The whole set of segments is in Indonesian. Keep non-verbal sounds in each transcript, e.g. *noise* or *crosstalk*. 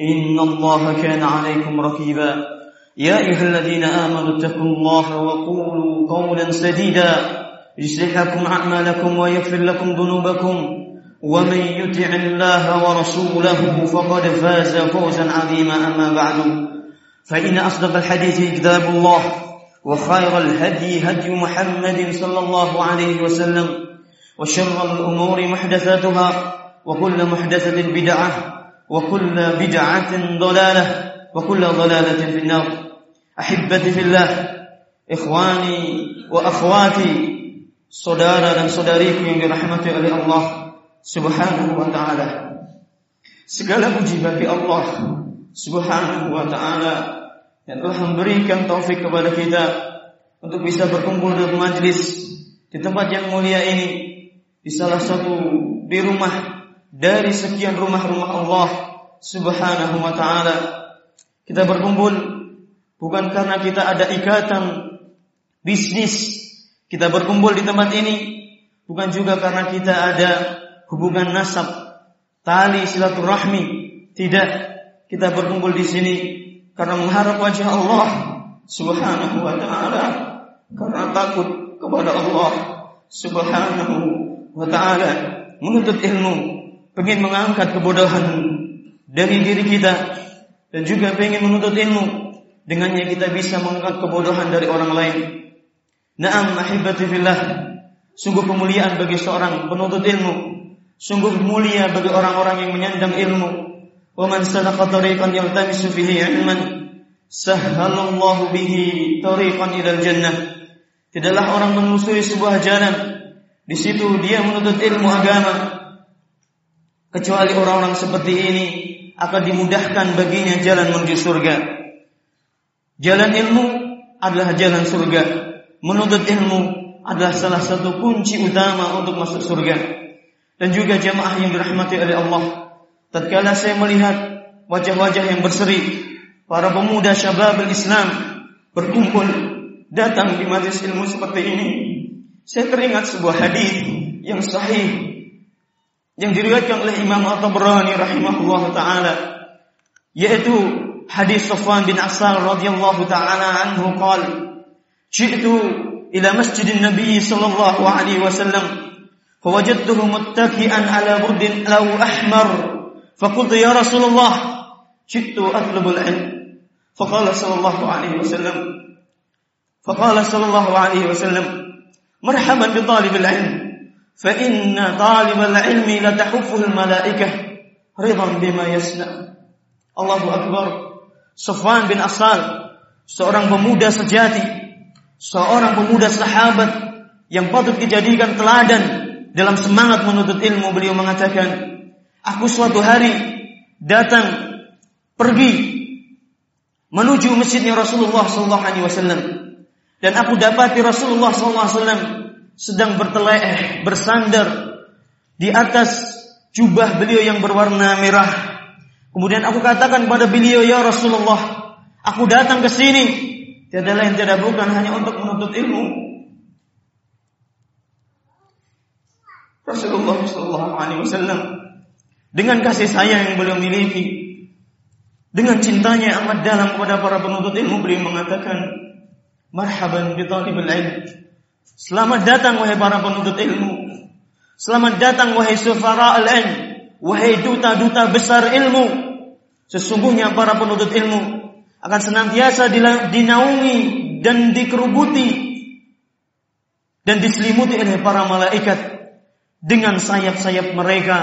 إن الله كان عليكم رقيبا. يا أيها الذين آمنوا اتقوا الله وقولوا قولا سديدا. يصلح لكم أعمالكم ويغفر لكم ذنوبكم. ومن يطع الله ورسوله فقد فاز فوزا عظيما. أما بعد فإن أصدق الحديث كتاب الله وخير الهدي هدي محمد صلى الله عليه وسلم وشر الأمور محدثاتها وكل محدثة بدعة وكل بدعة ضلالة وكل ضلالة في النار أحبتي في الله إخواني وأخواتي saudara dan saudariku yang dirahmati oleh Allah Subhanahu wa taala. Segala puji bagi Allah Subhanahu wa taala yang telah memberikan taufik kepada kita untuk bisa berkumpul di majlis di tempat yang mulia ini di salah satu di rumah dari sekian rumah-rumah Allah Subhanahu wa taala. Kita berkumpul bukan karena kita ada ikatan bisnis. Kita berkumpul di tempat ini bukan juga karena kita ada hubungan nasab, tali silaturahmi. Tidak, kita berkumpul di sini karena mengharap wajah Allah Subhanahu wa taala, karena takut kepada Allah Subhanahu wa taala, menuntut ilmu, ingin mengangkat kebodohan dari diri kita dan juga ingin menuntut ilmu dengannya kita bisa mengangkat kebodohan dari orang lain. Naam ahibati fillah. Sungguh kemuliaan bagi seorang penuntut ilmu. Sungguh mulia bagi orang-orang yang menyandang ilmu. Wa man salaka tariqan yaltamisu fihi ilman sahhalallahu bihi tariqan ila jannah. Tidaklah orang menelusuri sebuah jalan di situ dia menuntut ilmu agama kecuali orang-orang seperti ini akan dimudahkan baginya jalan menuju surga. Jalan ilmu adalah jalan surga menuntut ilmu adalah salah satu kunci utama untuk masuk surga. Dan juga jamaah yang dirahmati oleh Allah. Tatkala saya melihat wajah-wajah yang berseri, para pemuda syabab Islam berkumpul datang di majlis ilmu seperti ini. Saya teringat sebuah hadis yang sahih yang diriwayatkan oleh Imam At-Tabrani rahimahullah taala yaitu hadis Safwan bin Asal radhiyallahu taala anhu جئت إلى مسجد النبي صلى الله عليه وسلم فوجدته متكئا على برد لو أحمر فقلت يا رسول الله جئت أطلب العلم فقال صلى الله عليه وسلم فقال صلى الله عليه وسلم مرحبا بطالب العلم فإن طالب العلم لتحفه الملائكة رضا بما يصنع الله أكبر Sofwan bin Asal seorang pemuda sejati seorang pemuda sahabat yang patut dijadikan teladan dalam semangat menuntut ilmu beliau mengatakan aku suatu hari datang pergi menuju masjidnya Rasulullah sallallahu alaihi wasallam dan aku dapati Rasulullah sallallahu alaihi wasallam sedang berteleh bersandar di atas jubah beliau yang berwarna merah kemudian aku katakan pada beliau ya Rasulullah aku datang ke sini Tiada lain tiada bukan hanya untuk menuntut ilmu. Rasulullah Shallallahu Alaihi Wasallam dengan kasih sayang yang beliau miliki, dengan cintanya amat dalam kepada para penuntut ilmu, beliau mengatakan, Marhaban bi talibul ilm. Selamat datang wahai para penuntut ilmu. Selamat datang wahai sufara al-ilm, wahai duta-duta besar ilmu. Sesungguhnya para penuntut ilmu akan senantiasa dinaungi dan dikerubuti dan diselimuti oleh para malaikat dengan sayap-sayap mereka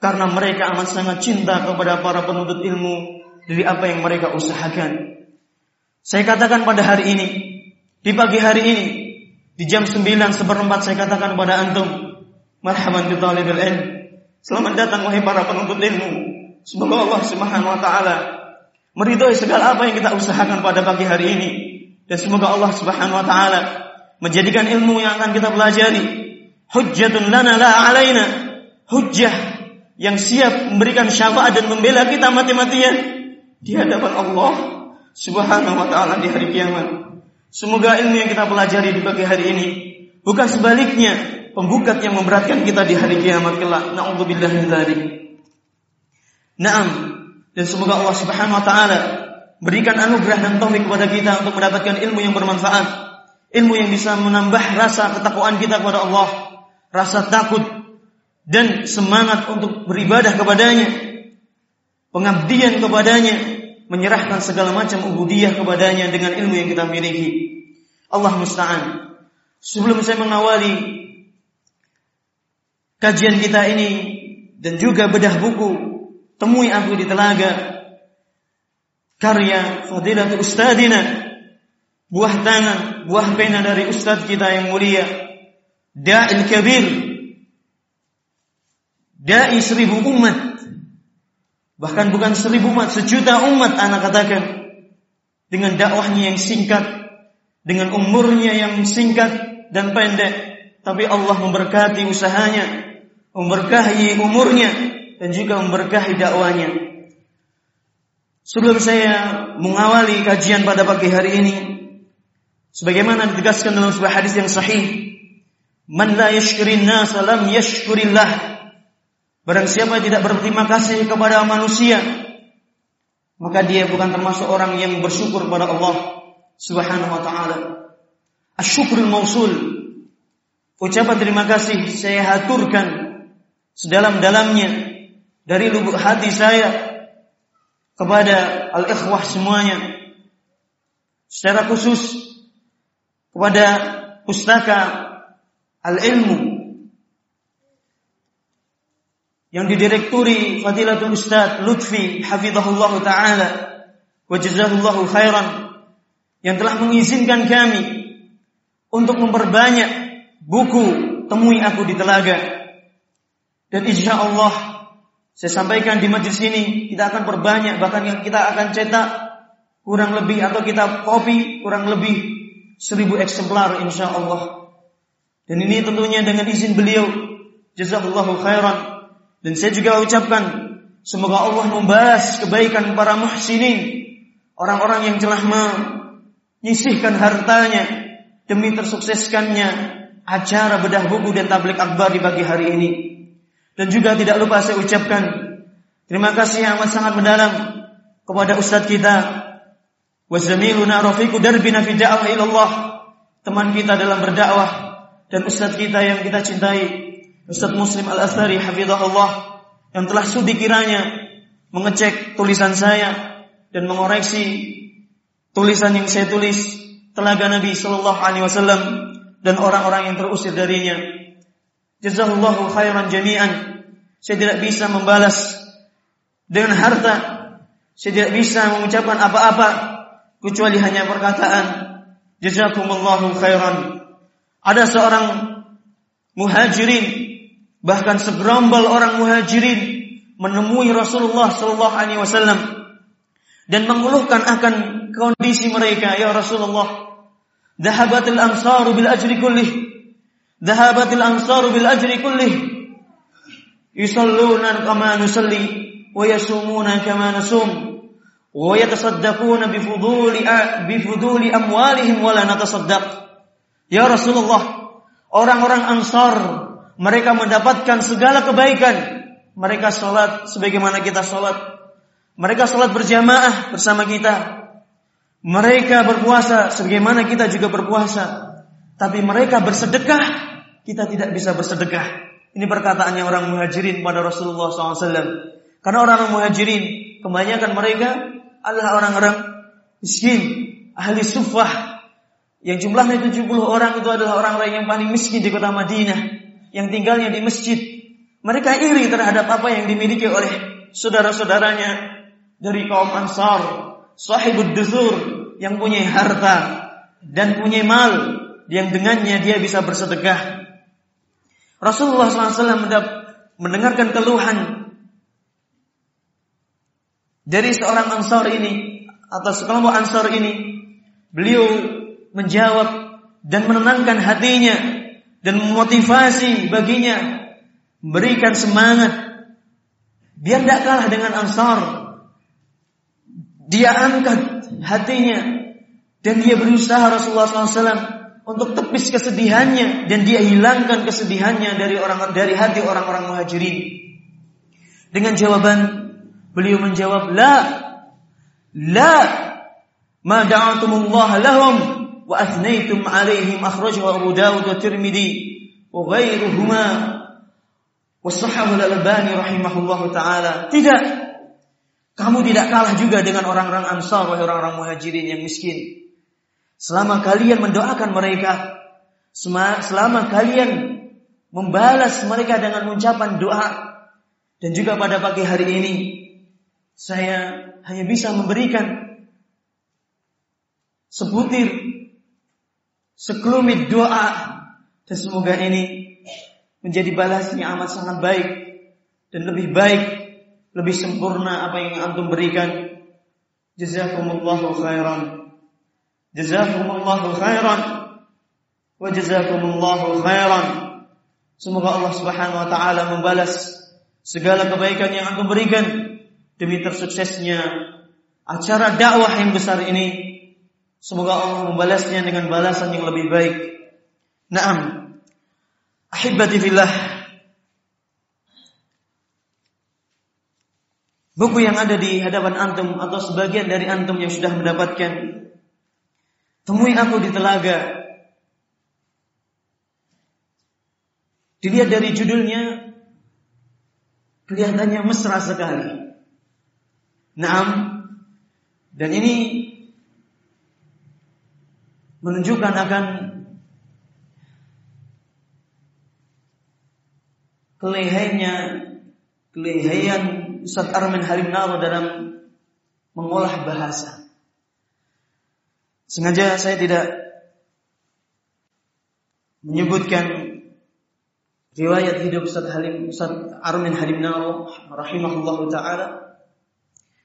karena mereka amat sangat cinta kepada para penuntut ilmu dari apa yang mereka usahakan. Saya katakan pada hari ini, di pagi hari ini, di jam 9 seperempat saya katakan pada antum, marhaban bi talibil ilm. Selamat datang wahai para penuntut ilmu. Semoga Allah Subhanahu wa taala meridhoi segala apa yang kita usahakan pada pagi hari ini dan semoga Allah Subhanahu wa taala menjadikan ilmu yang akan kita pelajari hujjatun lana la alaina hujjah yang siap memberikan syafaat dan membela kita mati-matian di hadapan Allah Subhanahu wa taala di hari kiamat. Semoga ilmu yang kita pelajari di pagi hari ini bukan sebaliknya pembukat yang memberatkan kita di hari kiamat kelak. Nauzubillah min dzalik. Naam, dan semoga Allah Subhanahu wa taala berikan anugerah dan taufik kepada kita untuk mendapatkan ilmu yang bermanfaat, ilmu yang bisa menambah rasa ketakwaan kita kepada Allah, rasa takut dan semangat untuk beribadah kepadanya, pengabdian kepadanya, menyerahkan segala macam ubudiyah kepadanya dengan ilmu yang kita miliki. Allah musta'an. Sebelum saya mengawali kajian kita ini dan juga bedah buku temui aku di telaga karya Fadilatul Ustadina buah tangan, buah pena dari ustaz kita yang mulia Da'il Kabir Da'i seribu umat bahkan bukan seribu umat sejuta umat anak katakan dengan dakwahnya yang singkat dengan umurnya yang singkat dan pendek tapi Allah memberkati usahanya memberkahi umurnya dan juga memberkahi dakwanya. Sebelum saya mengawali kajian pada pagi hari ini, sebagaimana ditegaskan dalam sebuah hadis yang sahih, "Man la yashkurin nas lam yashkurillah." Barang siapa tidak berterima kasih kepada manusia, maka dia bukan termasuk orang yang bersyukur kepada Allah Subhanahu wa taala. Asyukrul mausul. Ucapan terima kasih saya haturkan sedalam-dalamnya dari lubuk hati saya kepada al-ikhwah semuanya secara khusus kepada pustaka al-ilmu yang didirekturi Fadilatul Ustaz Lutfi hafizahullah taala wa jazahullahu khairan yang telah mengizinkan kami untuk memperbanyak buku temui aku di telaga dan insya Allah saya sampaikan di majlis ini kita akan perbanyak bahkan yang kita akan cetak kurang lebih atau kita copy kurang lebih seribu eksemplar insya Allah. Dan ini tentunya dengan izin beliau. Jazakallahu khairan. Dan saya juga ucapkan semoga Allah membalas kebaikan para muhsinin. Orang-orang yang telah menyisihkan hartanya demi tersukseskannya acara bedah buku dan tablik akbar di pagi hari ini. Dan juga tidak lupa saya ucapkan terima kasih yang amat sangat mendalam kepada ustadz kita wazamiluna rafiqu darbina fi da'wah ilallah teman kita dalam berdakwah dan ustadz kita yang kita cintai Ustadz Muslim Al-Asari hafizahullah yang telah sudi kiranya mengecek tulisan saya dan mengoreksi tulisan yang saya tulis telaga Nabi Shallallahu Alaihi Wasallam dan orang-orang yang terusir darinya Jazallahu khairan jami'an. Saya tidak bisa membalas dengan harta. Saya tidak bisa mengucapkan apa-apa kecuali hanya perkataan jazakumullahu khairan. Ada seorang muhajirin bahkan segerombol orang muhajirin menemui Rasulullah sallallahu alaihi wasallam dan mengeluhkan akan kondisi mereka ya Rasulullah dhahabatil ansaru bil ajri kullih ذهبت الأنصار بالأجر كله يصلون كما نصلي ويصومون كما نصوم ويتصدقون بفضول بفضول أموالهم ولا نتصدق Ya Rasulullah orang-orang Ansar mereka mendapatkan segala kebaikan. Mereka sholat sebagaimana kita sholat. Mereka sholat berjamaah bersama kita. Mereka berpuasa sebagaimana kita juga berpuasa. Tapi mereka bersedekah kita tidak bisa bersedekah. Ini perkataannya orang muhajirin pada Rasulullah SAW. Karena orang-orang muhajirin, kebanyakan mereka adalah orang-orang miskin, ahli sufah. Yang jumlahnya 70 orang itu adalah orang-orang yang paling miskin di kota Madinah yang tinggalnya di masjid. Mereka iri terhadap apa yang dimiliki oleh saudara-saudaranya dari kaum Ansar, sahibud dusur yang punya harta dan punya mal yang dengannya dia bisa bersedekah. Rasulullah SAW mendengarkan keluhan dari seorang Ansar ini atau sekelompok Ansar ini. Beliau menjawab dan menenangkan hatinya dan memotivasi baginya, memberikan semangat. Biar tidak kalah dengan Ansar. Dia angkat hatinya. Dan dia berusaha Rasulullah SAW untuk tepis kesedihannya. Dan dia hilangkan kesedihannya dari orang dari hati orang-orang muhajirin. Dengan jawaban beliau menjawab la. La. Ma da'atumullah lahum akhrajahu Abu Dawud wa Tirmidzi wa ghairuhuma wa sahahu al-Albani rahimahullahu taala. Tidak kamu tidak kalah juga dengan orang-orang Ansar wahai orang-orang muhajirin yang miskin. Selama kalian mendoakan mereka, selama kalian membalas mereka dengan ucapan doa, dan juga pada pagi hari ini, saya hanya bisa memberikan sebutir, sekelumit doa, dan semoga ini menjadi balasnya amat sangat baik dan lebih baik, lebih sempurna apa yang antum berikan. Jazakumullahu khairan. Jazakumullahu khairan wa jazakumullahu khairan. Semoga Allah Subhanahu wa taala membalas segala kebaikan yang antum berikan demi tersuksesnya acara dakwah yang besar ini. Semoga Allah membalasnya dengan balasan yang lebih baik. Naam. Ahibati fillah. Buku yang ada di hadapan antum atau sebagian dari antum yang sudah mendapatkan Temui aku di telaga. Dilihat dari judulnya, kelihatannya mesra sekali. Naam, dan ini menunjukkan akan kelihaiannya kelihayan Ustaz Armin Halim Naro dalam mengolah bahasa. Sengaja saya tidak menyebutkan riwayat hidup Ustaz Halim Ustaz Armin Halim Naro rahimahullah taala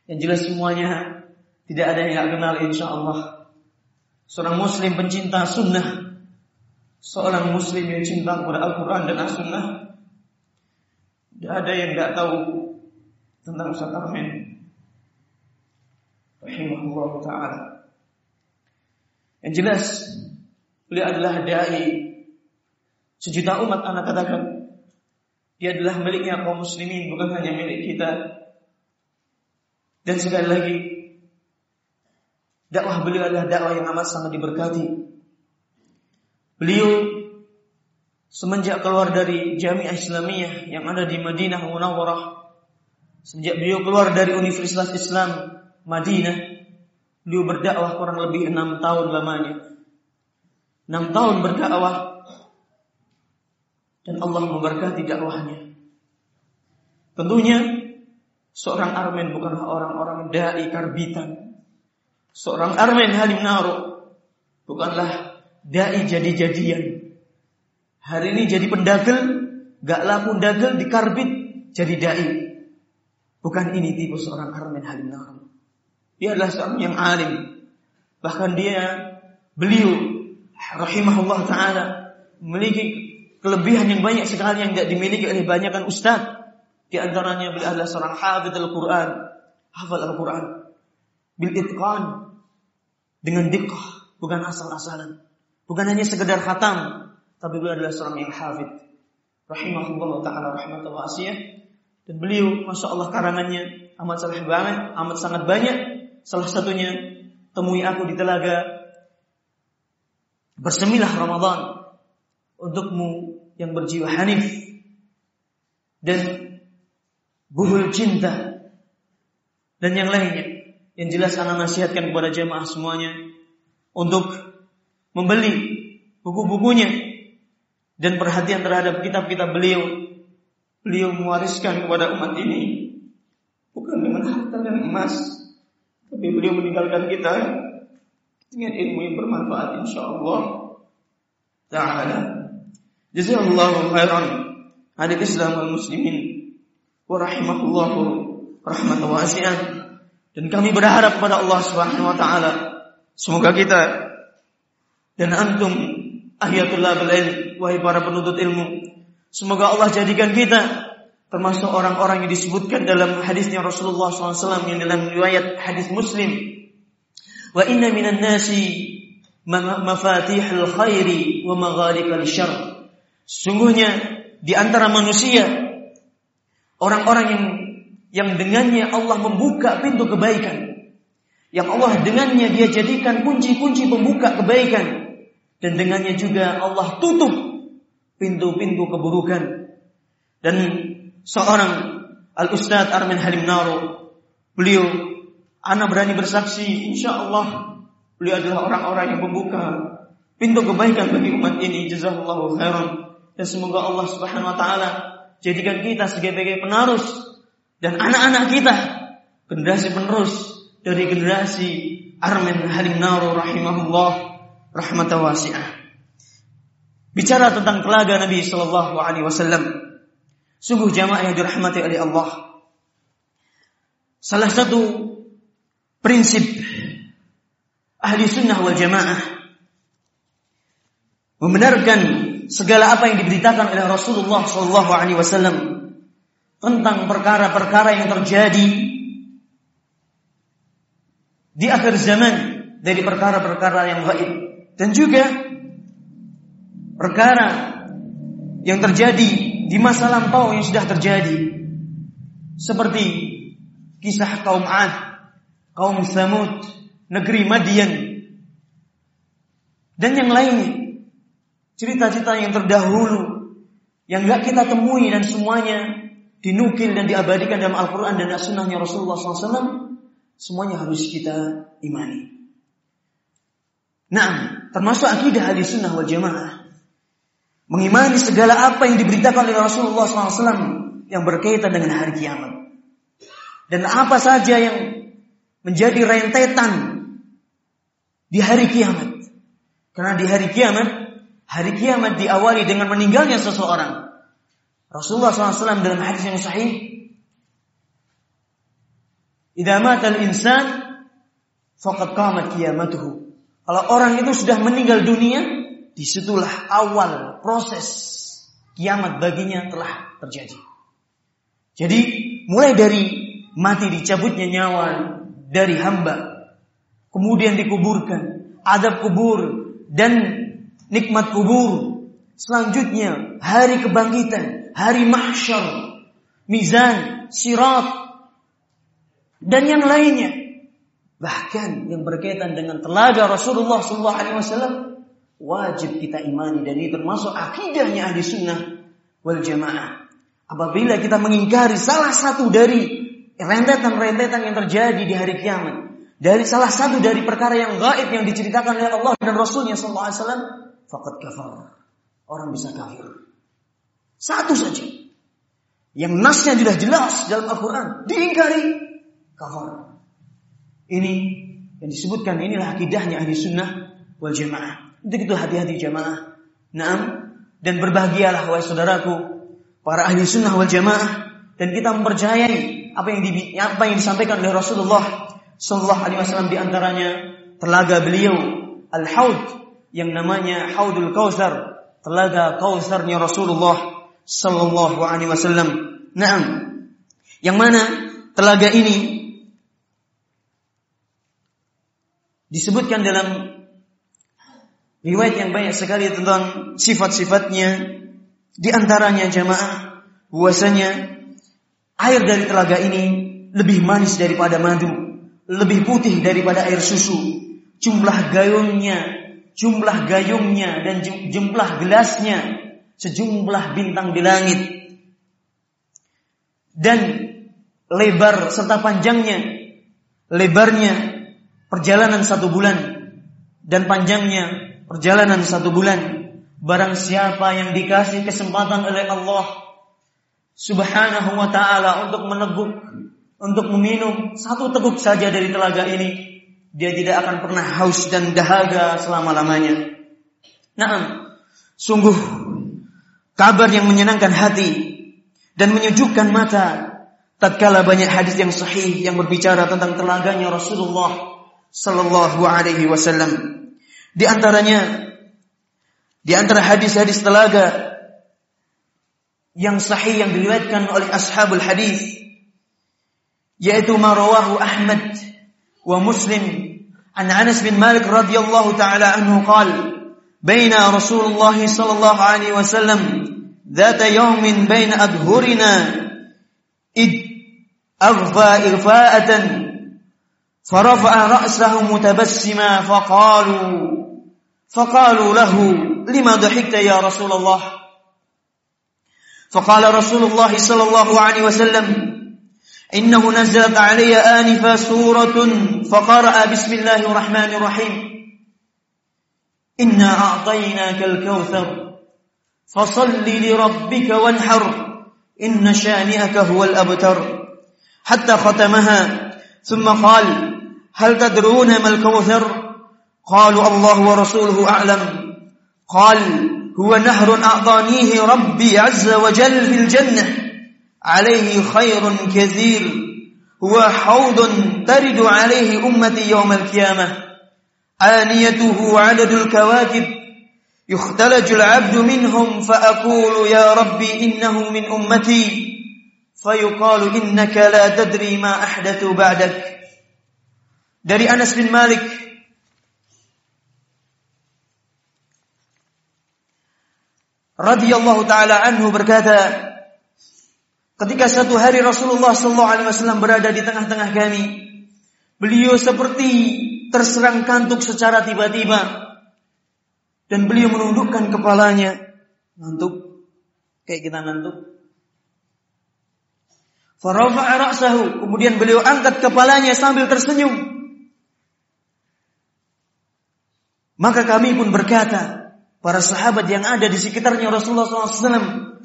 yang jelas semuanya tidak ada yang tidak kenal insya Allah seorang muslim pencinta sunnah. Seorang muslim yang cinta kepada Al-Quran dan As-Sunnah. Tidak ada yang tidak tahu tentang Ustaz Armin. Rahimahullah taala. Yang jelas beliau adalah dai. Sejuta umat anak katakan dia adalah miliknya kaum muslimin bukan hanya milik kita. Dan sekali lagi dakwah beliau adalah dakwah yang amat sangat diberkati. Beliau semenjak keluar dari Jami'ah Islamiyah yang ada di Madinah Munawwarah, sejak beliau keluar dari Universitas Islam Madinah, Beliau berdakwah kurang lebih enam tahun lamanya. Enam tahun berdakwah dan Allah memberkati dakwahnya. Tentunya seorang Armen bukanlah orang-orang dai karbitan. Seorang Armen Halim Naro bukanlah dai jadi-jadian. Hari ini jadi pendagel, gak laku dagel di karbit jadi dai. Bukan ini tipe seorang Armen Halim Naro. Dia adalah seorang yang alim. Bahkan dia beliau rahimahullah taala memiliki kelebihan yang banyak sekali yang tidak dimiliki oleh banyak kan ustaz. Di antaranya beliau adalah seorang hafid Al-Quran, hafal Al-Quran bil itqan dengan dikkah, bukan asal-asalan. Bukan hanya sekedar khatam, tapi beliau adalah seorang yang hafid. Rahimahullah taala rahmatan wasiyah dan beliau masya Allah karangannya amat sangat banyak, amat sangat banyak Salah satunya temui aku di telaga. Bersemilah Ramadan untukmu yang berjiwa hanif dan buhul cinta dan yang lainnya. Yang jelas anak nasihatkan kepada jemaah semuanya untuk membeli buku-bukunya dan perhatian terhadap kitab-kitab beliau. Beliau mewariskan kepada umat ini bukan dengan harta dan emas, tapi beliau meninggalkan kita dengan ilmu yang bermanfaat insyaallah taala. Jazakallahu khairan hadis Islam wal muslimin wa rahimahullahu rahmatan wasi'ah. Dan kami berharap kepada Allah Subhanahu wa taala semoga kita dan antum ahiyatullah bil wahai para penuntut ilmu semoga Allah jadikan kita termasuk orang-orang yang disebutkan dalam hadisnya Rasulullah SAW yang dalam riwayat hadis Muslim. Wa inna minan nasi mafatihul khairi wa maghalikal syarr. Sungguhnya di antara manusia orang-orang yang yang dengannya Allah membuka pintu kebaikan yang Allah dengannya dia jadikan kunci-kunci pembuka kebaikan dan dengannya juga Allah tutup pintu-pintu keburukan. Dan seorang Al Ustadz Armin Halim Naro, beliau anak berani bersaksi, insya Allah beliau adalah orang-orang yang membuka pintu kebaikan bagi umat ini. Jazakallahu khairan. Dan semoga Allah Subhanahu wa taala jadikan kita sebagai penerus dan anak-anak kita generasi penerus dari generasi Armin Halim Naro rahimahullah rahmatan wasi'ah. Bicara tentang telaga Nabi Shallallahu Alaihi Wasallam, sungguh jamaah yang dirahmati oleh Allah. Salah satu prinsip ahli sunnah wal jamaah membenarkan segala apa yang diberitakan oleh Rasulullah Shallallahu Alaihi Wasallam tentang perkara-perkara yang terjadi di akhir zaman dari perkara-perkara yang gaib. Dan juga perkara yang terjadi di masa lampau yang sudah terjadi. Seperti kisah kaum Ad, kaum Samud, negeri Madian dan yang lainnya. Cerita-cerita yang terdahulu yang gak kita temui dan semuanya dinukil dan diabadikan dalam Al-Quran dan As-Sunnahnya Rasulullah SAW semuanya harus kita imani. Nah, termasuk akidah ahli sunnah wal jamaah. Mengimani segala apa yang diberitakan oleh Rasulullah SAW yang berkaitan dengan hari kiamat. Dan apa saja yang menjadi rentetan di hari kiamat. Karena di hari kiamat, hari kiamat diawali dengan meninggalnya seseorang. Rasulullah SAW dalam hadis yang sahih, "Idza mata al-insan faqad qamat qiyamatuhu." Kalau orang itu sudah meninggal dunia, di situlah awal proses kiamat baginya telah terjadi. Jadi mulai dari mati dicabutnya nyawa dari hamba, kemudian dikuburkan, adab kubur dan nikmat kubur. Selanjutnya hari kebangkitan, hari mahsyar, mizan, sirat dan yang lainnya. Bahkan yang berkaitan dengan telaga Rasulullah SAW wajib kita imani dan ini termasuk akidahnya ahli sunnah wal jamaah. Apabila kita mengingkari salah satu dari rentetan-rentetan yang terjadi di hari kiamat, dari salah satu dari perkara yang gaib yang diceritakan oleh Allah dan Rasulnya SAW, fakat kafar. Orang bisa kafir. Satu saja. Yang nasnya sudah jelas dalam Al-Quran. Diingkari. Kafar. Ini yang disebutkan inilah akidahnya ahli sunnah wal jamaah. Untuk itu hati-hati jamaah. Naam dan berbahagialah wahai saudaraku para ahli sunnah wal jamaah dan kita mempercayai apa yang di, apa yang disampaikan oleh Rasulullah Sallallahu Alaihi Wasallam di antaranya telaga beliau al haud yang namanya Haudul Kausar telaga Kausarnya Rasulullah Sallallahu Alaihi Wasallam. Naam, yang mana telaga ini disebutkan dalam riwayat yang banyak sekali tentang sifat-sifatnya di antaranya jamaah bahwasanya air dari telaga ini lebih manis daripada madu, lebih putih daripada air susu. Jumlah gayungnya, jumlah gayungnya dan jumlah gelasnya sejumlah bintang di langit. Dan lebar serta panjangnya lebarnya perjalanan satu bulan dan panjangnya perjalanan satu bulan. Barang siapa yang dikasih kesempatan oleh Allah Subhanahu wa taala untuk meneguk, untuk meminum satu teguk saja dari telaga ini, dia tidak akan pernah haus dan dahaga selama-lamanya. Nah, sungguh kabar yang menyenangkan hati dan menyejukkan mata tatkala banyak hadis yang sahih yang berbicara tentang telaganya Rasulullah sallallahu alaihi wasallam. Di antaranya di antara hadis-hadis telaga yang sahih yang diriwayatkan oleh ashabul hadis yaitu marawahu Ahmad wa Muslim an Anas bin Malik radhiyallahu taala anhu qala بين رسول الله صلى الله عليه وسلم ذات يوم بين أظهرنا إذ أغفى إغفاءة فرفع رأسه متبسما فقالوا فقالوا له لما ضحكت يا رسول الله؟ فقال رسول الله صلى الله عليه وسلم إنه نزلت علي آنفا سورة فقرأ بسم الله الرحمن الرحيم. إنا أعطيناك الكوثر فصل لربك وانحر إن شانئك هو الأبتر. حتى ختمها ثم قال هل تدرون ما الكوثر؟ قالوا الله ورسوله أعلم. قال هو نهر أعطانيه ربي عز وجل في الجنة. عليه خير كثير. هو حوض ترد عليه أمتي يوم القيامة. آنيته عدد الكواكب. يختلج العبد منهم فأقول يا ربي إنه من أمتي. فيقال إنك لا تدري ما أحدث بعدك. Dari Anas bin Malik radhiyallahu taala anhu berkata, ketika satu hari Rasulullah wasallam berada di tengah-tengah kami, beliau seperti terserang kantuk secara tiba-tiba dan beliau menundukkan kepalanya, ngantuk kayak kita ngantuk. Kemudian beliau angkat kepalanya sambil tersenyum. Maka kami pun berkata, para sahabat yang ada di sekitarnya Rasulullah SAW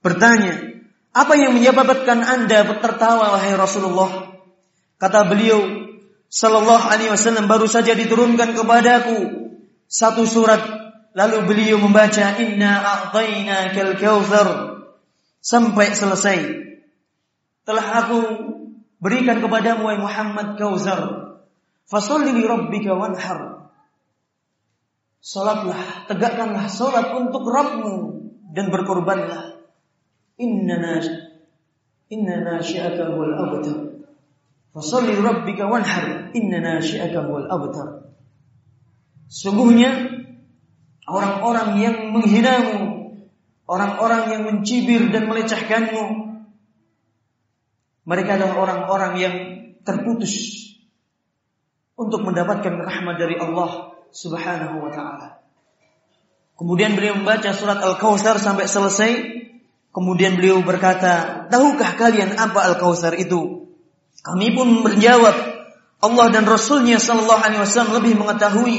bertanya, apa yang menyebabkan anda tertawa wahai Rasulullah? Kata beliau, Sallallahu Alaihi Wasallam baru saja diturunkan kepadaku satu surat, lalu beliau membaca Inna a'tayna kal kautsar sampai selesai. Telah aku berikan kepadamu wahai Muhammad kautsar. Fasalli li rabbika. Salatlah, tegakkanlah salat untuk Rabbmu dan berkorbanlah. Inna Inna. Inna. Sungguhnya orang-orang yang menghinamu, orang-orang yang mencibir dan melecehkanmu, mereka adalah orang-orang yang terputus untuk mendapatkan rahmat dari Allah Subhanahu wa taala. Kemudian beliau membaca surat Al-Kautsar sampai selesai. Kemudian beliau berkata, "Tahukah kalian apa Al-Kautsar itu?" Kami pun menjawab, Allah dan Rasulnya Shallallahu Alaihi Wasallam lebih mengetahui.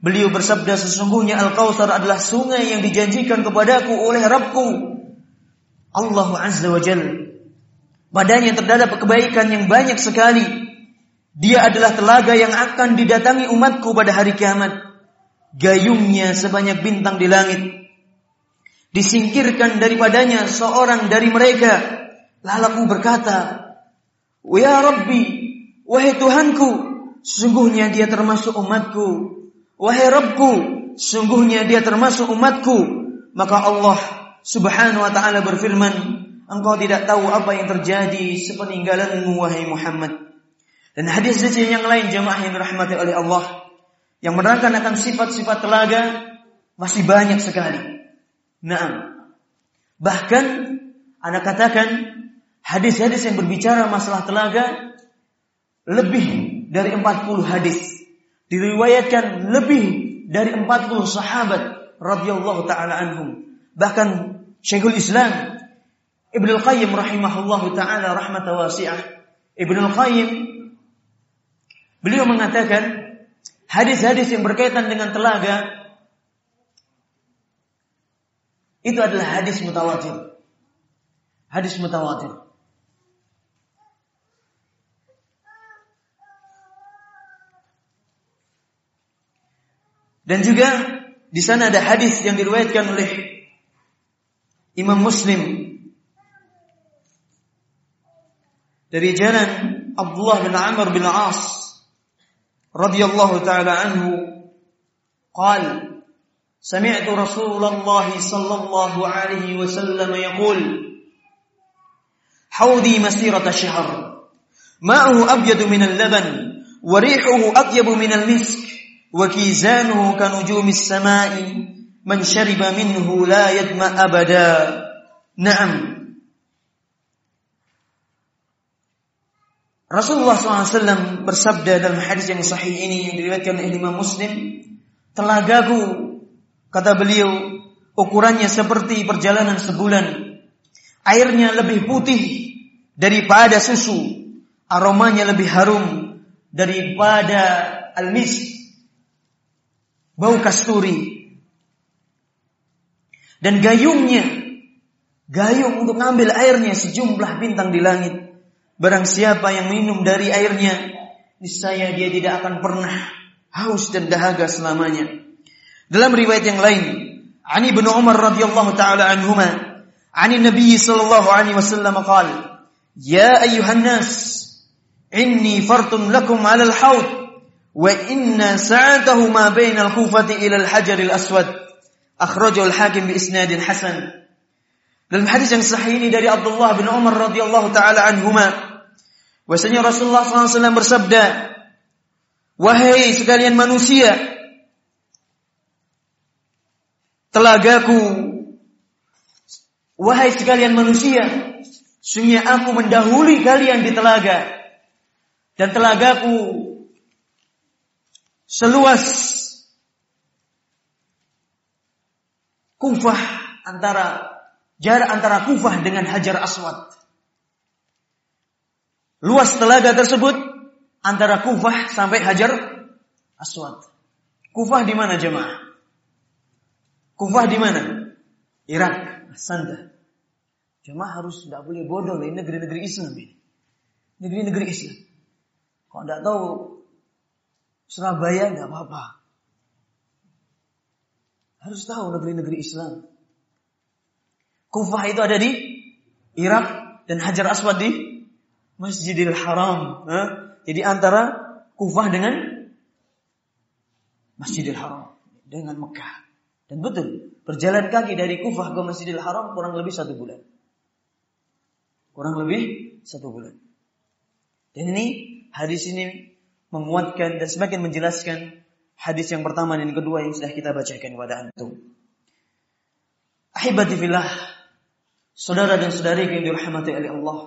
Beliau bersabda, sesungguhnya Al-Kautsar adalah sungai yang dijanjikan kepadaku oleh Rabbku. Allah Azza wa Jalla. Padanya terdapat kebaikan yang banyak sekali dia adalah telaga yang akan didatangi umatku pada hari kiamat. Gayungnya sebanyak bintang di langit. Disingkirkan daripadanya seorang dari mereka. Lalu aku berkata, Ya Rabbi, wahai Tuhanku, sungguhnya dia termasuk umatku. Wahai Rabbku, sungguhnya dia termasuk umatku. Maka Allah subhanahu wa ta'ala berfirman, Engkau tidak tahu apa yang terjadi sepeninggalanmu wahai Muhammad. Dan hadis-hadis yang lain jemaah yang dirahmati oleh Allah yang menerangkan akan sifat-sifat telaga masih banyak sekali. Nah, bahkan anda katakan hadis-hadis yang berbicara masalah telaga lebih dari 40 hadis. Diriwayatkan lebih dari 40 sahabat radhiyallahu taala anhum. Bahkan Syekhul Islam Ibnu Qayyim rahimahullahu taala rahmatan wasi'ah. Ibnu Qayyim Beliau mengatakan hadis-hadis yang berkaitan dengan telaga Itu adalah hadis mutawatir. Hadis mutawatir. Dan juga di sana ada hadis yang diriwayatkan oleh Imam Muslim dari jalan Abdullah bin Amr bin As radhiyallahu taala anhu qala سمعت رسول الله صلى الله عليه وسلم يقول حوضي مسيرة شهر ماءه أبيض من اللبن وريحه أطيب من المسك وكيزانه كنجوم السماء من شرب منه لا يدمى أبدا. نعم. Rasulullah SAW bersabda dalam hadis yang sahih ini yang diriwayatkan oleh Imam Muslim, telagaku kata beliau ukurannya seperti perjalanan sebulan. Airnya lebih putih daripada susu, aromanya lebih harum daripada almis, bau kasturi. Dan gayungnya, gayung untuk ngambil airnya sejumlah bintang di langit. Barang siapa yang minum dari airnya, niscaya dia tidak akan pernah haus dan dahaga selamanya. Dalam riwayat yang lain, Ani bin Umar radhiyallahu taala anhuma, Ani Nabi sallallahu alaihi wasallam qala, "Ya ayyuhan nas, inni fartun lakum 'ala al-haud, wa inna sa'atahu ma baina al-kufati ila al-hajar al-aswad." Akhrajahu al-Hakim bi isnadin hasan. Dalam hadis yang sahih ini dari Abdullah bin Umar radhiyallahu taala anhuma, bahwasanya Rasulullah SAW bersabda, "Wahai sekalian manusia, telagaku, wahai sekalian manusia, sungguh aku mendahului kalian di telaga, dan telagaku seluas kufah antara jarak antara Kufah dengan Hajar Aswad. Luas telaga tersebut antara Kufah sampai Hajar Aswad. Kufah di mana jemaah? Kufah di mana? Irak, Sanda. Jemaah harus tidak boleh bodoh ini negeri-negeri Islam ini. Negeri-negeri Islam. Kalau tidak tahu Surabaya nggak apa-apa. Harus tahu negeri-negeri Islam. Kufah itu ada di Irak dan Hajar Aswad di Masjidil Haram. Jadi antara Kufah dengan Masjidil Haram dengan Mekah. Dan betul, berjalan kaki dari Kufah ke Masjidil Haram kurang lebih satu bulan. Kurang lebih satu bulan. Dan ini hadis ini menguatkan dan semakin menjelaskan hadis yang pertama dan yang kedua yang sudah kita bacakan kepada antum. Ahibati fillah, saudara dan saudari yang dirahmati oleh Allah.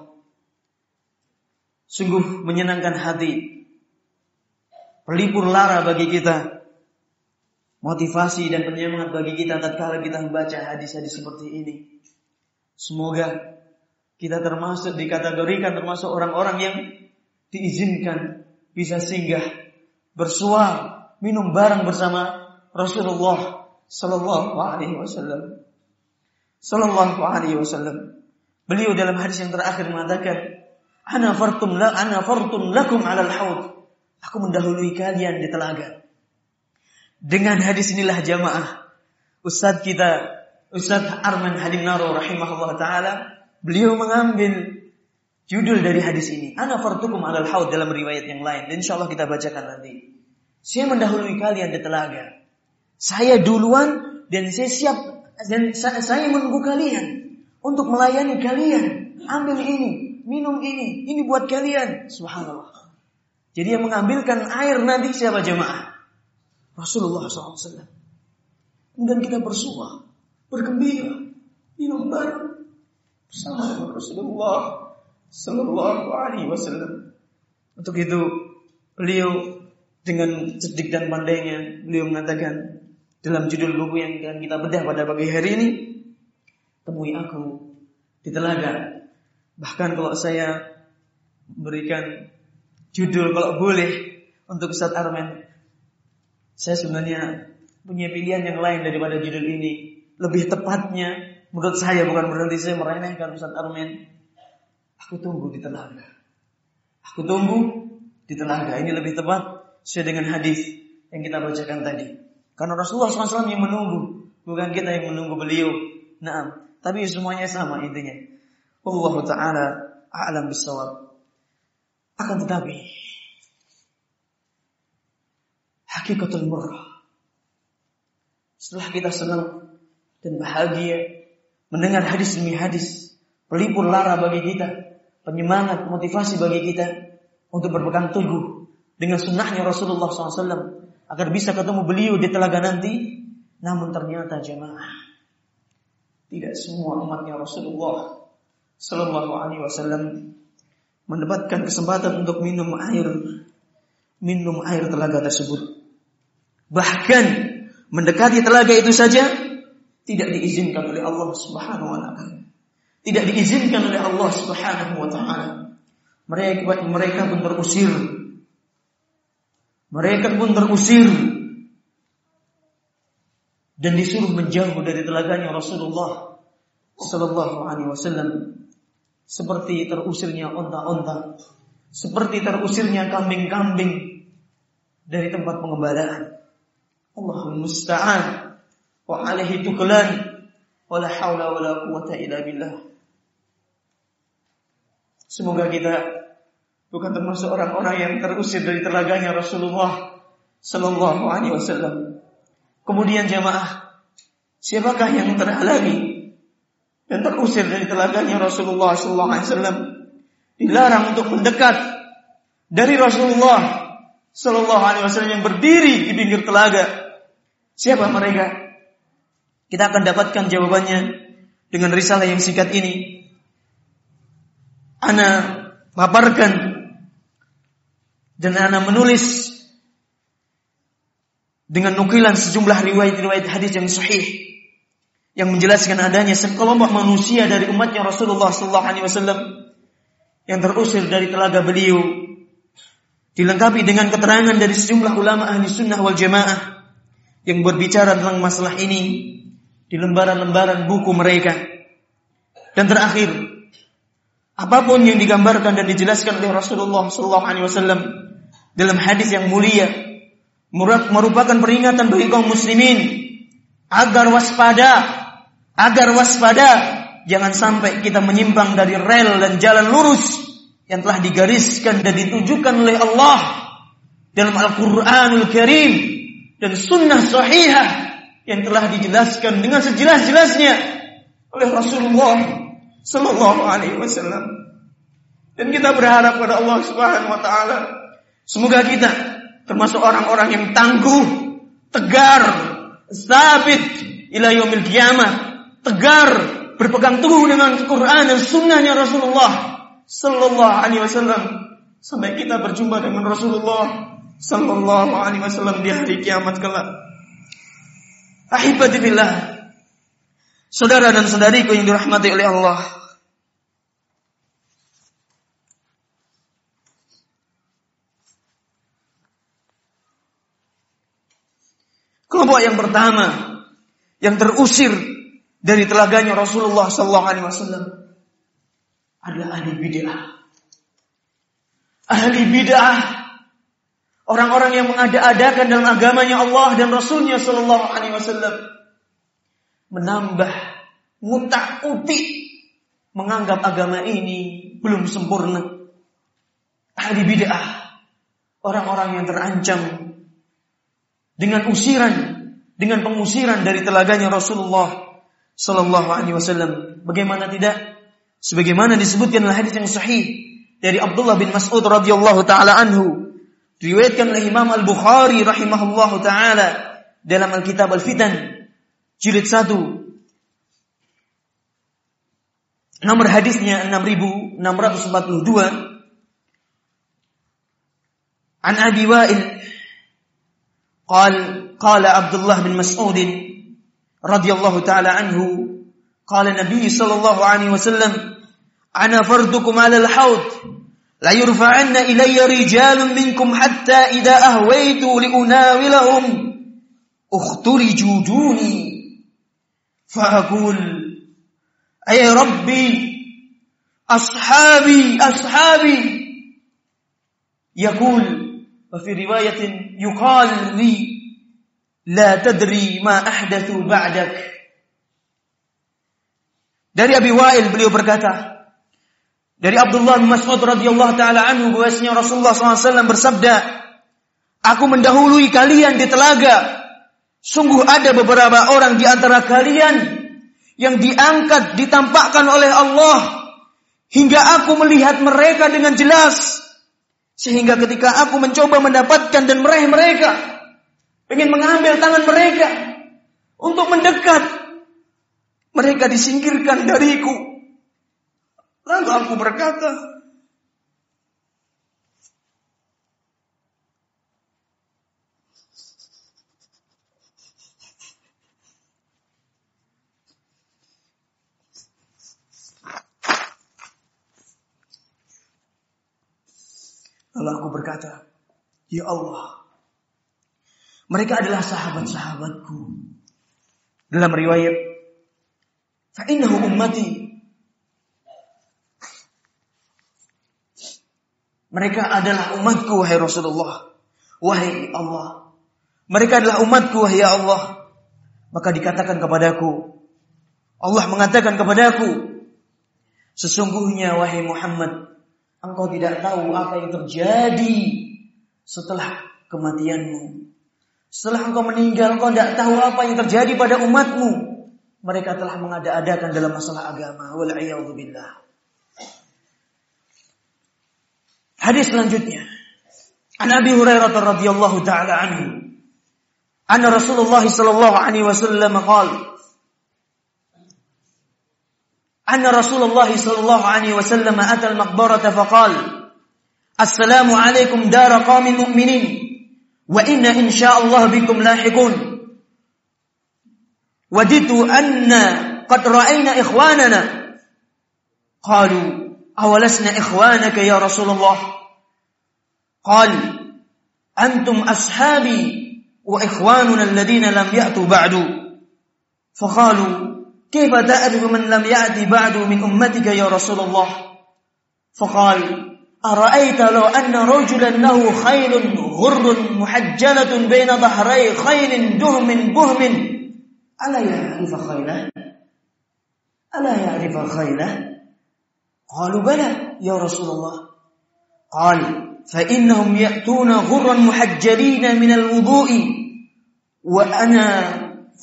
Sungguh menyenangkan hati, pelipur lara bagi kita, motivasi dan penyemangat bagi kita tatkala kita membaca hadis-hadis seperti ini. Semoga kita termasuk dikategorikan termasuk orang-orang yang diizinkan bisa singgah bersuah minum bareng bersama Rasulullah Sallallahu Alaihi Wasallam. Sallallahu Alaihi Wasallam. Beliau dalam hadis yang terakhir mengatakan, "Ana fartum la ana fartum lakum al haud." Aku mendahului kalian di telaga. Dengan hadis inilah jamaah Ustaz kita Ustaz Arman Hadim Naro rahimahullah taala beliau mengambil judul dari hadis ini. Ana fartukum alal haud dalam riwayat yang lain. Dan insyaallah kita bacakan nanti. Saya mendahului kalian di telaga. Saya duluan dan saya siap dan saya menunggu kalian untuk melayani kalian. Ambil ini, minum ini, ini buat kalian. Subhanallah. Jadi yang mengambilkan air nanti siapa jemaah? Rasulullah SAW. Kemudian kita bersuah, bergembira, minum bareng bersama Rasulullah Sallallahu Alaihi Wasallam. Untuk itu beliau dengan cerdik dan pandainya beliau mengatakan dalam judul buku yang akan kita bedah pada pagi hari ini, temui aku di telaga. Bahkan kalau saya berikan judul kalau boleh untuk Ustaz Armen. Saya sebenarnya punya pilihan yang lain daripada judul ini. Lebih tepatnya, menurut saya bukan berarti saya meremehkan Ustaz Armen. Aku tunggu di telaga. Aku tunggu di telaga. Ini lebih tepat sesuai dengan hadis yang kita bacakan tadi. Karena Rasulullah SAW yang menunggu, bukan kita yang menunggu beliau. Nah, tapi semuanya sama intinya. Allah Taala a'lam bisawab. Akan tetapi hakikatul murah. Setelah kita senang dan bahagia mendengar hadis demi hadis, pelipur lara bagi kita, penyemangat, motivasi bagi kita untuk berpegang teguh dengan sunnahnya Rasulullah SAW agar bisa ketemu beliau di telaga nanti. Namun ternyata jemaah tidak semua umatnya Rasulullah Sallallahu Alaihi Wasallam mendapatkan kesempatan untuk minum air minum air telaga tersebut. Bahkan mendekati telaga itu saja tidak diizinkan oleh Allah Subhanahu wa taala. Tidak diizinkan oleh Allah Subhanahu wa taala. Mereka mereka pun terusir. Mereka pun terusir dan disuruh menjauh dari telaganya Rasulullah Sallallahu Alaihi Wasallam seperti terusirnya onta-onta, seperti terusirnya kambing-kambing dari tempat pengembalaan. Allahul musta'an wa alaihi tuklan wa la haula wa la quwata illa billah. Semoga kita bukan termasuk orang-orang yang terusir dari telaganya Rasulullah sallallahu alaihi wasallam. Kemudian jamaah, siapakah yang terhalangi dan terusir dari telaganya Rasulullah sallallahu alaihi wasallam? Dilarang untuk mendekat dari Rasulullah sallallahu alaihi wasallam yang berdiri di pinggir telaga Siapa mereka? Kita akan dapatkan jawabannya dengan risalah yang singkat ini. Ana paparkan dan ana menulis dengan nukilan sejumlah riwayat-riwayat hadis yang sahih yang menjelaskan adanya sekelompok manusia dari umatnya Rasulullah sallallahu alaihi wasallam yang terusir dari telaga beliau dilengkapi dengan keterangan dari sejumlah ulama ahli sunnah wal jamaah yang berbicara tentang masalah ini di lembaran-lembaran buku mereka. Dan terakhir, apa pun yang digambarkan dan dijelaskan oleh Rasulullah SAW dalam hadis yang mulia merupakan peringatan bagi kaum muslimin agar waspada, agar waspada jangan sampai kita menyimpang dari rel dan jalan lurus yang telah digariskan dan ditujukan oleh Allah dalam Al-Qur'anul Karim dan sunnah sahihah yang telah dijelaskan dengan sejelas-jelasnya oleh Rasulullah Sallallahu Alaihi Wasallam. Dan kita berharap pada Allah Subhanahu Wa Taala semoga kita termasuk orang-orang yang tangguh, tegar, sabit ila yaumil kiamah, tegar berpegang teguh dengan Quran dan sunnahnya Rasulullah Sallallahu Alaihi Wasallam sampai kita berjumpa dengan Rasulullah sallallahu alaihi wasallam di hari kiamat kelak. Ahibati billah. Saudara dan saudariku yang dirahmati oleh Allah. Kelompok yang pertama yang terusir dari telaganya Rasulullah sallallahu alaihi wasallam adalah ahli bid'ah. Ahli bid'ah Orang-orang yang mengada-adakan dalam agamanya Allah dan Rasulnya Sallallahu Alaihi Wasallam menambah mutak uti menganggap agama ini belum sempurna. Ahli bid'ah, orang-orang yang terancam dengan usiran, dengan pengusiran dari telaganya Rasulullah Sallallahu Alaihi Wasallam. Bagaimana tidak? Sebagaimana disebutkan dalam hadis yang sahih dari Abdullah bin Mas'ud radhiyallahu taala anhu Diriwayatkan oleh Imam Al-Bukhari rahimahullahu taala dalam Al-Kitab Al-Fitan jilid 1 Nomor hadisnya 6642 An Abi Wa'il قال قال عبد الله بن مسعود رضي الله تعالى عنه قال النبي صلى الله عليه وسلم أنا فردكم على الحوض لا يرفعن إلي رجال منكم حتى إذا أهويت لأناولهم اختلجوا دوني. فأقول أي ربي أصحابي أصحابي. يقول وفي رواية يقال لي لا تدري ما أحدث بعدك. Dari Abi Wa'il beliau berkata, dari Abdullah bin Mas'ud radhiyallahu taala anhu bahwasanya Rasulullah SAW bersabda, Aku mendahului kalian di telaga. Sungguh ada beberapa orang di antara kalian yang diangkat, ditampakkan oleh Allah hingga aku melihat mereka dengan jelas. Sehingga ketika aku mencoba mendapatkan dan meraih mereka, ingin mengambil tangan mereka untuk mendekat, mereka disingkirkan dariku. Lalu aku berkata, Lalu aku berkata, Ya Allah, mereka adalah sahabat-sahabatku. Dalam riwayat, Fa'innahu ummati. Mereka adalah umatku, wahai Rasulullah. Wahai Allah. Mereka adalah umatku, wahai Allah. Maka dikatakan kepadaku, Allah mengatakan kepadaku, Sesungguhnya wahai Muhammad, Engkau tidak tahu apa yang terjadi setelah kematianmu. Setelah engkau meninggal, engkau tidak tahu apa yang terjadi pada umatmu Mereka telah mengada-adakan dalam masalah agama. Wal'iyadzubillah. Hadis selanjutnya. An Abi Hurairah radhiyallahu taala anhu. Anna Rasulullah sallallahu alaihi wasallam qala أن رسول الله صلى الله عليه وسلم أتى المقبرة فقال السلام عليكم دار قوم مؤمنين وإن إن شاء الله بكم لاحقون وددت أن قد رأينا إخواننا. قالوا أولسنا إخوانك يا رسول الله؟ قال أنتم أصحابي وإخواننا الذين لم يأتوا بعد. فقالوا كيف تعرف من لم يأتي بعد من أمتك يا رسول الله؟ فقال أرأيت لو أن رجلا له خيل غر محجلة بين ظهري خيل دهم بهم ألا يعرف خيله ألا يعرف خيله قالوا بلى يا رسول الله. قال فإنهم يأتون غرا محجلين من الوضوء وأنا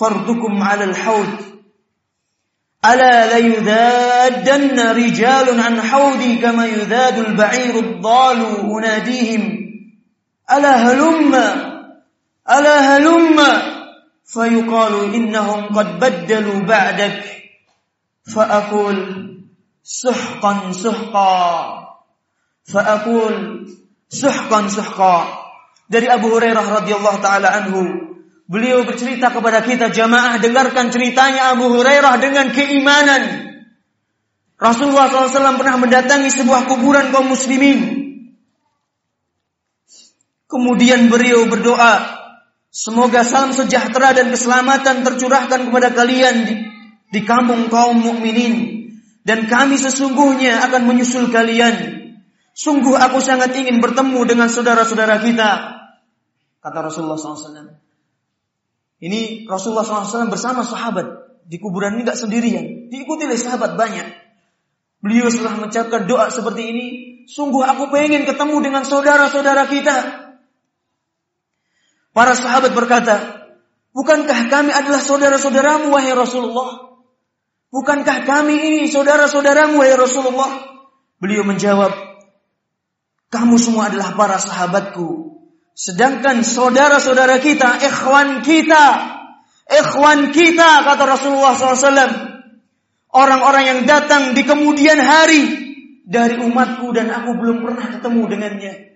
فرضكم على الحوض. ألا ليذادن رجال عن حوضي كما يذاد البعير الضال أناديهم. ألا هلم؟ ألا هلم؟ فيقال إنهم قد بدلوا بعدك فأقول سحقا سحقا فأقول سحقا سحقا dari Abu Hurairah radhiyallahu taala anhu Beliau bercerita kepada kita jamaah dengarkan ceritanya Abu Hurairah dengan keimanan. Rasulullah SAW pernah mendatangi sebuah kuburan kaum muslimin. Kemudian beliau berdoa, semoga salam sejahtera dan keselamatan tercurahkan kepada kalian di, di kampung kaum mukminin dan kami sesungguhnya akan menyusul kalian. Sungguh aku sangat ingin bertemu dengan saudara-saudara kita. Kata Rasulullah SAW. Ini Rasulullah SAW bersama sahabat. Di kuburan ini gak sendirian. Diikuti oleh sahabat banyak. Beliau setelah mengucapkan doa seperti ini. Sungguh aku pengen ketemu dengan saudara-saudara kita. Para sahabat berkata, Bukankah kami adalah saudara-saudaramu wahai Rasulullah? Bukankah kami ini saudara-saudaramu wahai Rasulullah? Beliau menjawab, Kamu semua adalah para sahabatku. Sedangkan saudara-saudara kita, ikhwan kita, ikhwan kita, kata Rasulullah SAW. Orang-orang yang datang di kemudian hari dari umatku dan aku belum pernah ketemu dengannya.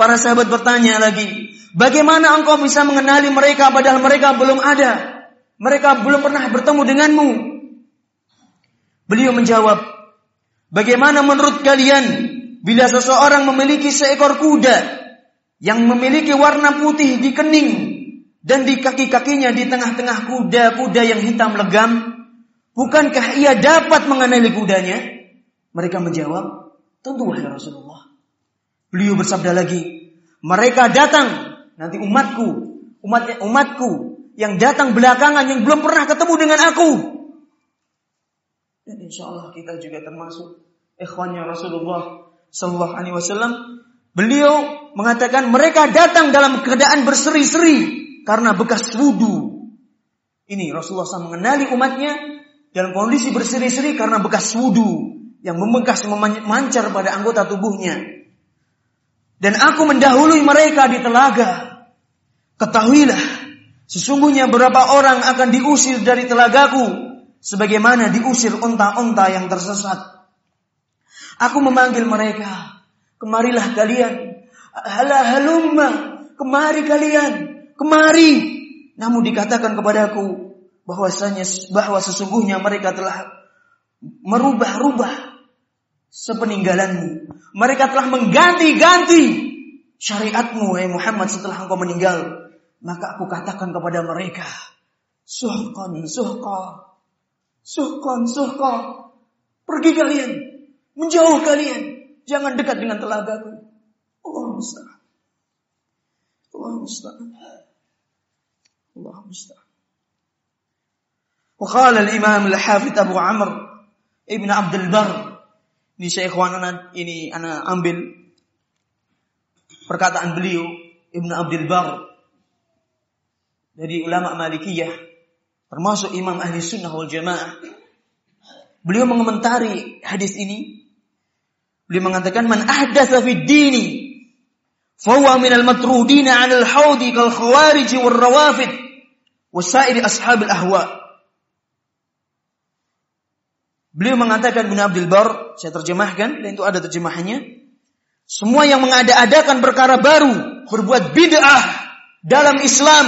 Para sahabat bertanya lagi, bagaimana engkau bisa mengenali mereka padahal mereka belum ada? Mereka belum pernah bertemu denganmu. Beliau menjawab, bagaimana menurut kalian bila seseorang memiliki seekor kuda yang memiliki warna putih di kening dan di kaki-kakinya di tengah-tengah kuda-kuda yang hitam legam, bukankah ia dapat mengenali kudanya? Mereka menjawab, tentu wahai Rasulullah. Beliau bersabda lagi, mereka datang nanti umatku, umat umatku yang datang belakangan yang belum pernah ketemu dengan aku. Dan insya Allah kita juga termasuk ikhwannya Rasulullah Sallallahu Alaihi Wasallam. Beliau mengatakan mereka datang dalam keadaan berseri-seri karena bekas wudhu. Ini Rasulullah SAW mengenali umatnya dalam kondisi berseri-seri karena bekas wudhu yang membekas memancar pada anggota tubuhnya. Dan aku mendahului mereka di telaga. Ketahuilah, sesungguhnya berapa orang akan diusir dari telagaku sebagaimana diusir unta-unta yang tersesat. Aku memanggil mereka. Kemarilah kalian. Hala halumma. Kemari kalian. Kemari. Namun dikatakan kepadaku bahwasanya bahwa sesungguhnya mereka telah merubah-rubah sepeninggalanmu. Mereka telah mengganti-ganti syariatmu, wahai Muhammad setelah engkau meninggal. Maka aku katakan kepada mereka, suhkan, suhka, suhkan, suhka. Pergi kalian, Menjauh kalian. Jangan dekat dengan telagaku. Allah musta'an. Allah musta'an. Allah musta'an. وقال الإمام الحافظ أبو عمرو ابن عبد البر ini saya ini ana ambil perkataan beliau Ibnu Abdul Bar dari ulama Malikiyah termasuk imam ahli sunnah wal jamaah beliau mengomentari hadis ini Beliau mengatakan man ahdatsa fid dini fahuwa min al matrudin 'an al haudi kal khawarij wal rawafid wasair ashab al ahwa. Beliau mengatakan Ibnu Abdul Bar, saya terjemahkan dan itu ada terjemahannya. Semua yang mengada-adakan perkara baru, berbuat bid'ah dalam Islam,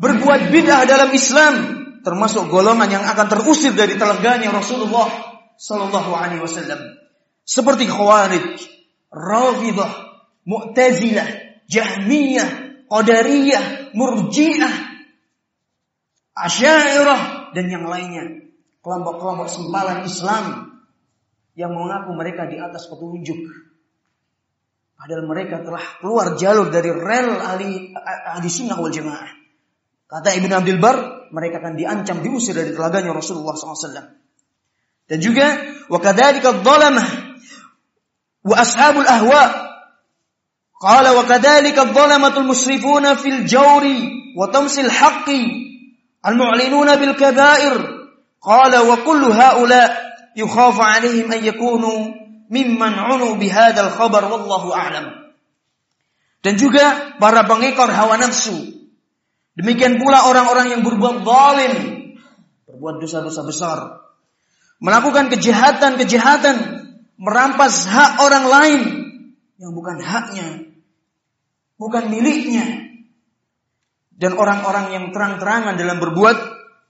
berbuat bid'ah dalam Islam, termasuk golongan yang akan terusir dari telaganya Rasulullah sallallahu alaihi wasallam seperti Khawarij, Rafidah, Mu'tazilah, Jahmiyah, Qadariyah, Murji'ah, Asy'ariyah dan yang lainnya Kelompok-kelompok sempalan Islam yang mengaku mereka di atas petunjuk. Padahal mereka telah keluar jalur dari rel ahli, ahli sunnah wal jamaah. Kata Ibn Abdul Bar, mereka akan diancam diusir dari telaganya Rasulullah SAW. Dan juga wakadzalika dhalamah وأصحاب الأهواء قال وكذلك الظلمة المسرفون في الجور وطمس الحق المعلنون بالكبائر Qala wa kullu haula yukhafu alaihim an yakunu mimman unu bihadzal khabar wallahu a'lam. Dan juga para pengekor hawa nafsu. Demikian pula orang-orang yang berbuat zalim, berbuat dosa-dosa besar, melakukan kejahatan-kejahatan, merampas hak orang lain yang bukan haknya, bukan miliknya. Dan orang-orang yang terang-terangan dalam berbuat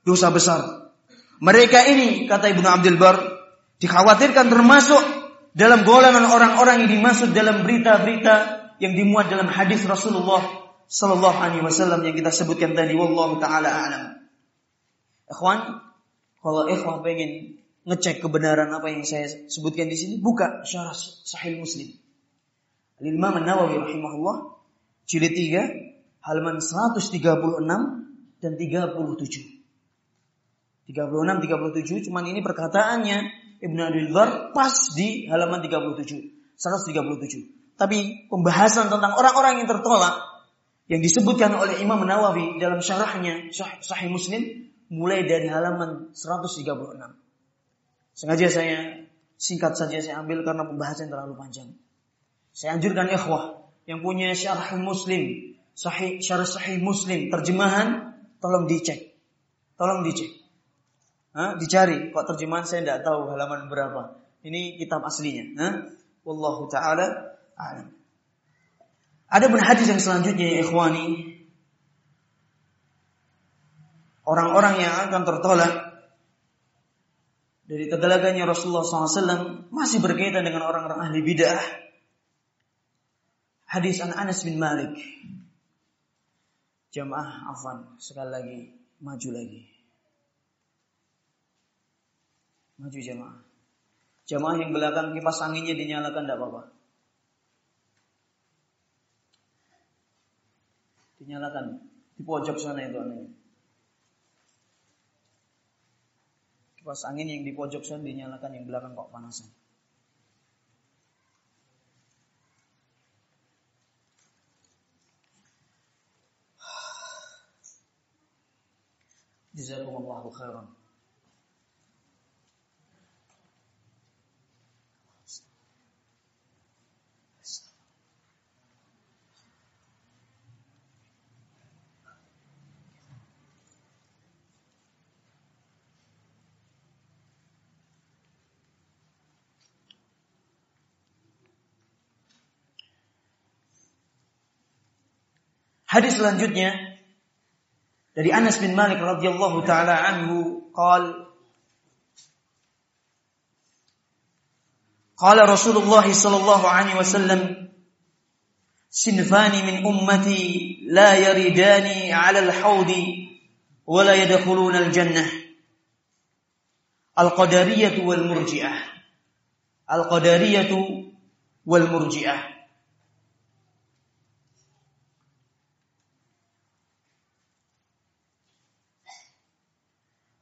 dosa besar. Mereka ini, kata Ibnu Abdul Bar, dikhawatirkan termasuk dalam golongan orang-orang yang dimaksud dalam berita-berita yang dimuat dalam hadis Rasulullah Sallallahu Alaihi Wasallam yang kita sebutkan tadi. Wallahu taala alam. Ikhwan, kalau ikhwan pengen ngecek kebenaran apa yang saya sebutkan di sini, buka syarah Sahih Muslim. Al-Imam An-Nawawi rahimahullah jilid 3 halaman 136 dan 37. 36 37 cuman ini perkataannya Ibnu Abdul Bar pas di halaman 37. 137. Tapi pembahasan tentang orang-orang yang tertolak yang disebutkan oleh Imam Nawawi dalam syarahnya Sahih Muslim mulai dari halaman 136. Sengaja saya singkat saja saya ambil karena pembahasan terlalu panjang. Saya anjurkan ikhwah yang punya syarah muslim, sahih syarah sahih muslim, terjemahan tolong dicek. Tolong dicek. Hah? Dicari, kok terjemahan saya tidak tahu halaman berapa. Ini kitab aslinya. Hah? Wallahu taala. Ada pun hadis yang selanjutnya ya ikhwani. Orang-orang yang akan tertolak dari tegalagannya Rasulullah SAW masih berkaitan dengan orang-orang ahli bidah. Hadis an Anas bin Malik. Jamaah afan sekali lagi maju lagi. Maju jamaah. Jamaah yang belakang kipas anginnya dinyalakan tidak apa-apa. Dinyalakan di pojok sana itu aneh. kipas angin yang di pojok sana dinyalakan yang belakang kok panasan. Jazakumullahu khairan. Hadis selanjutnya dari Anas bin Malik radhiyallahu taala anhu qal Qala Rasulullah sallallahu alaihi wasallam sinfani min ummati la yaridani 'ala al-hawdi wa la yadkhuluna al-jannah. Al-qadariyah wal murji'ah al-qadariyah wal murji'ah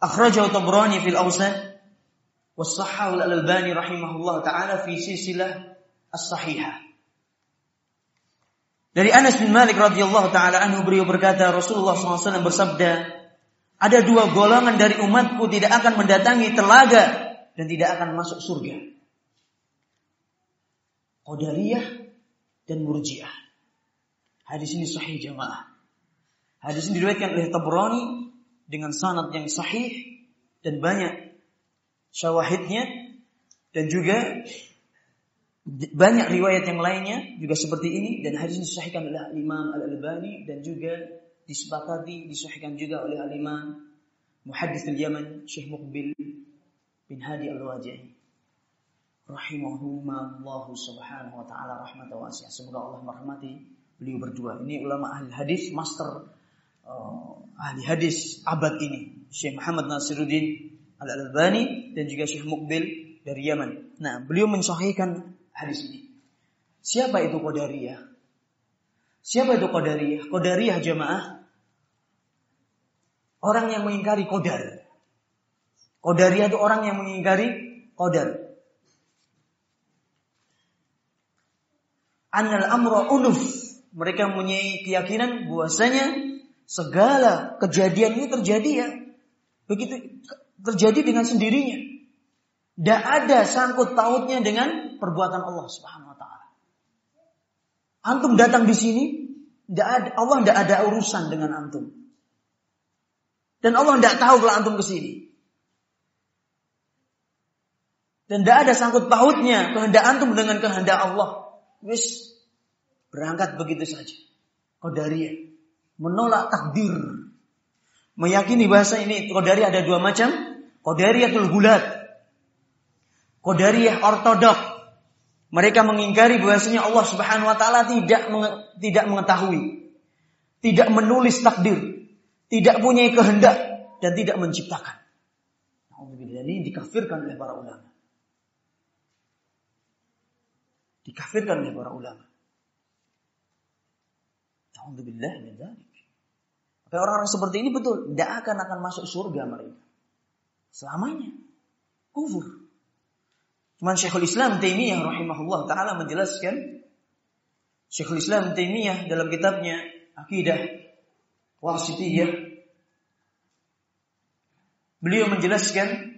Akhrajahu Tabrani fil Awsan wasahhahu Al-Albani rahimahullah taala fi silsilah as-sahiha. Dari Anas bin Malik radhiyallahu taala anhu beliau berkata Rasulullah SAW bersabda, ada dua golongan dari umatku tidak akan mendatangi telaga dan tidak akan masuk surga. Qadariyah dan Murji'ah. Hadis ini sahih jamaah. Hadis ini diriwayatkan oleh Tabrani dengan sanad yang sahih dan banyak syawahidnya dan juga banyak riwayat yang lainnya juga seperti ini dan hadis ini disahihkan oleh Imam Al-Albani dan juga disepakati disahihkan juga oleh Al-Imam Muhaddits al-Yaman Syekh Muqbil bin Hadi Al-Wajihi rahimahumullah subhanahu wa taala rahmatan wasi'ah. Semoga Allah merahmati beliau berdua. Ini ulama ahli hadis, master ahli hadis abad ini, Syekh Muhammad Nasiruddin Al-Albani dan juga Syekh Mukbil dari Yaman. Nah, beliau mensahihkan hadis ini. Siapa itu Qadariyah? Siapa itu Qadariyah? Qadariyah jamaah orang yang mengingkari qadar. Qadariyah itu orang yang mengingkari qadar. Annal amra unuf. Mereka mempunyai keyakinan bahwasanya Segala kejadian ini terjadi ya. Begitu terjadi dengan sendirinya. Tidak ada sangkut pautnya dengan perbuatan Allah Subhanahu wa taala. Antum datang di sini, tidak ada Allah tidak ada urusan dengan antum. Dan Allah tidak tahu kalau antum ke sini. Dan tidak ada sangkut pautnya kehendak antum dengan kehendak Allah. Wis berangkat begitu saja. Qadariyah menolak takdir. Meyakini bahasa ini Qadari ada dua macam, Qadariyatul Gulat. Qadariyah ortodok. Mereka mengingkari bahwasanya Allah Subhanahu wa taala tidak tidak mengetahui, tidak menulis takdir, tidak punya kehendak dan tidak menciptakan. Ini dikafirkan oleh para ulama. Dikafirkan oleh para ulama. Alhamdulillah min Tapi orang-orang seperti ini betul tidak akan akan masuk surga mereka. Selamanya kufur. Cuman Syekhul Islam Taimiyah rahimahullah taala menjelaskan Syekhul Islam Taimiyah dalam kitabnya Akidah Wasitiyah beliau menjelaskan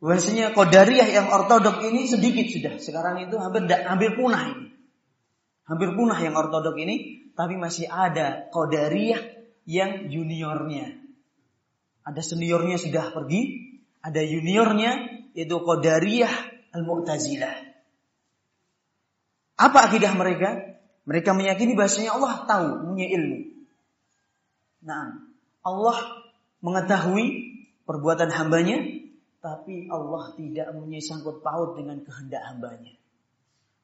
bahwasanya Qadariyah yang ortodok ini sedikit sudah. Sekarang itu hampir hampir punah ini. Hampir punah yang ortodok ini tapi masih ada Qadariyah yang juniornya. Ada seniornya sudah pergi, ada juniornya yaitu Qadariyah Al-Mu'tazilah. Apa akidah mereka? Mereka meyakini bahasanya Allah tahu, punya ilmu. Nah, Allah mengetahui perbuatan hambanya Tapi Allah tidak punya sangkut paut dengan kehendak hambanya.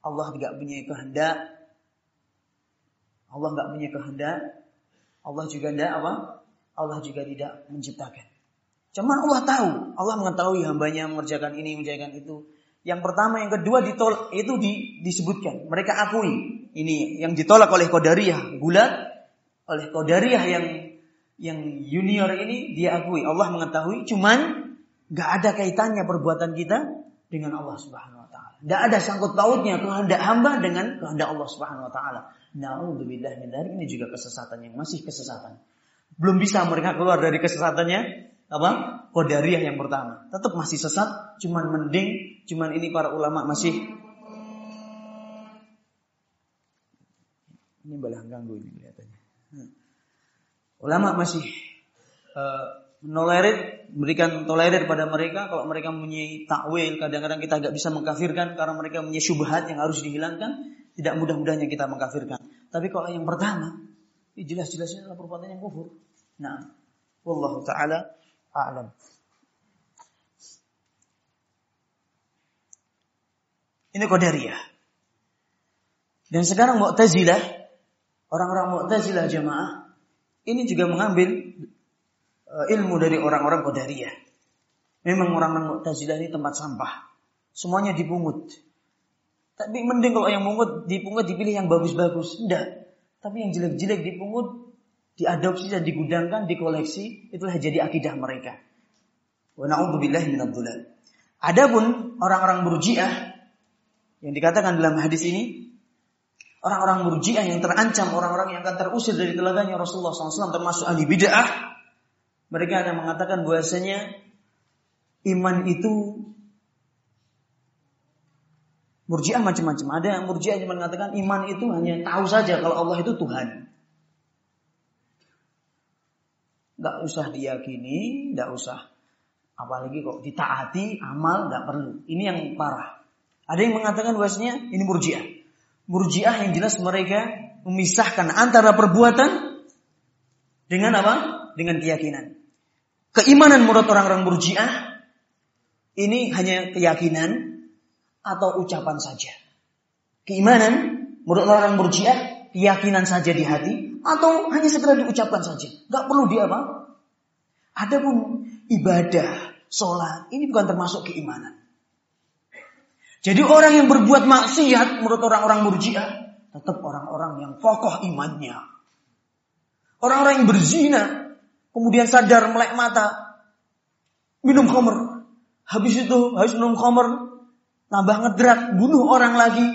Allah tidak punya kehendak. Allah nggak punya kehendak. Allah juga tidak apa? Allah juga tidak menciptakan. Cuman Allah tahu, Allah mengetahui hambanya mengerjakan ini, mengerjakan itu. Yang pertama, yang kedua ditolak itu di, disebutkan. Mereka akui ini yang ditolak oleh Qadariyah, gulat oleh Qadariyah yang yang junior ini dia akui Allah mengetahui cuman nggak ada kaitannya perbuatan kita dengan Allah Subhanahu wa taala. Nggak ada sangkut pautnya kehendak hamba dengan kehendak Allah Subhanahu wa taala. Nauzubillah min ini juga kesesatan yang masih kesesatan. Belum bisa mereka keluar dari kesesatannya apa? Qadariyah yang pertama. Tetap masih sesat, cuman mending, cuman ini para ulama masih ini balah ganggu ini kelihatannya. Hmm. Ulama masih uh, menolerir, memberikan tolerir pada mereka kalau mereka mempunyai takwil, kadang-kadang kita nggak bisa mengkafirkan karena mereka mempunyai syubhat yang harus dihilangkan, tidak mudah-mudahnya kita mengkafirkan. Tapi kalau yang pertama, jelas-jelasnya adalah perbuatan yang kufur. Nah, wallahu taala a'lam. Ini Qadariyah. Dan sekarang Mu'tazilah, orang-orang Mu'tazilah jemaah ini juga mengambil uh, ilmu dari orang-orang Qadariyah. Memang orang-orang Mu'tazilah ini tempat sampah. Semuanya dipungut. Tapi mending kalau yang mungut dipungut dipilih yang bagus-bagus. Enggak. Tapi yang jelek-jelek dipungut, diadopsi dan digudangkan, dikoleksi, itulah jadi akidah mereka. Wa na'udzubillahi minadh Adapun orang-orang Murji'ah yang dikatakan dalam hadis ini Orang-orang murjiah yang terancam, orang-orang yang akan terusir dari telaganya Rasulullah SAW termasuk ahli bid'ah. Mereka ada mengatakan bahwasanya iman itu murjiah macam-macam. Ada yang murjiah yang mengatakan iman itu hanya tahu saja kalau Allah itu Tuhan. Gak usah diyakini, gak usah apalagi kok ditaati, amal gak perlu. Ini yang parah. Ada yang mengatakan bahwasanya ini murjiah. Murjiah yang jelas mereka memisahkan antara perbuatan dengan apa? Dengan keyakinan. Keimanan menurut orang-orang murjiah ini hanya keyakinan atau ucapan saja. Keimanan menurut orang-orang murjiah keyakinan saja di hati atau hanya sekedar diucapkan saja. Gak perlu dia apa? Adapun ibadah, sholat ini bukan termasuk keimanan. Jadi orang yang berbuat maksiat menurut orang-orang murjiah tetap orang-orang yang kokoh imannya. Orang-orang yang berzina kemudian sadar melek mata minum khamr. Habis itu habis minum khamr nambah ngedrat bunuh orang lagi.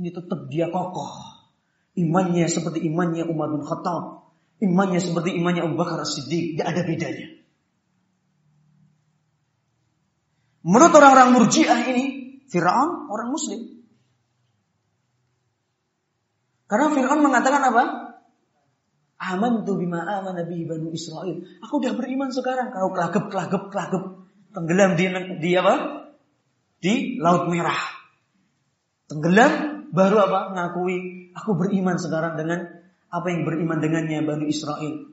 Ini tetap dia kokoh. Imannya seperti imannya Umar bin Khattab. Imannya seperti imannya Abu Bakar As-Siddiq. Tidak ada bedanya. Menurut orang-orang murjiah ini, Fir'aun orang muslim. Karena Fir'aun mengatakan apa? Aman tu bima aman Nabi Banu Israel. Aku udah beriman sekarang. Kau kelagep, kelagep, kelagep. Tenggelam di, di apa? Di Laut Merah. Tenggelam, baru apa? Ngakui, aku beriman sekarang dengan apa yang beriman dengannya Banu Israel.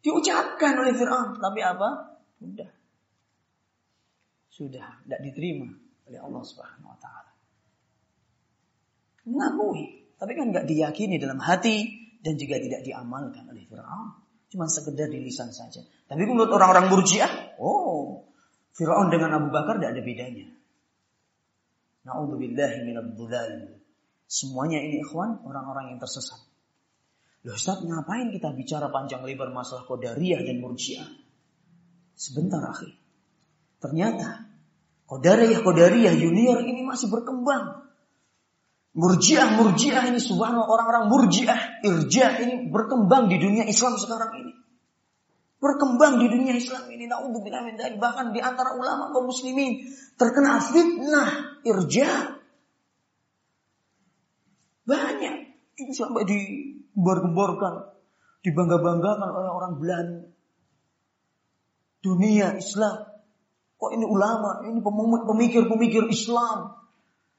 Diucapkan oleh Fir'aun. Tapi apa? Sudah. Sudah, tidak diterima oleh Allah Subhanahu wa taala. Mengakui, tapi kan nggak diyakini dalam hati dan juga tidak diamalkan oleh Firaun. Cuma sekedar di lisan saja. Tapi menurut orang-orang Murji'ah, oh, Firaun dengan Abu Bakar tidak ada bedanya. Nauzubillahi minadh Semuanya ini ikhwan orang-orang yang tersesat. Loh Ustaz, ngapain kita bicara panjang lebar masalah Qadariyah dan Murji'ah? Sebentar akhir. Ternyata Qadariyah, Qadariyah junior ini masih berkembang. Murjiah, Murjiah ini subhanallah orang-orang Murjiah, Irja ini berkembang di dunia Islam sekarang ini. Berkembang di dunia Islam ini. Naudzubillah min bahkan di antara ulama kaum muslimin terkena fitnah Irja. Banyak itu sampai digembar-gemborkan, dibangga-banggakan oleh orang Belanda. Dunia Islam Kok ini ulama, ini pemikir-pemikir Islam.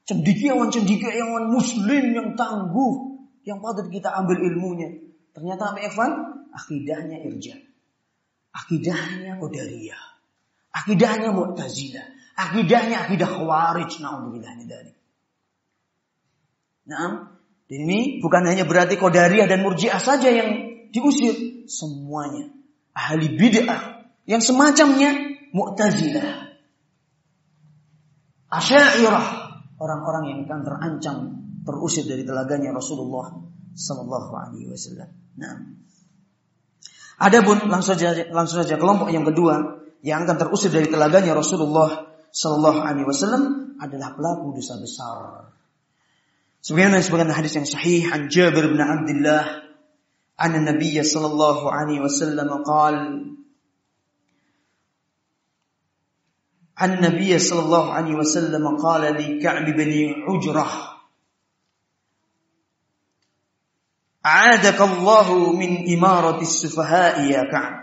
Cendikiawan-cendikiawan muslim yang tangguh. Yang patut kita ambil ilmunya. Ternyata apa Evan? Akidahnya irja. Akidahnya Qadariyah. Akidahnya Mu'tazilah. Akidahnya akidah Khawarij. Na'udzubillah dari. Nah, ini bukan hanya berarti Qadariyah dan Murji'ah saja yang diusir. Semuanya. Ahli bid'ah. Yang semacamnya Mu'tazilah. Asyairah. Orang-orang yang akan terancam terusir dari telaganya Rasulullah Sallallahu Alaihi Wasallam. Nah, Adapun langsung saja langsung saja kelompok yang kedua yang akan terusir dari telaganya Rasulullah Sallallahu Alaihi Wasallam adalah pelaku dosa besar. Sebagaimana sebagian hadis yang sahih an Jabir bin Abdullah an Nabi sallallahu alaihi wasallam qaal عن النبي صلى الله عليه وسلم قال لكعب بن عجرة عادك الله من إمارة السفهاء يا كعب.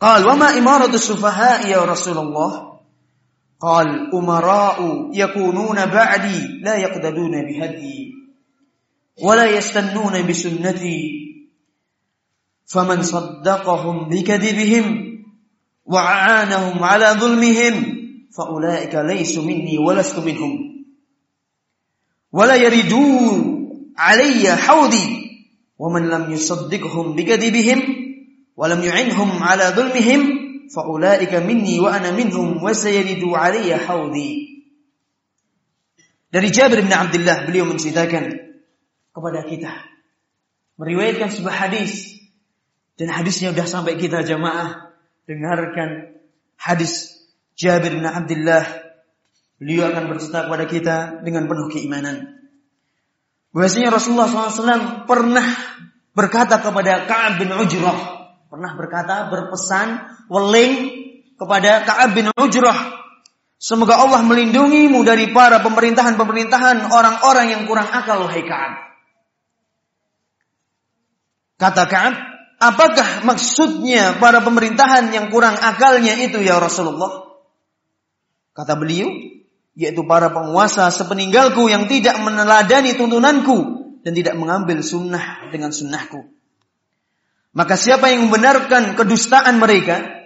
قال وما إمارة السفهاء يا رسول الله؟ قال أمراء يكونون بعدي لا يقتدون بهدي ولا يستنون بسنتي فمن صدقهم بكذبهم وعانهم على ظلمهم فأولئك ليسوا مني ولست منهم. ولا يردون alayya haudi wa man lam yusaddiqhum bigadibihim wa lam yu'inhum ala dhulmihim fa ulaika minni wa ana minhum wa sayaridu alayya haudi dari Jabir bin Abdullah beliau menceritakan kepada kita meriwayatkan sebuah hadis. Dan hadisnya sudah sampai kita jamaah dengarkan hadis Jabir bin Abdullah. Beliau akan bercerita kepada kita dengan penuh keimanan bahwasanya Rasulullah SAW pernah berkata kepada Ka'ab bin Ujrah pernah berkata berpesan weling kepada Ka'ab bin Ujrah semoga Allah melindungimu dari para pemerintahan-pemerintahan orang-orang yang kurang akal wahai Ka'ab. Kata Ka'ab apakah maksudnya para pemerintahan yang kurang akalnya itu ya Rasulullah? Kata beliau yaitu para penguasa sepeninggalku yang tidak meneladani tuntunanku dan tidak mengambil sunnah dengan sunnahku maka siapa yang membenarkan kedustaan mereka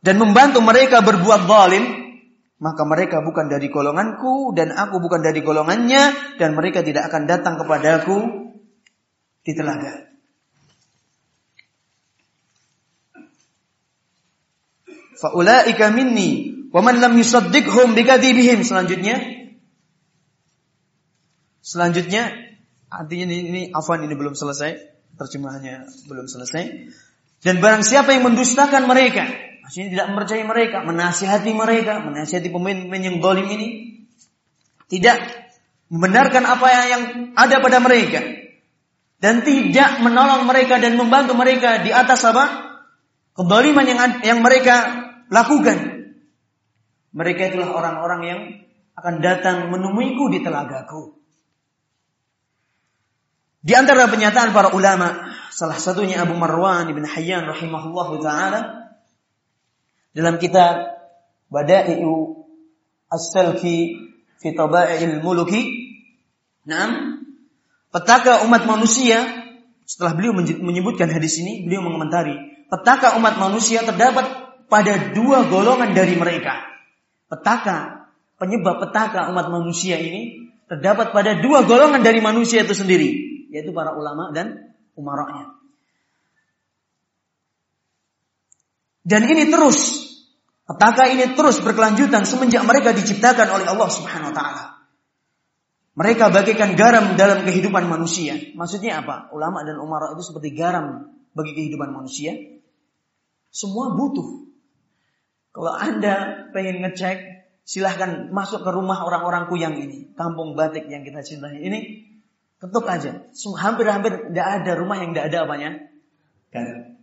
dan membantu mereka berbuat zalim, maka mereka bukan dari golonganku dan aku bukan dari golongannya dan mereka tidak akan datang kepadaku di telaga. Faulaika minni wa man lam yusaddiqhum bikadzibihim selanjutnya selanjutnya artinya ini, ini afan ini belum selesai terjemahannya belum selesai. Dan barang siapa yang mendustakan mereka, maksudnya tidak mempercayai mereka, menasihati mereka, menasihati pemimpin yang dolim ini, tidak membenarkan apa yang ada pada mereka, dan tidak menolong mereka dan membantu mereka di atas apa? Kedoliman yang yang mereka lakukan. Mereka itulah orang-orang yang akan datang menemuiku di telagaku. Di antara pernyataan para ulama, salah satunya Abu Marwan ibn Hayyan rahimahullahu taala dalam kitab Bada'i'u As-Salki fi Muluki. Naam, petaka umat manusia setelah beliau menyebutkan hadis ini, beliau mengomentari, petaka umat manusia terdapat pada dua golongan dari mereka. Petaka, penyebab petaka umat manusia ini terdapat pada dua golongan dari manusia itu sendiri yaitu para ulama dan umaranya. Dan ini terus, petaka ini terus berkelanjutan semenjak mereka diciptakan oleh Allah Subhanahu wa taala. Mereka bagikan garam dalam kehidupan manusia. Maksudnya apa? Ulama dan umara itu seperti garam bagi kehidupan manusia. Semua butuh. Kalau Anda pengen ngecek, silahkan masuk ke rumah orang-orang kuyang ini. Kampung batik yang kita cintai ini. Ketuk aja. Hampir-hampir tidak ada rumah yang tidak ada apanya. Garam.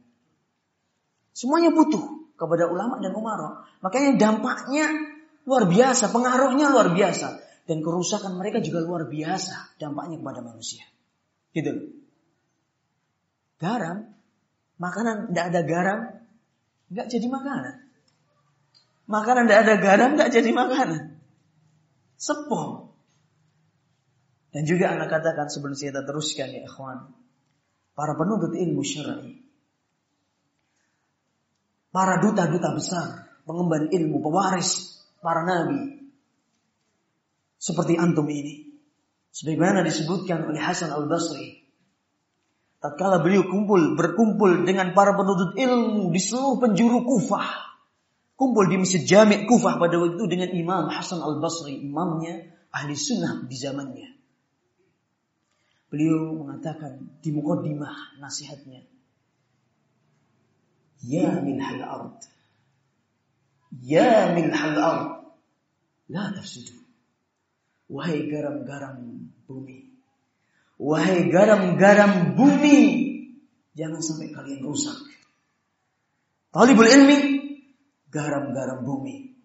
Semuanya butuh kepada ulama dan umara. Makanya dampaknya luar biasa, pengaruhnya luar biasa. Dan kerusakan mereka juga luar biasa dampaknya kepada manusia. Gitu. Garam, makanan tidak ada garam, nggak jadi makanan. Makanan tidak ada garam, nggak jadi makanan. Sepong. Dan juga anak katakan sebelum saya teruskan ya ikhwan. Para penuntut ilmu syar'i. para duta-duta besar, pengemban ilmu, pewaris para nabi. Seperti antum ini. Sebagaimana disebutkan oleh Hasan al-Basri. Tatkala beliau kumpul, berkumpul dengan para penuntut ilmu di seluruh penjuru Kufah. Kumpul di Masjid Jami' Kufah pada waktu itu dengan Imam Hasan al-Basri, imamnya ahli sunnah di zamannya. Beliau mengatakan di mukaddimah nasihatnya, Ya milhal ard. Ya milhal ard. La tafsidu. Wahai garam-garam bumi. Wahai garam-garam bumi. Jangan sampai kalian rusak. Talibul ilmi. Garam-garam bumi.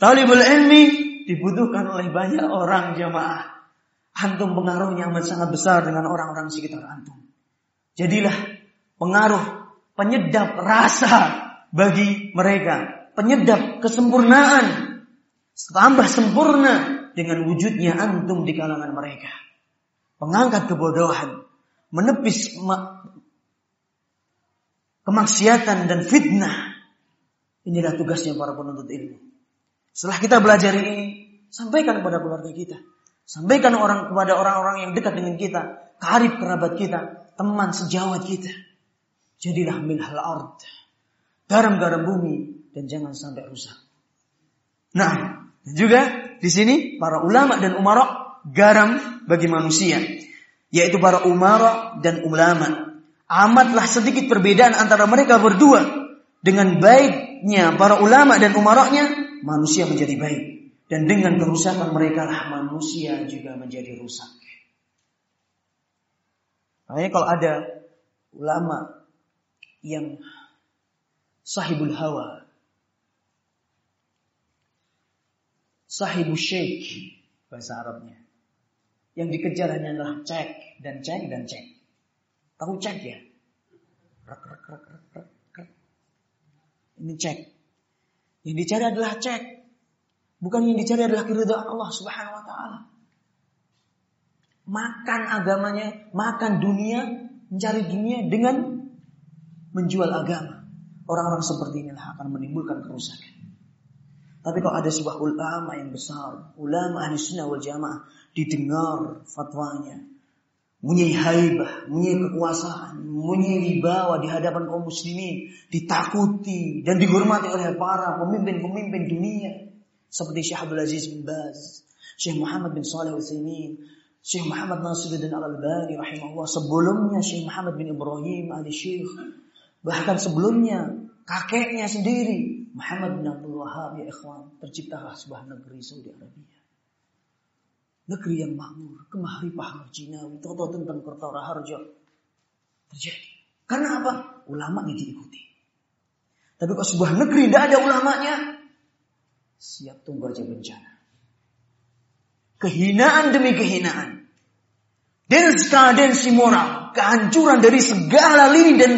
Talibul ilmi dibutuhkan oleh banyak orang jamaah. Antum pengaruhnya amat sangat besar dengan orang-orang sekitar antum. Jadilah pengaruh penyedap rasa bagi mereka, penyedap kesempurnaan, tambah sempurna dengan wujudnya antum di kalangan mereka. Mengangkat kebodohan, menepis kemaksiatan dan fitnah. Inilah tugasnya para penuntut ilmu. Setelah kita belajar ini, sampaikan kepada keluarga kita. Sampaikan orang kepada orang-orang yang dekat dengan kita, karib kerabat kita, teman sejawat kita. Jadilah milhal ard. Garam-garam bumi dan jangan sampai rusak. Nah, juga di sini para ulama dan umara garam bagi manusia, yaitu para umara dan ulama. Amatlah sedikit perbedaan antara mereka berdua. Dengan baiknya para ulama dan umaranya, manusia menjadi baik. Dan dengan kerusakan mereka lah manusia juga menjadi rusak. Makanya kalau ada ulama yang sahibul hawa. Sahibul syekh bahasa Arabnya. Yang dikejar hanya adalah cek dan cek dan cek. Tahu cek ya? Rek, rek, rek, rek. Ini cek. Yang dicari adalah cek. Bukan yang dicari adalah keridhaan Allah Subhanahu wa taala. Makan agamanya, makan dunia, mencari dunia dengan menjual agama. Orang-orang seperti inilah akan menimbulkan kerusakan. Tapi kalau ada sebuah ulama yang besar, ulama ahli sunnah wal jamaah, didengar fatwanya, punya haibah, punya kekuasaan, punya wibawa di hadapan kaum muslimin, ditakuti dan dihormati oleh para pemimpin-pemimpin dunia. Seperti Syekh Abdul Aziz bin Baz, Syekh Muhammad bin Saleh Utsaimin, Syekh Muhammad Nasiruddin Al-Albani rahimahullah, sebelumnya Syekh Muhammad bin Ibrahim Ali Syekh, Bahkan sebelumnya kakeknya sendiri Muhammad bin Abdul Wahab ya ikhwan terciptalah sebuah negeri Saudi Arabia. Negeri yang makmur, kemahripah Jinawi, toto tentang Kertara Harjo terjadi. Karena apa? Ulama yang diikuti. Tapi kalau sebuah negeri tidak ada ulamanya, siap tunggu aja bencana. Kehinaan demi kehinaan. Denskadensi moral, kehancuran dari segala lini dan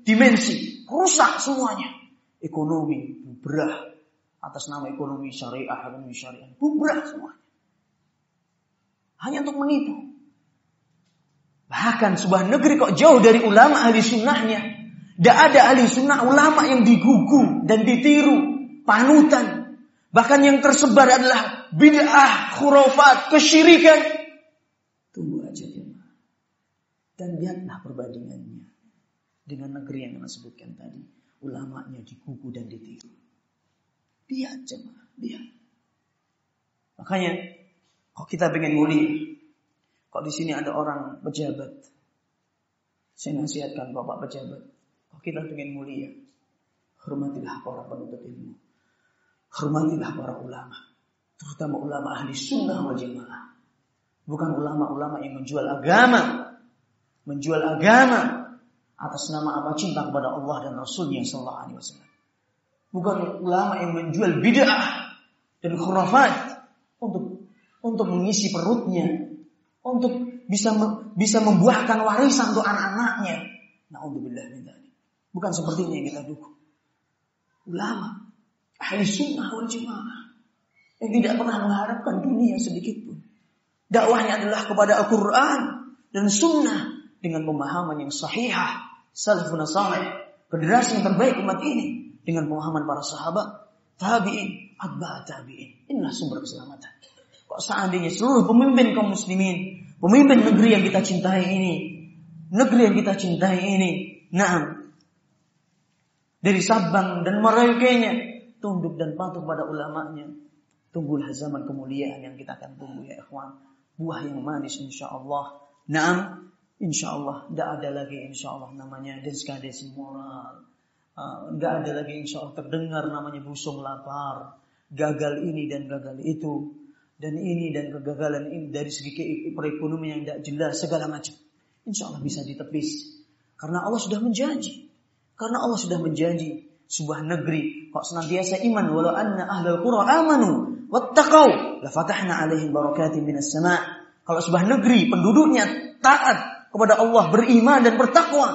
dimensi, rusak semuanya. Ekonomi bubrah atas nama ekonomi syariah, ekonomi syariah, bubrah semuanya. Hanya untuk menipu. Bahkan sebuah negeri kok jauh dari ulama ahli sunnahnya. Tidak ada ahli sunnah ulama yang digugu dan ditiru, panutan. Bahkan yang tersebar adalah bid'ah, khurafat, kesyirikan. Tunggu aja ya. Dan lihatlah perbandingannya dengan negeri yang saya sebutkan tadi. Ulamanya digugu dan ditiru. Lihat jemaah, lihat. Makanya, kok kita pengen mulia, kok di sini ada orang pejabat, saya nasihatkan bapak pejabat, kok kita pengen mulia, hormatilah para penuntut ilmu, hormatilah para ulama, terutama ulama ahli sunnah wal jamaah, bukan ulama-ulama yang menjual agama, menjual agama atas nama apa? Cinta kepada Allah dan Rasulnya Sallallahu Alaihi Wasallam. Bukan ulama yang menjual bid'ah dan khurafat untuk untuk mengisi perutnya, untuk bisa bisa membuahkan warisan untuk anak-anaknya. Nauzubillah Bukan seperti ini yang kita dukung. Ulama ahli sunnah wal jamaah yang tidak pernah mengharapkan dunia sedikit pun. Dakwahnya adalah kepada Al-Quran dan Sunnah dengan pemahaman yang sahihah salafun salih, generasi yang terbaik umat ini. dengan pemahaman para sahabat, tabi'in, atba tabi'in. Inilah sumber keselamatan. Seandainya seluruh pemimpin kaum muslimin, pemimpin negeri yang kita cintai ini, negeri yang kita cintai ini, nah, dari Sabang dan Merauke-nya, tunduk dan patuh pada ulamanya. Tunggulah zaman kemuliaan yang kita akan tunggu ya ikhwan. Buah yang manis insya Allah. Naam, insya Allah. Tidak ada lagi insya Allah namanya deskadesi moral. Tidak uh, ada lagi insya Allah terdengar namanya busung lapar. Gagal ini dan gagal itu. Dan ini dan kegagalan ini dari segi perekonomian yang tidak jelas segala macam. Insya Allah bisa ditepis. Karena Allah sudah menjanji. Karena Allah sudah menjanji sebuah negeri kok senantiasa iman walau anna ahlul qura amanu wattaqau la fatahna alaihim barakatin minas sama. Kalau sebuah negeri penduduknya taat kepada Allah, beriman dan bertakwa,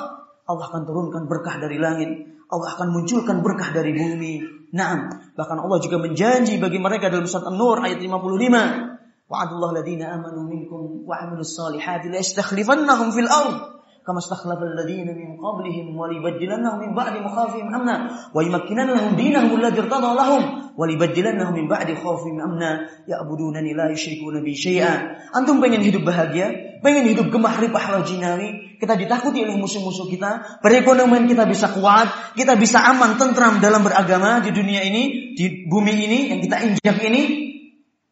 Allah akan turunkan berkah dari langit. Allah akan munculkan berkah dari bumi. Naam, bahkan Allah juga menjanji bagi mereka dalam surat An-Nur ayat 55. Wa'adullah ladina amanu minkum wa amilus salihati la istakhlifannahum fil ardh كما استخلف الذين من قبلهم وليبدلنهم من بعد مخافهم امنا ويمكنن لهم دينهم الذي ارتضى لهم وليبدلنهم من بعد خوفهم امنا يعبدونني لا يشركون بي شيئا antum pengen hidup bahagia pengen hidup gemah ripah rajinawi kita ditakuti oleh musuh-musuh kita. Perekonomian kita bisa kuat. Kita bisa aman tentram dalam beragama di dunia ini di bumi ini yang kita injak ini.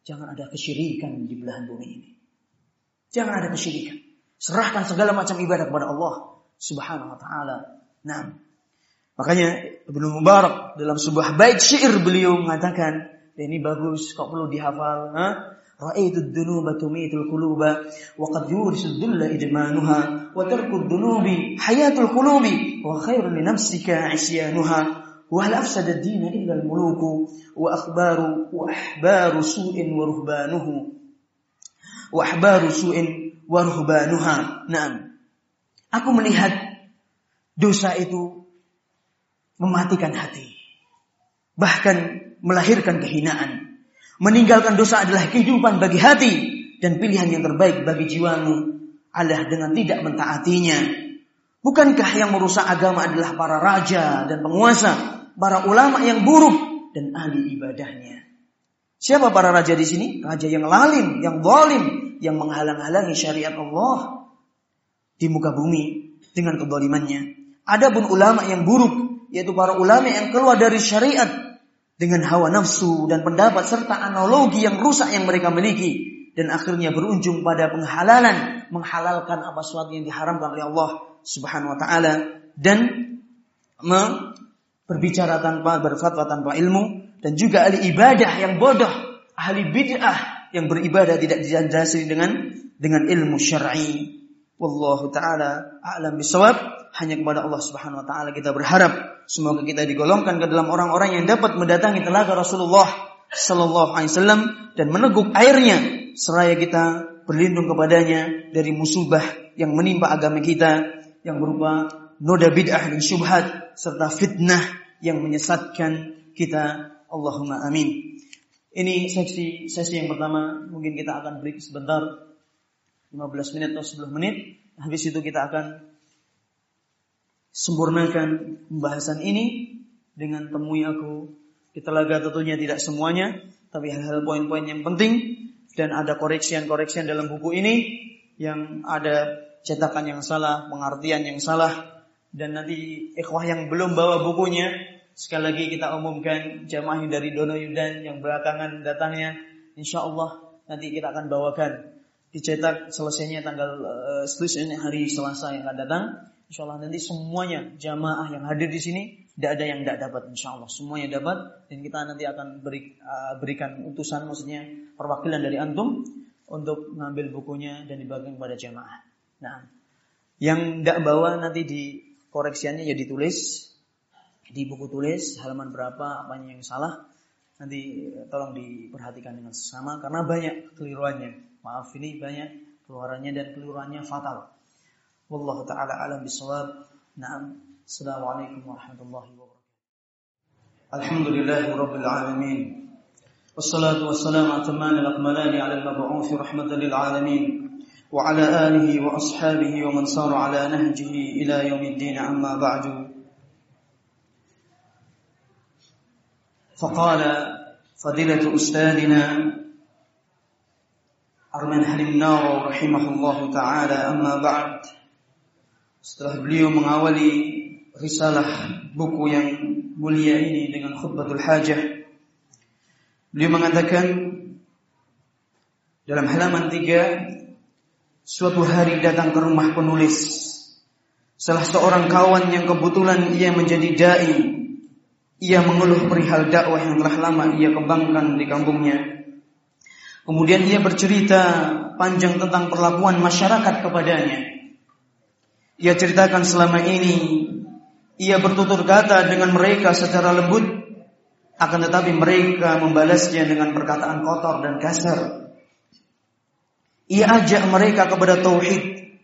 Jangan ada kesyirikan di belahan bumi ini. Jangan ada kesyirikan. Serahkan segala macam ibadah kepada Allah Subhanahu wa taala. Nah, makanya Ibnu Mubarak dalam sebuah bait syair beliau mengatakan, ini bagus kok perlu dihafal, ha? Wa tarku ad-dunubi hayatul qulubi wa khairun li nafsika isyanuha wa hal afsada ad-din illa al-muluku wa akhbaru wa ahbaru su'in wa ruhbanuhu wa ahbaru su'in waruhbanuha. Nah, aku melihat dosa itu mematikan hati. Bahkan melahirkan kehinaan. Meninggalkan dosa adalah kehidupan bagi hati dan pilihan yang terbaik bagi jiwamu adalah dengan tidak mentaatinya. Bukankah yang merusak agama adalah para raja dan penguasa, para ulama yang buruk dan ahli ibadahnya? Siapa para raja di sini? Raja yang lalim, yang zalim, yang menghalang-halangi syariat Allah di muka bumi dengan kedolimannya. Adapun ulama yang buruk, yaitu para ulama yang keluar dari syariat dengan hawa nafsu dan pendapat serta analogi yang rusak yang mereka miliki dan akhirnya berujung pada penghalalan, menghalalkan apa sesuatu yang diharamkan oleh Allah Subhanahu wa taala dan berbicara tanpa berfatwa tanpa ilmu dan juga ahli ibadah yang bodoh, ahli bid'ah yang beribadah tidak didasari dengan dengan ilmu syar'i. Wallahu taala a'lam bisawab. Hanya kepada Allah Subhanahu wa taala kita berharap semoga kita digolongkan ke dalam orang-orang yang dapat mendatangi telaga Rasulullah sallallahu alaihi wasallam dan meneguk airnya seraya kita berlindung kepadanya dari musibah yang menimpa agama kita yang berupa noda bid'ah dan syubhat serta fitnah yang menyesatkan kita. Allahumma amin. Ini sesi sesi yang pertama, mungkin kita akan break sebentar 15 menit atau 10 menit. Habis itu kita akan sempurnakan pembahasan ini dengan temui aku di telaga tentunya tidak semuanya, tapi hal-hal poin-poin yang penting dan ada koreksian-koreksian dalam buku ini yang ada cetakan yang salah, pengertian yang salah dan nanti ikhwah yang belum bawa bukunya Sekali lagi kita umumkan jamaah dari Dono Yudan yang belakangan datangnya. Insya Allah nanti kita akan bawakan. Dicetak selesainya tanggal uh, selesainya hari Selasa yang akan datang. Insya Allah nanti semuanya jamaah yang hadir di sini tidak ada yang tidak dapat insya Allah semuanya dapat dan kita nanti akan beri, uh, berikan utusan maksudnya perwakilan dari antum untuk mengambil bukunya dan dibagikan kepada jamaah. Nah, yang tidak bawa nanti di koreksiannya ya ditulis di buku tulis halaman berapa apa yang salah nanti eh, tolong diperhatikan dengan sesama karena banyak keliruannya maaf ini banyak keluarannya dan keliruannya fatal wallahu taala alam bisawab na'am assalamualaikum warahmatullahi wabarakatuh alhamdulillahi rabbil alamin wassalatu wassalamu ataman al-akmalani ala al-mab'uth rahmatan lil alamin وعلى آله وأصحابه ومن سار على نهجه إلى يوم الدين أما بعد فقال فضيلة أستاذنا Arman Halim Nawawi rahimahullahu taala amma ba'd. Setelah beliau mengawali risalah buku yang mulia ini dengan khutbatul hajah beliau mengatakan dalam halaman 3 suatu hari datang ke rumah penulis. Salah seorang kawan yang kebetulan ia menjadi dai. Ia mengeluh perihal dakwah yang telah lama ia kembangkan di kampungnya Kemudian ia bercerita panjang tentang perlakuan masyarakat kepadanya. Ia ceritakan selama ini ia bertutur kata dengan mereka secara lembut, akan tetapi mereka membalasnya dengan perkataan kotor dan kasar. Ia ajak mereka kepada tauhid,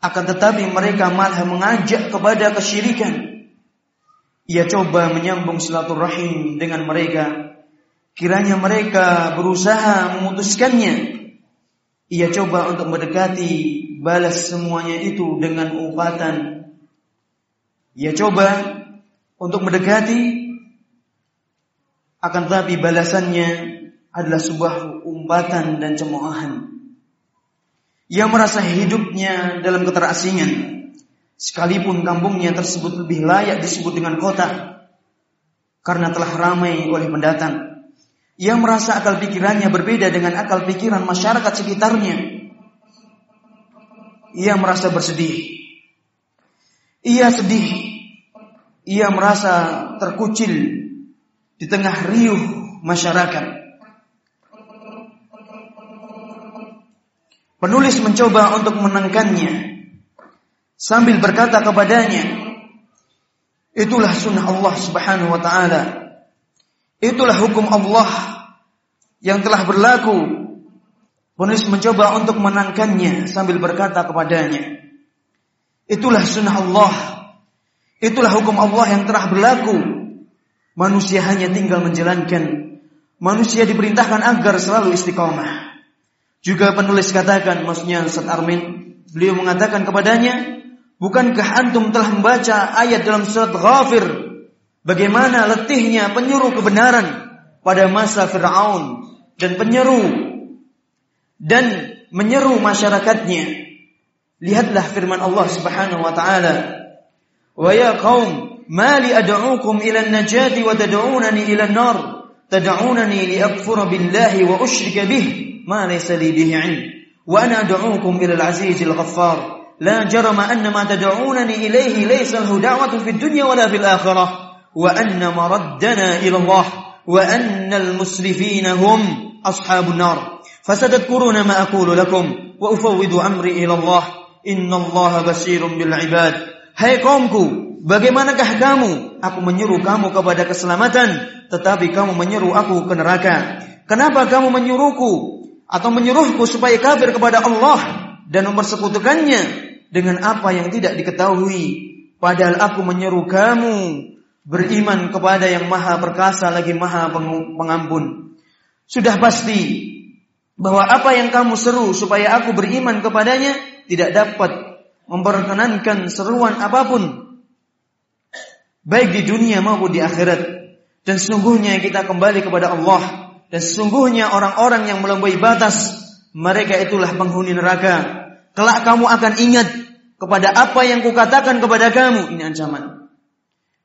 akan tetapi mereka malah mengajak kepada kesyirikan. Ia coba menyambung silaturahim dengan mereka, Kiranya mereka berusaha memutuskannya. Ia coba untuk mendekati balas semuanya itu dengan umpatan. Ia coba untuk mendekati akan tetapi balasannya adalah sebuah umpatan dan cemoohan. Ia merasa hidupnya dalam keterasingan. Sekalipun kampungnya tersebut lebih layak disebut dengan kota. Karena telah ramai oleh pendatang. Ia merasa akal pikirannya berbeda dengan akal pikiran masyarakat sekitarnya. Ia merasa bersedih. Ia sedih. Ia merasa terkucil di tengah riuh masyarakat. Penulis mencoba untuk menenangkannya sambil berkata kepadanya, "Itulah sunnah Allah Subhanahu wa taala." Itulah hukum Allah yang telah berlaku. Penulis mencoba untuk menangkannya sambil berkata kepadanya, Itulah sunnah Allah. Itulah hukum Allah yang telah berlaku. Manusia hanya tinggal menjalankan. Manusia diperintahkan agar selalu istiqomah. Juga penulis katakan, maksudnya Ustaz Armin, beliau mengatakan kepadanya, Bukankah antum telah membaca ayat dalam surat Ghafir Bagaimana letihnya penyuruh kebenaran pada masa Fir'aun dan penyeru dan menyeru masyarakatnya. Lihatlah firman Allah Subhanahu wa taala. Wa ya qaum, ma li ad'ukum ila an-najati wa tad'unani ila an-nar? Tad'unani li akfura billahi wa ushrika bih ma laysa li bihi 'ilm. Wa ana ad'ukum ila al-'aziz al-ghaffar. La jarama ma tad'unani ilayhi laysa lahu da'watun fid dunya wala fil akhirah. وأن مردنا إلى الله وأن المسرفين هم أصحاب النار فستذكرون ما أقول لكم وأفوض أمري إلى الله إن الله بصير بالعباد Hai kaumku, bagaimanakah kamu? Aku menyuruh kamu kepada keselamatan, tetapi kamu menyuruh aku ke neraka. Kenapa kamu menyuruhku atau menyuruhku supaya kafir kepada Allah dan mempersekutukannya dengan apa yang tidak diketahui? Padahal aku menyuruh kamu beriman kepada yang maha perkasa lagi maha pengampun. Sudah pasti bahwa apa yang kamu seru supaya aku beriman kepadanya tidak dapat memperkenankan seruan apa pun. Baik di dunia maupun di akhirat. Dan sesungguhnya kita kembali kepada Allah. Dan sesungguhnya orang-orang yang melampaui batas. Mereka itulah penghuni neraka. Kelak kamu akan ingat kepada apa yang kukatakan kepada kamu. Ini ancaman.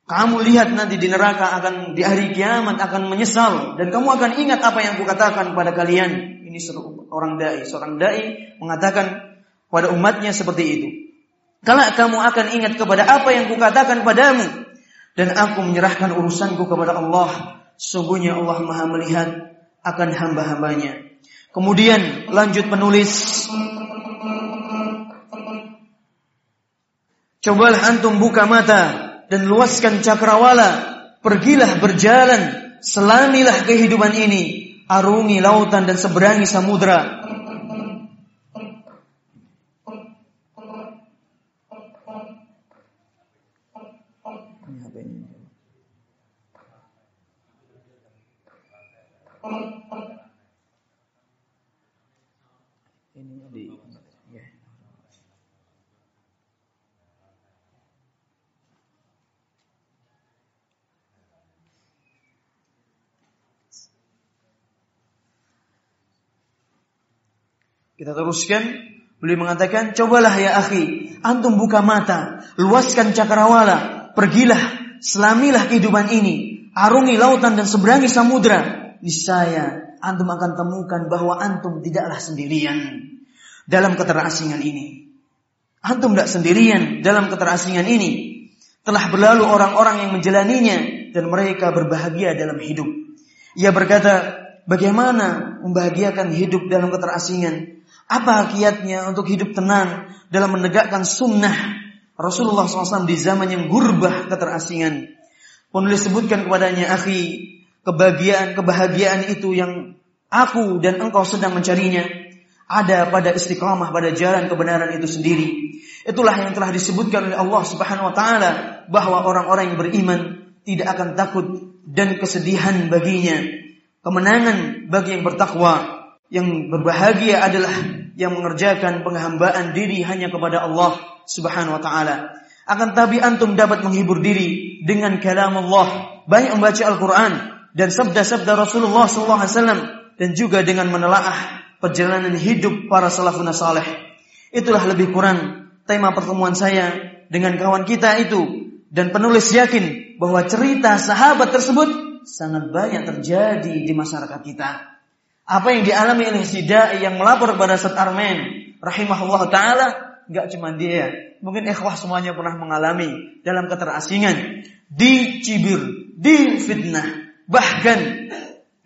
Kamu lihat nanti di neraka akan di hari kiamat akan menyesal dan kamu akan ingat apa yang kukatakan pada kalian. Ini orang dai, seorang dai mengatakan pada umatnya seperti itu. Kalau kamu akan ingat kepada apa yang kukatakan padamu dan aku menyerahkan urusanku kepada Allah. Sungguhnya Allah Maha melihat akan hamba-hambanya. Kemudian lanjut penulis Cobalah antum buka mata dan luaskan cakrawala. Pergilah berjalan, selamilah kehidupan ini, arungi lautan dan seberangi samudra. Kita teruskan. Beliau mengatakan, cobalah ya akhi, antum buka mata, luaskan cakrawala, pergilah, selamilah kehidupan ini, arungi lautan dan seberangi samudra. Niscaya antum akan temukan bahwa antum tidaklah sendirian dalam keterasingan ini. Antum tidak sendirian dalam keterasingan ini. Telah berlalu orang-orang yang menjalaninya dan mereka berbahagia dalam hidup. Ia berkata, bagaimana membahagiakan hidup dalam keterasingan? Apa kiatnya untuk hidup tenang dalam menegakkan sunnah Rasulullah SAW di zaman yang gurbah keterasingan? Penulis sebutkan kepadanya, akhi, kebahagiaan kebahagiaan itu yang aku dan engkau sedang mencarinya ada pada istiqamah pada jalan kebenaran itu sendiri. Itulah yang telah disebutkan oleh Allah Subhanahu wa taala bahwa orang-orang yang beriman tidak akan takut dan kesedihan baginya. Kemenangan bagi yang bertakwa, yang berbahagia adalah yang mengerjakan penghambaan diri hanya kepada Allah Subhanahu wa taala. Akan tapi antum dapat menghibur diri dengan kalam Allah, banyak membaca Al-Qur'an dan sabda-sabda Rasulullah SAW dan juga dengan menelaah perjalanan hidup para salafun saleh. Itulah lebih kurang tema pertemuan saya dengan kawan kita itu dan penulis yakin bahwa cerita sahabat tersebut sangat banyak terjadi di masyarakat kita. Apa yang dialami oleh si dai yang melapor kepada Ustaz Armen rahimahullah taala nggak cuma dia, mungkin ikhwah semuanya pernah mengalami dalam keterasingan, dicibir, difitnah, bahkan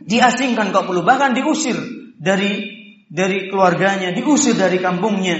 diasingkan kok perlu bahkan diusir dari dari keluarganya, diusir dari kampungnya.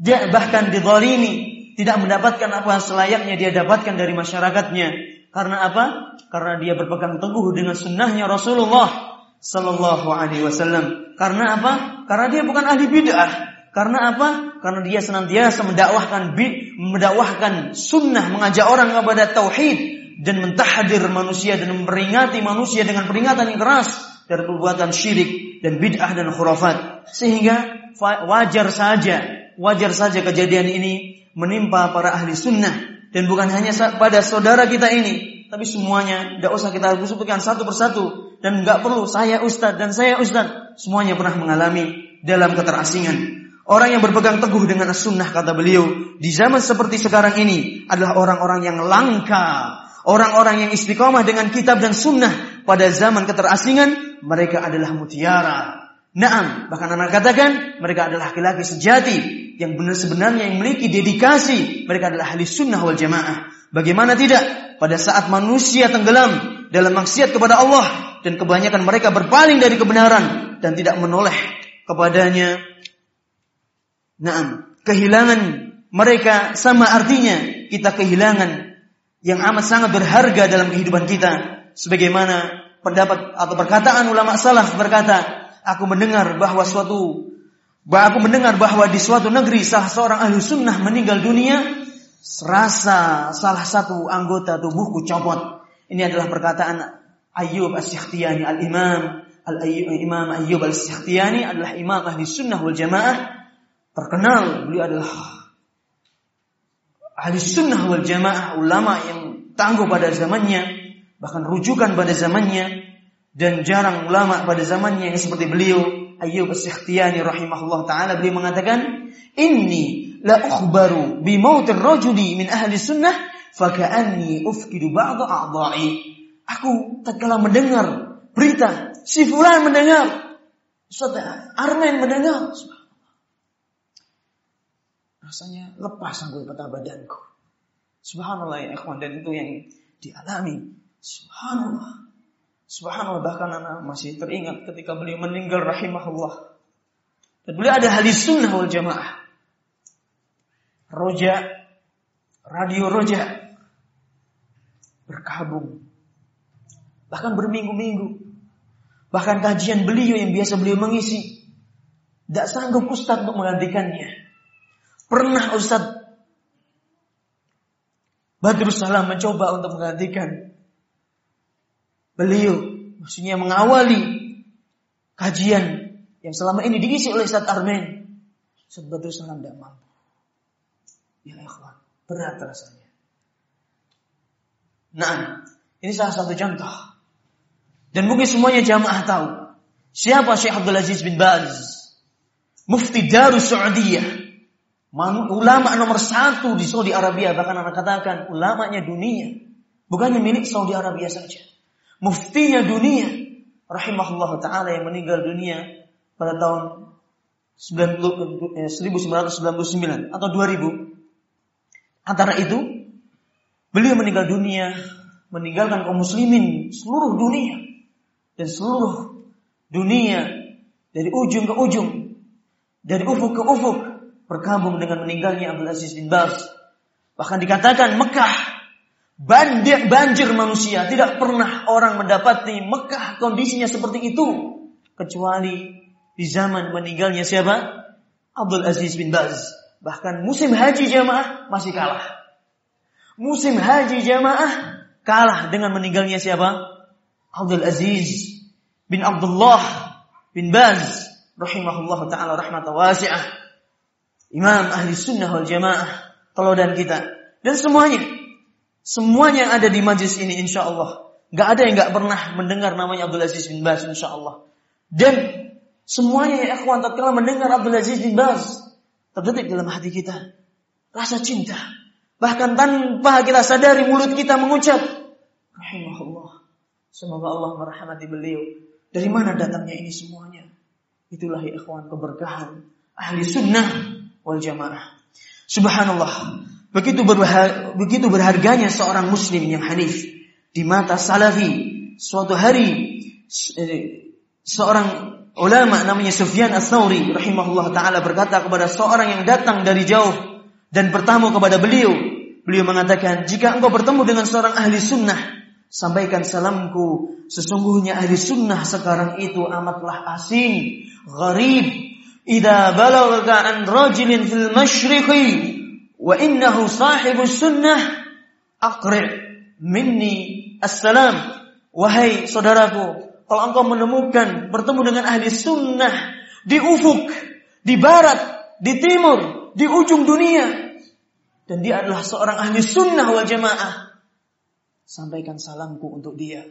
Dia bahkan didolimi, tidak mendapatkan apa selayaknya dia dapatkan dari masyarakatnya. Karena apa? Karena dia berpegang teguh dengan sunnahnya Rasulullah Sallallahu Alaihi Wasallam. Karena apa? Karena dia bukan ahli bid'ah. Karena apa? Karena dia senantiasa mendakwahkan mendakwahkan sunnah, mengajak orang kepada tauhid dan mentahdir manusia dan memperingati manusia dengan peringatan yang keras dari perbuatan syirik dan bid'ah dan khurafat. Sehingga wajar saja, wajar saja kejadian ini menimpa para ahli sunnah dan bukan hanya pada saudara kita ini, tapi semuanya tidak usah kita sebutkan satu persatu. Dan nggak perlu saya ustadz dan saya ustadz. Semuanya pernah mengalami dalam keterasingan. Orang yang berpegang teguh dengan sunnah kata beliau di zaman seperti sekarang ini adalah orang-orang yang langka, orang-orang yang istiqomah dengan kitab dan sunnah. Pada zaman keterasingan mereka adalah mutiara. Naam, bahkan anak katakan mereka adalah laki-laki sejati yang benar sebenarnya yang memiliki dedikasi. Mereka adalah ahli sunnah wal jamaah. Bagaimana tidak? Pada saat manusia tenggelam dalam maksiat kepada Allah dan kebanyakan mereka berpaling dari kebenaran dan tidak menoleh kepadanya. Naam, kehilangan mereka sama artinya kita kehilangan yang amat sangat berharga dalam kehidupan kita. Sebagaimana pendapat atau perkataan ulama salaf berkata, aku mendengar bahwa suatu bahwa aku mendengar bahwa di suatu negeri salah seorang ahli sunnah meninggal dunia serasa salah satu anggota tubuhku copot. Ini adalah perkataan Ayyub As-Sikhtiyani Al-Imam Al-Imam Ayyub As-Sikhtiyani adalah imam ahli sunnah wal jamaah terkenal beliau adalah ahli sunnah wal jamaah ulama yang tangguh pada zamannya bahkan rujukan pada zamannya dan jarang ulama pada zamannya yang seperti beliau Ayyub As-Sikhtiyani rahimahullah taala beliau mengatakan inni la ukhbaru bi mautir rajuli min ahli sunnah faka'anni ufkidu ba'd a'dha'i. Aku tatkala mendengar berita si fulan mendengar Ustaz Armen mendengar. Rasanya lepas anggota badanku. Subhanallah ya ikhwan dan itu yang dialami. Subhanallah Subhanallah bahkan anak masih teringat ketika beliau meninggal rahimahullah. Dan beliau ada hadis sunnah wal jamaah. Roja, radio roja berkabung. Bahkan berminggu-minggu. Bahkan kajian beliau yang biasa beliau mengisi. Tidak sanggup Ustadz untuk menggantikannya. Pernah Ustadz Badrus Salam mencoba untuk menggantikan beliau maksudnya mengawali kajian yang selama ini diisi oleh Ustaz. Ustaz Badrul Salam tidak mampu. Ya ikhwan, berat rasanya. Nah, ini salah satu contoh. Dan mungkin semuanya jamaah tahu. Siapa Syekh Abdul Aziz bin Baz? Mufti Darus Saudiyah. Ulama nomor satu di Saudi Arabia. Bahkan anak katakan ulamanya dunia. Bukannya milik Saudi Arabia saja. Muftinya dunia. Rahimahullah ta'ala yang meninggal dunia pada tahun 1999 eh, atau 2000. Antara itu, beliau meninggal dunia, meninggalkan kaum muslimin seluruh dunia dan seluruh dunia dari ujung ke ujung, dari ufuk ke ufuk, berkabung dengan meninggalnya Abdul Aziz bin Baz. Bahkan dikatakan Mekah banjir, banjir manusia, tidak pernah orang mendapati Mekah kondisinya seperti itu kecuali di zaman meninggalnya siapa? Abdul Aziz bin Baz. Bahkan musim haji jamaah masih kalah. Musim haji jamaah kalah dengan meninggalnya siapa? Abdul Aziz bin Abdullah bin Baz rahimahullah taala rahmatan wasi'ah. Imam ahli sunnah wal jamaah teladan kita dan semuanya semuanya yang ada di majlis ini insya Allah Gak ada yang gak pernah mendengar namanya Abdul Aziz bin Baz insya Allah dan semuanya ya ikhwan tatkala mendengar Abdul Aziz bin Baz terdetik dalam hati kita rasa cinta. Bahkan tanpa kita sadari mulut kita mengucap rahimahullah. Semoga Allah merahmati beliau. Dari mana datangnya ini semuanya? Itulah ya ikhwan keberkahan ahli sunnah wal jamaah. Subhanallah. Begitu berharga, begitu berharganya seorang muslim yang hanif di mata salafi. Suatu hari eh, seorang ulama namanya Sufyan Ats-Tsauri rahimahullah taala berkata kepada seorang yang datang dari jauh dan bertamu kepada beliau. Beliau mengatakan, "Jika engkau bertemu dengan seorang ahli sunnah, sampaikan salamku. Sesungguhnya ahli sunnah sekarang itu amatlah asing, gharib. Idza balagha an rajulin fil masyriqi wa innahu sahibus sunnah, aqri' minni assalam." Wahai saudaraku, kalau engkau menemukan bertemu dengan ahli sunnah di ufuk, di barat, di timur, di ujung dunia, dan dia adalah seorang ahli sunnah wal jamaah, sampaikan salamku untuk dia.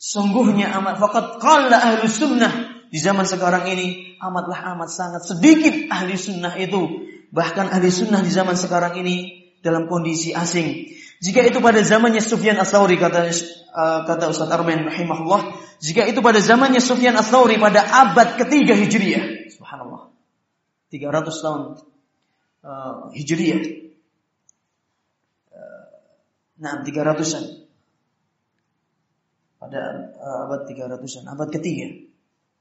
Sungguhnya amat fakat qala ahli sunnah di zaman sekarang ini amatlah amat sangat sedikit ahli sunnah itu. Bahkan ahli sunnah di zaman sekarang ini dalam kondisi asing. Jika itu pada zamannya Sufyan Ats-Tsauri kata uh, kata Ustaz Armen rahimahullah, jika itu pada zamannya Sufyan Ats-Tsauri pada abad ketiga Hijriah, subhanallah. 300 tahun uh, Hijriah. Uh, nah, 300-an. Pada uh, abad 300-an, abad ketiga.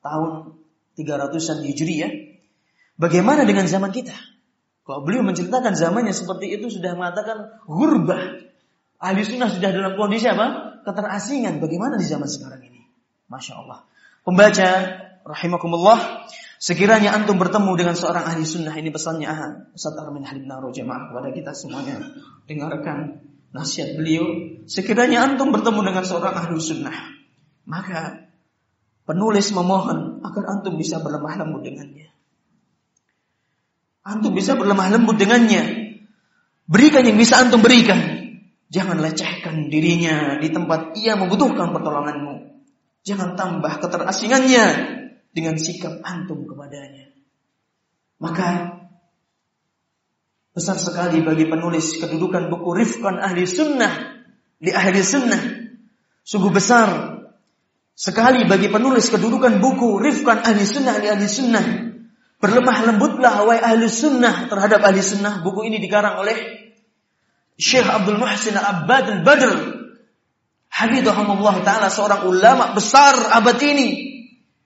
Tahun 300-an Hijriah. Bagaimana dengan zaman kita? Kalau beliau menceritakan zamannya seperti itu sudah mengatakan hurbah. Ahli sunnah sudah dalam kondisi apa? Keterasingan. Bagaimana di zaman sekarang ini? Masya Allah. Pembaca, rahimakumullah. Sekiranya antum bertemu dengan seorang ahli sunnah. Ini pesannya aha, Ustaz Armin Halim Naro jemaah kepada kita semuanya. Dengarkan nasihat beliau. Sekiranya antum bertemu dengan seorang ahli sunnah. Maka penulis memohon agar antum bisa berlemah lembut dengannya. Antum bisa berlemah lembut dengannya. Berikan yang bisa antum berikan. Jangan lecehkan dirinya di tempat ia membutuhkan pertolonganmu. Jangan tambah keterasingannya dengan sikap antum kepadanya. Maka besar sekali bagi penulis kedudukan buku Rifkan Ahli Sunnah di Ahli Sunnah. Sungguh besar sekali bagi penulis kedudukan buku Rifkan Ahli Sunnah di Ahli Sunnah. Berlemah lembutlah wahai Ahli Sunnah terhadap Ahli Sunnah. Buku ini dikarang oleh Syekh Abdul Muhsin Al-Abbad Al-Badr. Hafizahumullah Ta'ala seorang ulama besar abad ini.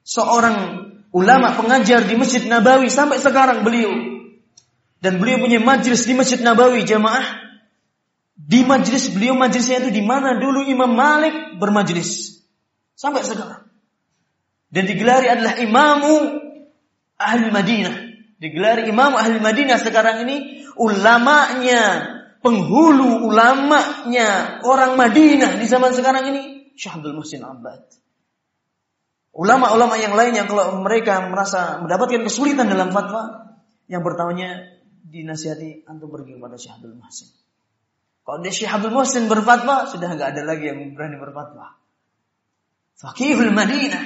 Seorang ulama pengajar di Masjid Nabawi sampai sekarang beliau. Dan beliau punya majlis di Masjid Nabawi jamaah. Di majlis beliau majlisnya itu di mana? Dulu Imam Malik bermajlis. Sampai sekarang. Dan digelari adalah imamu ahli Madinah Digelari imam ahli Madinah sekarang ini Ulamanya penghulu ulamanya orang Madinah di zaman sekarang ini Syekh Abdul Muhsin Abbad. Ulama-ulama yang lainnya kalau mereka merasa mendapatkan kesulitan dalam fatwa, yang pertamanya dinasihati antum pergi kepada Syekh Abdul Muhsin. Kalau dia Syekh Abdul Muhsin berfatwa, sudah nggak ada lagi yang berani berfatwa. Fakihul Madinah,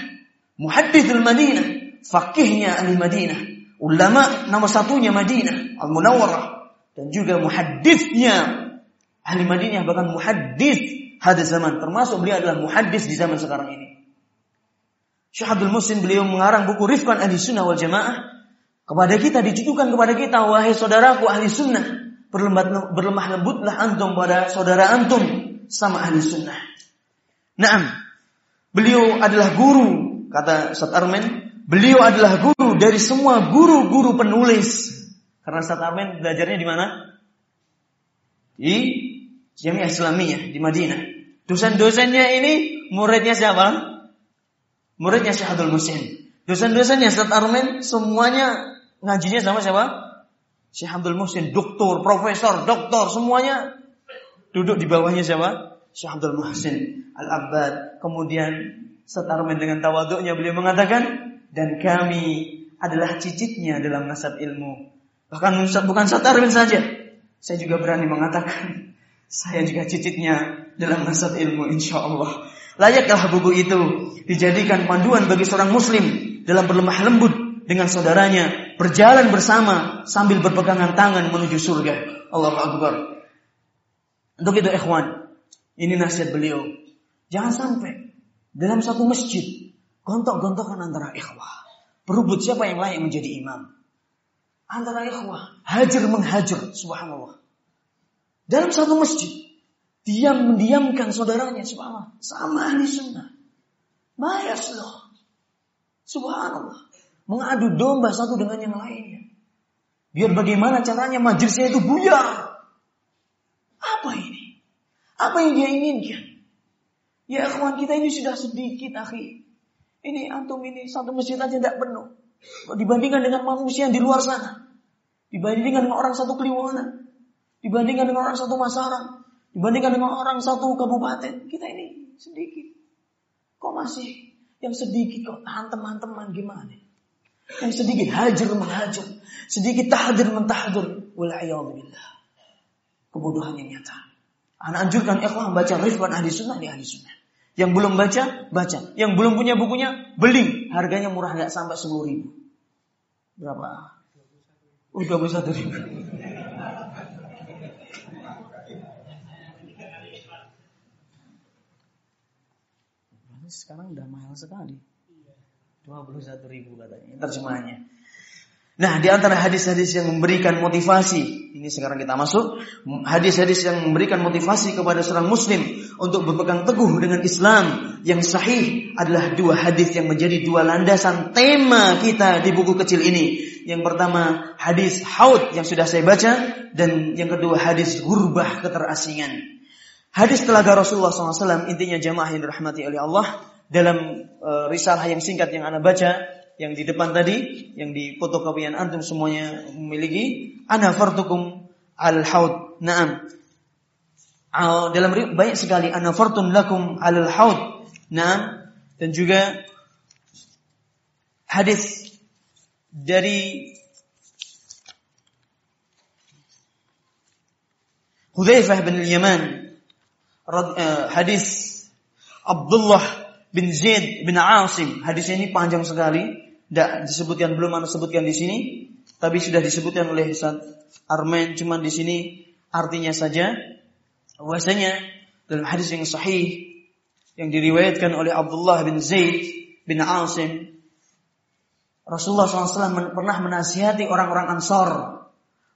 Muhaddithul Madinah, fakihnya ahli Madinah, ulama nomor satunya Madinah, Al-Munawwarah. Dan juga muhaddithnya ahli Madinah bahkan muhaddith hadis zaman. Termasuk beliau adalah muhaddis di zaman sekarang ini. Syahadul Muslim beliau mengarang buku Rifkan Ahli Sunnah wal Jamaah. Kepada kita ditujukan kepada kita wahai saudaraku ahli sunnah. Berlemah lembutlah antum pada saudara antum sama ahli sunnah. Naam. Beliau adalah guru kata Ustaz Armen, beliau adalah guru dari semua guru-guru penulis. Karena Ustaz Armen belajarnya di mana? Di Jamiah Islamiyah di Madinah. Dosen-dosennya ini muridnya siapa? Muridnya Syahadul Musin. Dosen-dosennya Ustaz semuanya ngajinya sama siapa? Syekh Abdul Muhsin, doktor, profesor, doktor, semuanya duduk di bawahnya siapa? Syekh Abdul Muhsin Al-Abbad. Kemudian setarmen dengan tawaduknya beliau mengatakan dan kami adalah cicitnya dalam nasab ilmu. Bahkan bukan setarmen saja. Saya juga berani mengatakan *laughs* saya juga cicitnya dalam nasab ilmu insya Allah. Layaklah buku itu dijadikan panduan bagi seorang muslim dalam berlemah lembut dengan saudaranya, berjalan bersama sambil berpegangan tangan menuju surga. Allah Akbar. Untuk itu ikhwan, ini nasihat beliau. Jangan sampai dalam satu masjid, gontok-gontokan antara ikhwah. Berebut siapa yang layak menjadi imam. Antara ikhwah, hajar menghajar, subhanallah. Dalam satu masjid, diam mendiamkan saudaranya, subhanallah. Sama ahli sunnah. Mayasloh. Subhanallah. Mengadu domba satu dengan yang lainnya. Biar bagaimana caranya majelisnya itu buyar. Apa ini? Apa yang dia inginkan? Ya kawan kita ini sudah sedikit akhi. Ini antum ini satu masjid aja tidak penuh. Dibandingkan dengan manusia yang di luar sana. Dibandingkan dengan orang satu kliwon. Dibandingkan dengan orang satu masaran. Dibandingkan dengan orang satu kabupaten. Kita ini sedikit. Kok masih yang sedikit kok tahan teman-teman gimana? Yang sedikit hajar menghajar. Sedikit tahdir mentahdir. Wala'iyahulillah. Kebodohan yang nyata. Anak anjurkan ikhwan baca rifwan ahli sunnah di ahli sunnah. Yang belum baca, baca. Yang belum punya bukunya, beli. Harganya murah nggak sampai 10 ribu. Berapa? Oh, 21 ribu. Sekarang udah mahal sekali. 21 ribu katanya. Terjemahannya. Nah, di antara hadis-hadis yang memberikan motivasi, ini sekarang kita masuk, hadis-hadis yang memberikan motivasi kepada seorang muslim untuk berpegang teguh dengan Islam yang sahih adalah dua hadis yang menjadi dua landasan tema kita di buku kecil ini. Yang pertama, hadis haud yang sudah saya baca dan yang kedua hadis gurbah keterasingan. Hadis telaga Rasulullah SAW intinya jamaah yang dirahmati oleh Allah dalam uh, risalah yang singkat yang anda baca yang di depan tadi, yang di fotokopian antum semuanya memiliki. Ana fartukum al haud. Naam. Dalam banyak sekali ana fartun lakum al haud. Naam. Dan juga hadis dari Hudzaifah bin Al-Yaman eh, hadis Abdullah bin Zaid bin Asim hadis ini panjang sekali tidak disebutkan belum mana sebutkan di sini, tapi sudah disebutkan oleh Ustaz Armen cuman di sini artinya saja bahwasanya dalam hadis yang sahih yang diriwayatkan oleh Abdullah bin Zaid bin Asim Rasulullah SAW pernah menasihati orang-orang Ansor.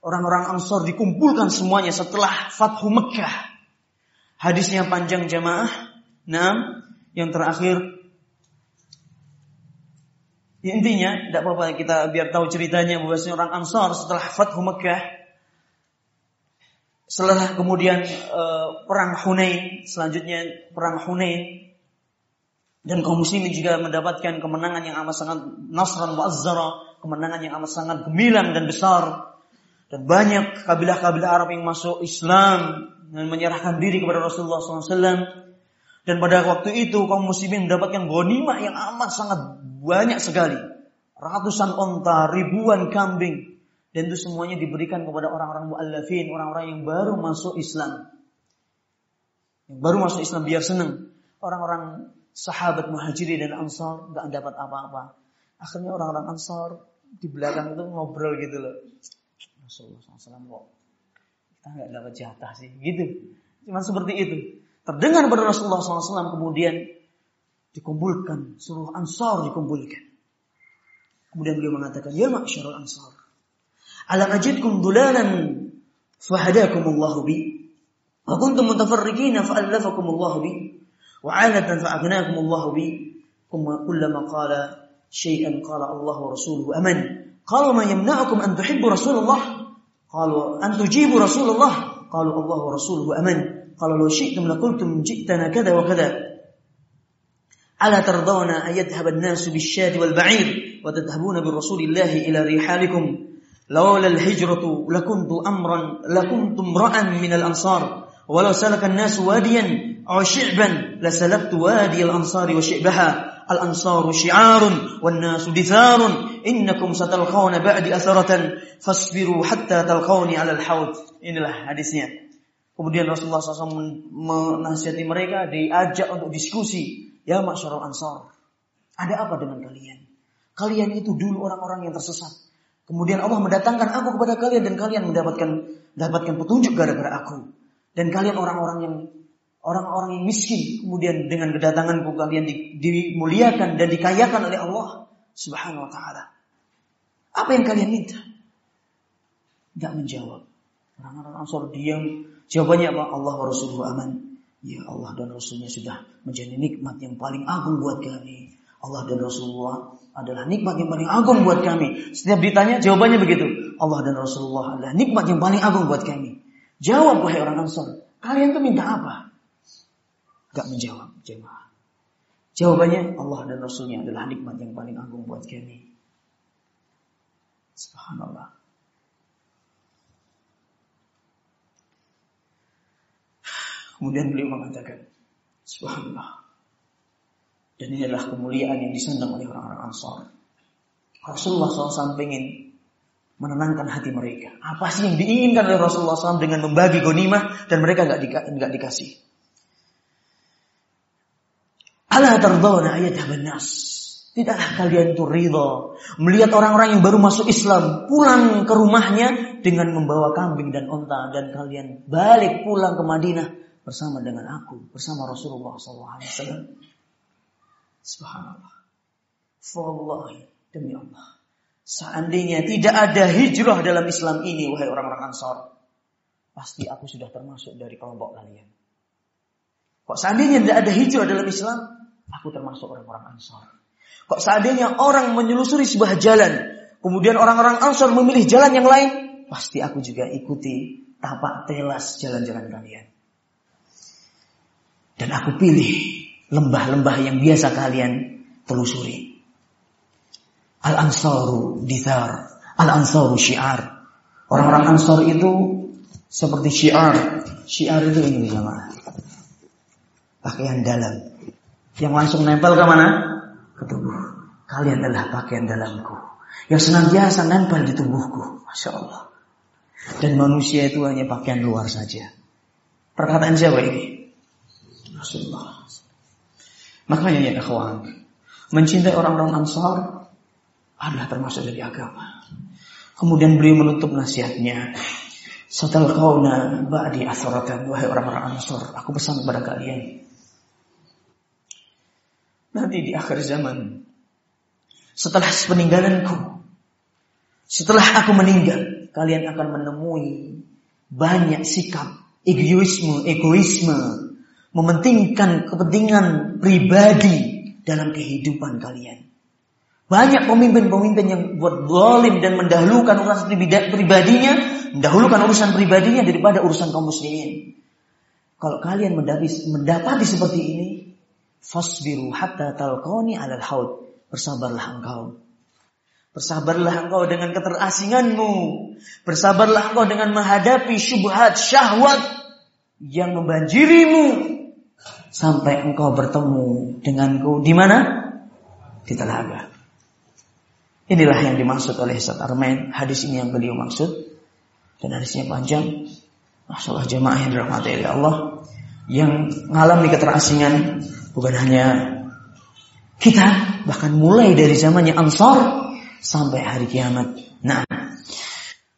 Orang-orang Ansor dikumpulkan semuanya setelah Fathu Mekah. Hadisnya panjang jamaah. Nah, yang terakhir Intinya, tidak apa-apa kita biar tahu ceritanya bahwasanya orang Ansar setelah Fathu Mekah, setelah kemudian uh, perang Hunain, selanjutnya perang Hunain, dan kaum muslimin juga mendapatkan kemenangan yang amat sangat nasran wa azzara, kemenangan yang amat sangat gemilang dan besar. Dan banyak kabilah-kabilah Arab yang masuk Islam dan menyerahkan diri kepada Rasulullah SAW. Dan pada waktu itu kaum muslimin mendapatkan ghanimah yang amat sangat banyak sekali. Ratusan onta, ribuan kambing. Dan itu semuanya diberikan kepada orang-orang mu'allafin, orang-orang yang baru masuk Islam. Yang baru masuk Islam biar senang. Orang-orang sahabat muhajirin dan ansar nggak dapat apa-apa. Akhirnya orang-orang ansar di belakang itu ngobrol gitu loh. Rasulullah SAW kok kita nggak dapat jatah sih, gitu. Cuma seperti itu. Terdengar pada Rasulullah SAW kemudian dikumpulkan seluruh ansar dikumpulkan kemudian beliau mengatakan ya ma'syarul ansar alam ajidkum dulalan fahadakum Allah bi wa kuntum mutafarriqina fa alafakum Allah bi wa 'alatan fa aghnakum Allah bi kuma kullama qala syai'an qala Allah wa rasuluhu aman أمن ma yamna'ukum an tuhibbu rasulullah qalu an tujibu rasulullah qalu Allah wa rasuluhu aman ورسوله أمن syi'tum la شئتم jitana جئتنا wa وكذا ألا ترضون أن يذهب الناس بالشاة والبعير وتذهبون برسول الله إلى رحالكم لولا الهجرة لكنت أمرا لكنت امرأ من الأنصار. ولو سلك الناس واديا أو شعبا لسلكت وادي الأنصار وشعبها. الأنصار شعار والناس دثار. إنكم ستلقون بعد أثرة. فاصبروا حتى تلقوني على الحوض. Inilah hadisnya. Kemudian Rasulullah SAW menasihati mereka, diajak untuk diskusi. Ya masyarakat ansar, ada apa dengan kalian? Kalian itu dulu orang-orang yang tersesat. Kemudian Allah mendatangkan aku kepada kalian dan kalian mendapatkan mendapatkan petunjuk gara-gara aku. Dan kalian orang-orang yang orang-orang yang miskin. Kemudian dengan kedatanganku kalian dimuliakan dan dikayakan oleh Allah Subhanahu wa taala. Apa yang kalian minta? Tidak menjawab. Orang-orang Ansor diam Jawabannya apa? Allah wa Rasuluhu aman. Ya Allah dan Rasulnya sudah menjadi nikmat yang paling agung buat kami. Allah dan Rasulullah adalah nikmat yang paling agung buat kami. Setiap ditanya jawabannya begitu. Allah dan Rasulullah adalah nikmat yang paling agung buat kami. Jawab wahai orang Ansar. Kalian tuh minta apa? Gak menjawab jemaah. Jawabannya Allah dan Rasulnya adalah nikmat yang paling agung buat kami. Subhanallah. Kemudian beliau mengatakan, Subhanallah. Dan ini adalah kemuliaan yang disandang oleh orang-orang Ansar. Rasulullah SAW ingin menenangkan hati mereka. Apa sih yang diinginkan oleh Rasulullah SAW dengan membagi gonimah dan mereka nggak di, dikasih? Allah tardawna ayat benas. Tidaklah kalian itu ridho melihat orang-orang yang baru masuk Islam pulang ke rumahnya dengan membawa kambing dan onta dan kalian balik pulang ke Madinah bersama dengan aku, bersama Rasulullah SAW. Subhanallah. Wallahi demi Allah. Seandainya tidak ada hijrah dalam Islam ini, wahai orang-orang Ansar, pasti aku sudah termasuk dari kelompok kalian. Kok seandainya tidak ada hijrah dalam Islam, aku termasuk orang-orang Ansar. Kok seandainya orang menyelusuri sebuah jalan, kemudian orang-orang Ansar memilih jalan yang lain, pasti aku juga ikuti tapak telas jalan-jalan kalian. Dan aku pilih lembah-lembah yang biasa kalian telusuri. Al-Ansaru dithar. Al-Ansaru syiar. Orang-orang Ansar itu seperti syiar. Syiar itu ini sama. Pakaian dalam. Yang langsung nempel ke mana? Ke tubuh. Kalian adalah pakaian dalamku. Yang senantiasa nempel di tubuhku. Masya Allah. Dan manusia itu hanya pakaian luar saja. Perkataan siapa ini? Rasulullah. Makanya ya ikhwan, mencintai orang-orang Ansar adalah termasuk dari agama. Kemudian beliau menutup nasihatnya. Setelah kau ba'di asratan wahai orang-orang Ansar, aku pesan kepada kalian. Nanti di akhir zaman setelah peninggalanku setelah aku meninggal, kalian akan menemui banyak sikap egoisme, egoisme mementingkan kepentingan pribadi dalam kehidupan kalian. Banyak pemimpin-pemimpin yang buat zalim dan mendahulukan urusan pribadinya, mendahulukan urusan pribadinya daripada urusan kaum muslimin. Kalau kalian mendapati, seperti ini, fasbiru hatta talqani alal haud. Bersabarlah engkau. Bersabarlah engkau dengan keterasinganmu. Bersabarlah engkau dengan menghadapi syubhat syahwat yang membanjirimu sampai engkau bertemu denganku di mana? Di telaga. Inilah yang dimaksud oleh Ustaz Armain. Hadis ini yang beliau maksud. Dan hadisnya panjang. Masalah jemaah yang dirahmati oleh Allah. Yang mengalami keterasingan bukan hanya kita bahkan mulai dari zamannya Ansar sampai hari kiamat. Nah,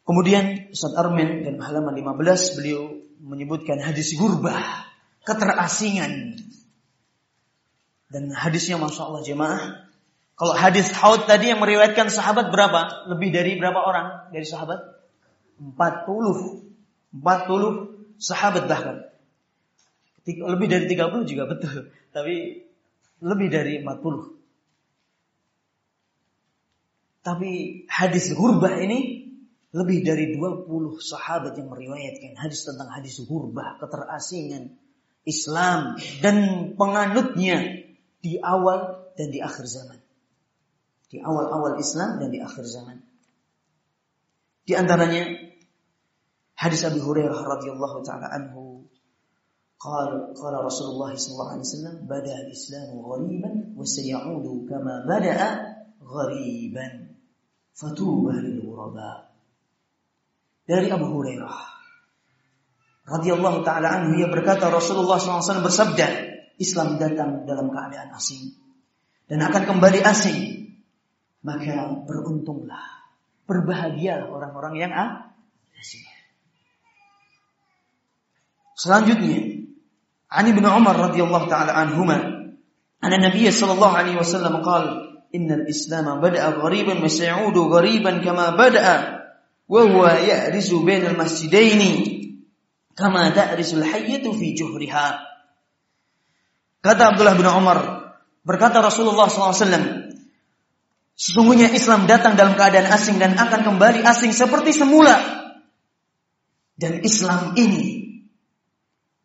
kemudian Ustaz Armin dan halaman 15 beliau menyebutkan hadis gurbah, keterasingan. Dan hadisnya Masya Allah jemaah. Kalau hadis Haud tadi yang meriwayatkan sahabat berapa? Lebih dari berapa orang dari sahabat? 40. 40 sahabat bahkan. Lebih dari 30 juga betul. Tapi lebih dari 40. Tapi hadis hurbah ini lebih dari 20 sahabat yang meriwayatkan hadis tentang hadis hurbah, keterasingan Islam dan penganutnya di awal dan di akhir zaman. Di awal-awal Islam dan di akhir zaman. Di antaranya hadis Abu Hurairah radhiyallahu taala anhu قال قال رسول الله صلى الله عليه وسلم بدا الاسلام غريبا وسيعود كما بدا غريبا فتوبى للغرباء dari Abu Hurairah radhiyallahu taala anhu ia berkata Rasulullah SAW bersabda Islam datang dalam keadaan asing dan akan kembali asing. Maka beruntunglah berbahagialah orang-orang yang asing. Selanjutnya Ani bin Umar radhiyallahu taala anhuma anna Nabi sallallahu alaihi wasallam qala innal Islam bada'a ghariban wa sa'udu ghariban kama bada'a wa huwa ya'rizu bainal masjidaini. Kama ta'risul hayyatu fi juhriha. Kata Abdullah bin Umar, berkata Rasulullah SAW, Sesungguhnya Islam datang dalam keadaan asing dan akan kembali asing seperti semula. Dan Islam ini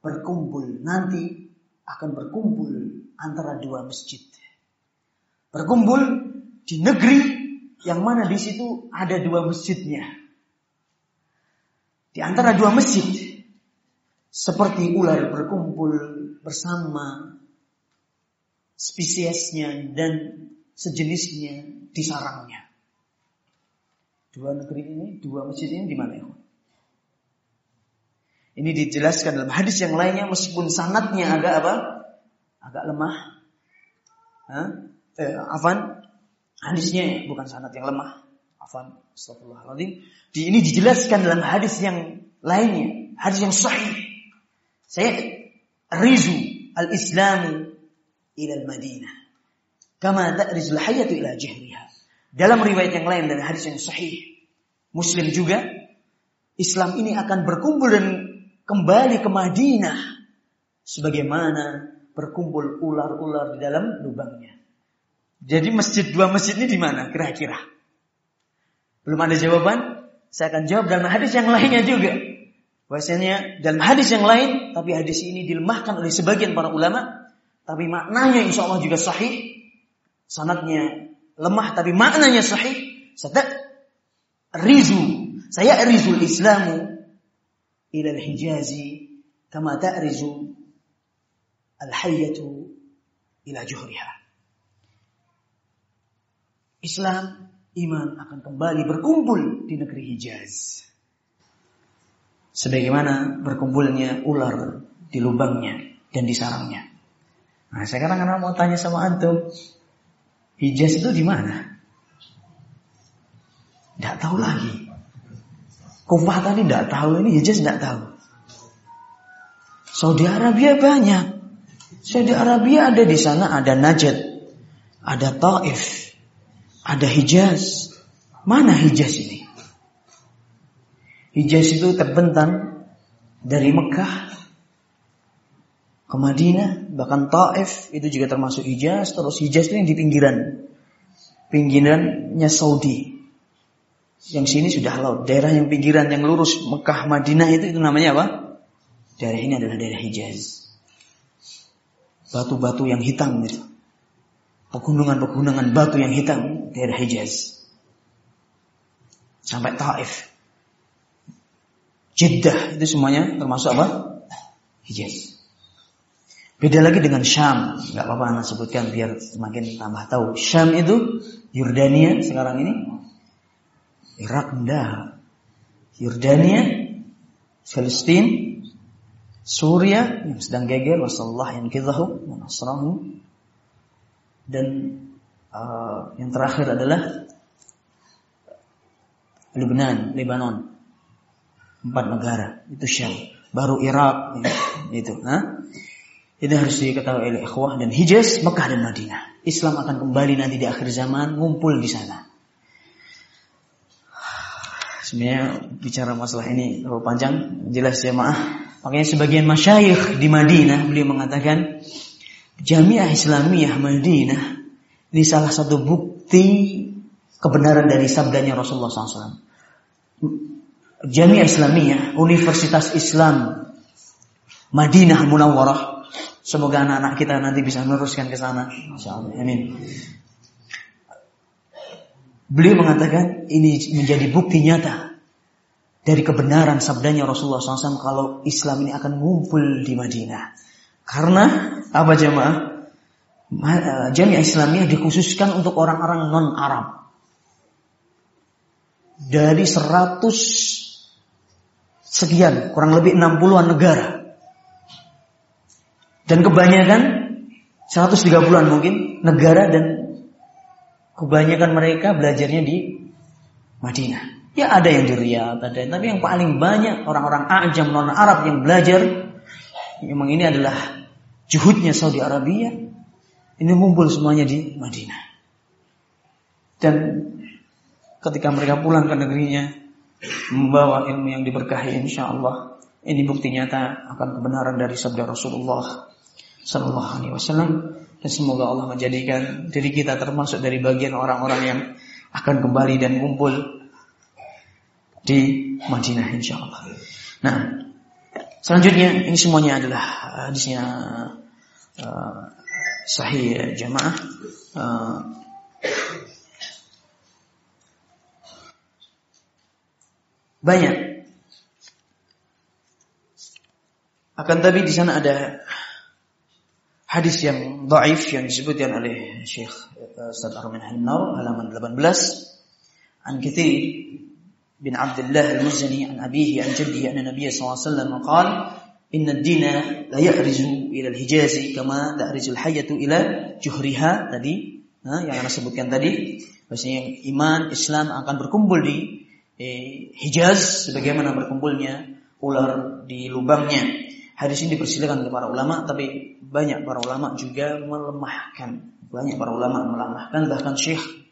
berkumpul nanti akan berkumpul antara dua masjid. Berkumpul di negeri yang mana di situ ada dua masjidnya. Di antara dua masjid seperti ular berkumpul bersama spesiesnya dan sejenisnya di sarangnya. Dua negeri ini, dua masjid ini di mana? Ini dijelaskan dalam hadis yang lainnya meskipun sanatnya agak apa? Agak lemah. Hah? Eh, afan, hadisnya bukan sanat yang lemah. Afan, astagfirullahaladzim. Di ini dijelaskan dalam hadis yang lainnya, hadis yang sahih. Rizu al-Islamu ila al-Madinah. Kama ta'rizul hayatu ila jihriha. Dalam riwayat yang lain dan hadis yang sahih. Muslim juga Islam ini akan berkumpul dan kembali ke Madinah sebagaimana berkumpul ular-ular di dalam lubangnya. Jadi masjid dua masjid ini di mana kira-kira? Belum ada jawaban? Saya akan jawab dalam hadis yang lainnya juga. Bahasanya dalam hadis yang lain, tapi hadis ini dilemahkan oleh sebagian para ulama, tapi maknanya insya Allah juga sahih. Sanatnya lemah, tapi maknanya sahih. Saya rizu, saya rizu Islamu ila al-hijazi kama ta'rizu al-hayyatu ila juhriha. Islam, iman akan kembali berkumpul di negeri Hijaz. Sebagaimana berkumpulnya ular di lubangnya dan di sarangnya. Nah, sekarang anak mau tanya sama antum, Hijaz itu di mana? Tidak tahu lagi. Kufah tadi tidak tahu, ini Hijaz tidak tahu. Saudi Arabia banyak. Saudi Arabia ada di sana, ada Najd, ada Taif, ada Hijaz. Mana Hijaz ini? Hijaz itu terbentang dari Mekah ke Madinah, bahkan Taif itu juga termasuk Hijaz. Terus Hijaz itu yang di pinggiran, pinggirannya Saudi. Yang sini sudah laut. Daerah yang pinggiran yang lurus Mekah Madinah itu itu namanya apa? Daerah ini adalah daerah Hijaz. Batu-batu yang hitam gitu. Pegunungan-pegunungan batu yang hitam daerah Hijaz. Sampai Taif. Jeddah itu semuanya termasuk apa? Hijaz. Beda lagi dengan Syam. Gak apa-apa anak sebutkan biar semakin tambah tahu. Syam itu Yordania sekarang ini Irak enggak. Yordania, Palestina, Suria yang sedang geger wasallah yang kidahu dan uh, yang terakhir adalah Lebanon, Lebanon. Empat negara, itu Syam. Baru Irak, itu. Nah, itu harus diketahui oleh ikhwah dan Hijaz, Mekah dan Madinah. Islam akan kembali nanti di akhir zaman, ngumpul di sana. Sebenarnya bicara masalah ini terlalu panjang, jelas ya maaf. Makanya sebagian masyayikh di Madinah beliau mengatakan Jamiah Islamiyah Madinah ini salah satu bukti kebenaran dari sabdanya Rasulullah SAW. Jamiah Islamiyah, Universitas Islam Madinah Munawwarah. Semoga anak-anak kita nanti bisa meneruskan ke sana. Insyaallah. Amin. Beliau mengatakan ini menjadi bukti nyata dari kebenaran sabdanya Rasulullah SAW kalau Islam ini akan ngumpul di Madinah. Karena apa jemaah? Jamiah Islamiyah dikhususkan untuk orang-orang non Arab dari 100 sekian, kurang lebih 60-an negara. Dan kebanyakan 130-an mungkin negara dan kebanyakan mereka belajarnya di Madinah. Ya ada yang di Riyadh, ada tapi yang paling banyak orang-orang ajam non Arab yang belajar memang ini adalah juhudnya Saudi Arabia. Ini ngumpul semuanya di Madinah. Dan ketika mereka pulang ke negerinya membawa ilmu yang diberkahi insya Allah ini bukti nyata akan kebenaran dari sabda Rasulullah Sallallahu Alaihi Wasallam dan semoga Allah menjadikan diri kita termasuk dari bagian orang-orang yang akan kembali dan kumpul di Madinah insya Allah. Nah, selanjutnya ini semuanya adalah hadisnya uh, sahih jamaah. Uh, Banyak. Akan tapi di sana ada hadis yang dhaif yang disebutkan oleh Syekh eh, Ustaz Armin Hannar halaman 18 an Kathir bin Abdullah al-Muzani an abihi an jaddihi anna Nabiy sallallahu alaihi wasallam qala inna ad-dina la ya'rizu ila al-Hijaz kama ta'rizu al-hayyatu ila juhriha tadi nah, yang Anda sebutkan tadi bahwasanya iman Islam akan berkumpul di eh, Hijaz sebagaimana berkumpulnya ular di lubangnya. Hadis ini dipersilakan oleh para ulama, tapi banyak para ulama juga melemahkan. Banyak para ulama melemahkan, bahkan Syekh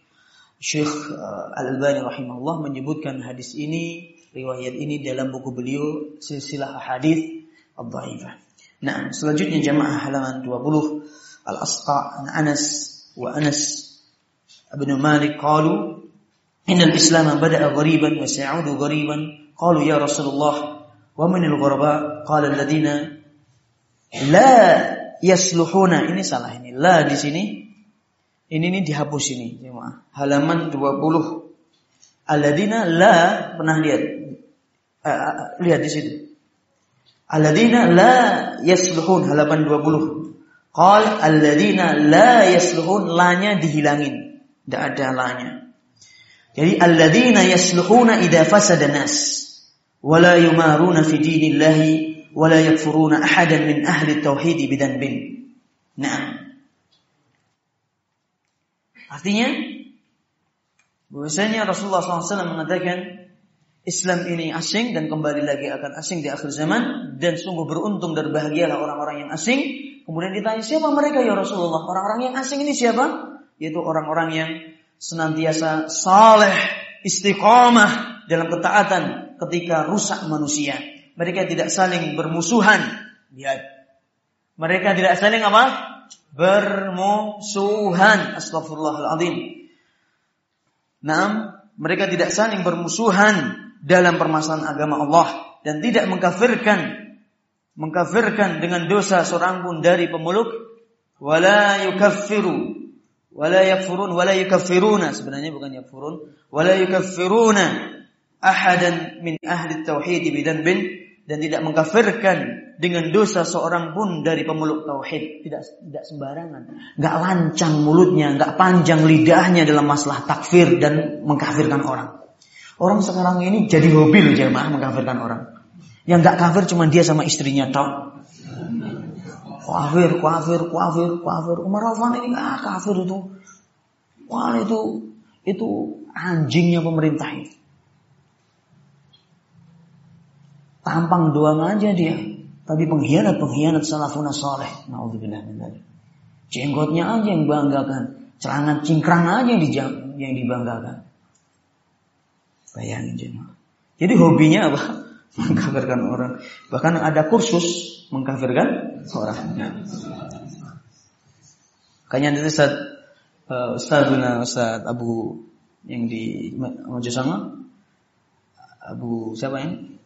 Syekh uh, Al-Albani rahimahullah menyebutkan hadis ini, riwayat ini dalam buku beliau Silsilah Hadis Ad-Dhaifah. Nah, selanjutnya jamaah halaman 20 Al-Asqa Anas wa Anas Ibn Malik qalu Innal Islam bada'a ghariban wa sa'udu ghariban. Qalu ya Rasulullah wa min al-ghuraba? Qala alladziina la yasluhuna. Ini salah ini. La di sini ini ini dihapus ini, jemaah. Halaman 20. Alladzina la pernah lihat. Uh, lihat di situ. Alladzina la yasluhun halaman 20. Qal alladzina la yasluhun La nya dihilangin. Tidak ada la nya jadi alladzina yasluhuna idza fasada nas wala yumaruna fi dinillahi wala yakfuruna ahadan min ahli tauhid bidanbin. Nah. Artinya bahwasanya Rasulullah SAW mengatakan Islam ini asing dan kembali lagi akan asing di akhir zaman dan sungguh beruntung dan bahagialah orang-orang yang asing. Kemudian ditanya siapa mereka ya Rasulullah? Orang-orang yang asing ini siapa? Yaitu orang-orang yang senantiasa saleh, istiqomah dalam ketaatan ketika rusak manusia. Mereka tidak saling bermusuhan. Lihat. Mereka tidak saling apa? Bermusuhan. Astagfirullahaladzim. Nah, mereka tidak saling bermusuhan dalam permasalahan agama Allah dan tidak mengkafirkan mengkafirkan dengan dosa seorang pun dari pemeluk wala yukaffiru wala yakfurun wala yukaffiruna. Sebenarnya bukan yakfurun. Wala yukaffiruna ahadan min ahli tauhid bidanbin dan tidak mengkafirkan dengan dosa seorang pun dari pemeluk tauhid. Tidak tidak sembarangan. Nggak lancang mulutnya nggak panjang lidahnya dalam masalah takfir dan mengkafirkan orang. Orang sekarang ini jadi hobi loh jemaah mengkafirkan orang. Yang nggak kafir cuma dia sama istrinya tok Kafir, kafir, kafir, kafir. Umar Affan ini ah kafir itu. Wah itu itu anjingnya pemerintah itu. Tampang doang aja dia. Tapi pengkhianat-pengkhianat salafun saleh. Nauzubillah min Jenggotnya aja yang banggakan. Celana cingkrang aja yang, dijam, yang dibanggakan. Bayangin jemaah. Jadi hobinya apa? *laughs* Mengkafirkan orang. Bahkan ada kursus mengkafirkan orang. Kayaknya itu Ustaz uh, Ustazuna Ustaz Abu yang di Majusama Abu siapa yang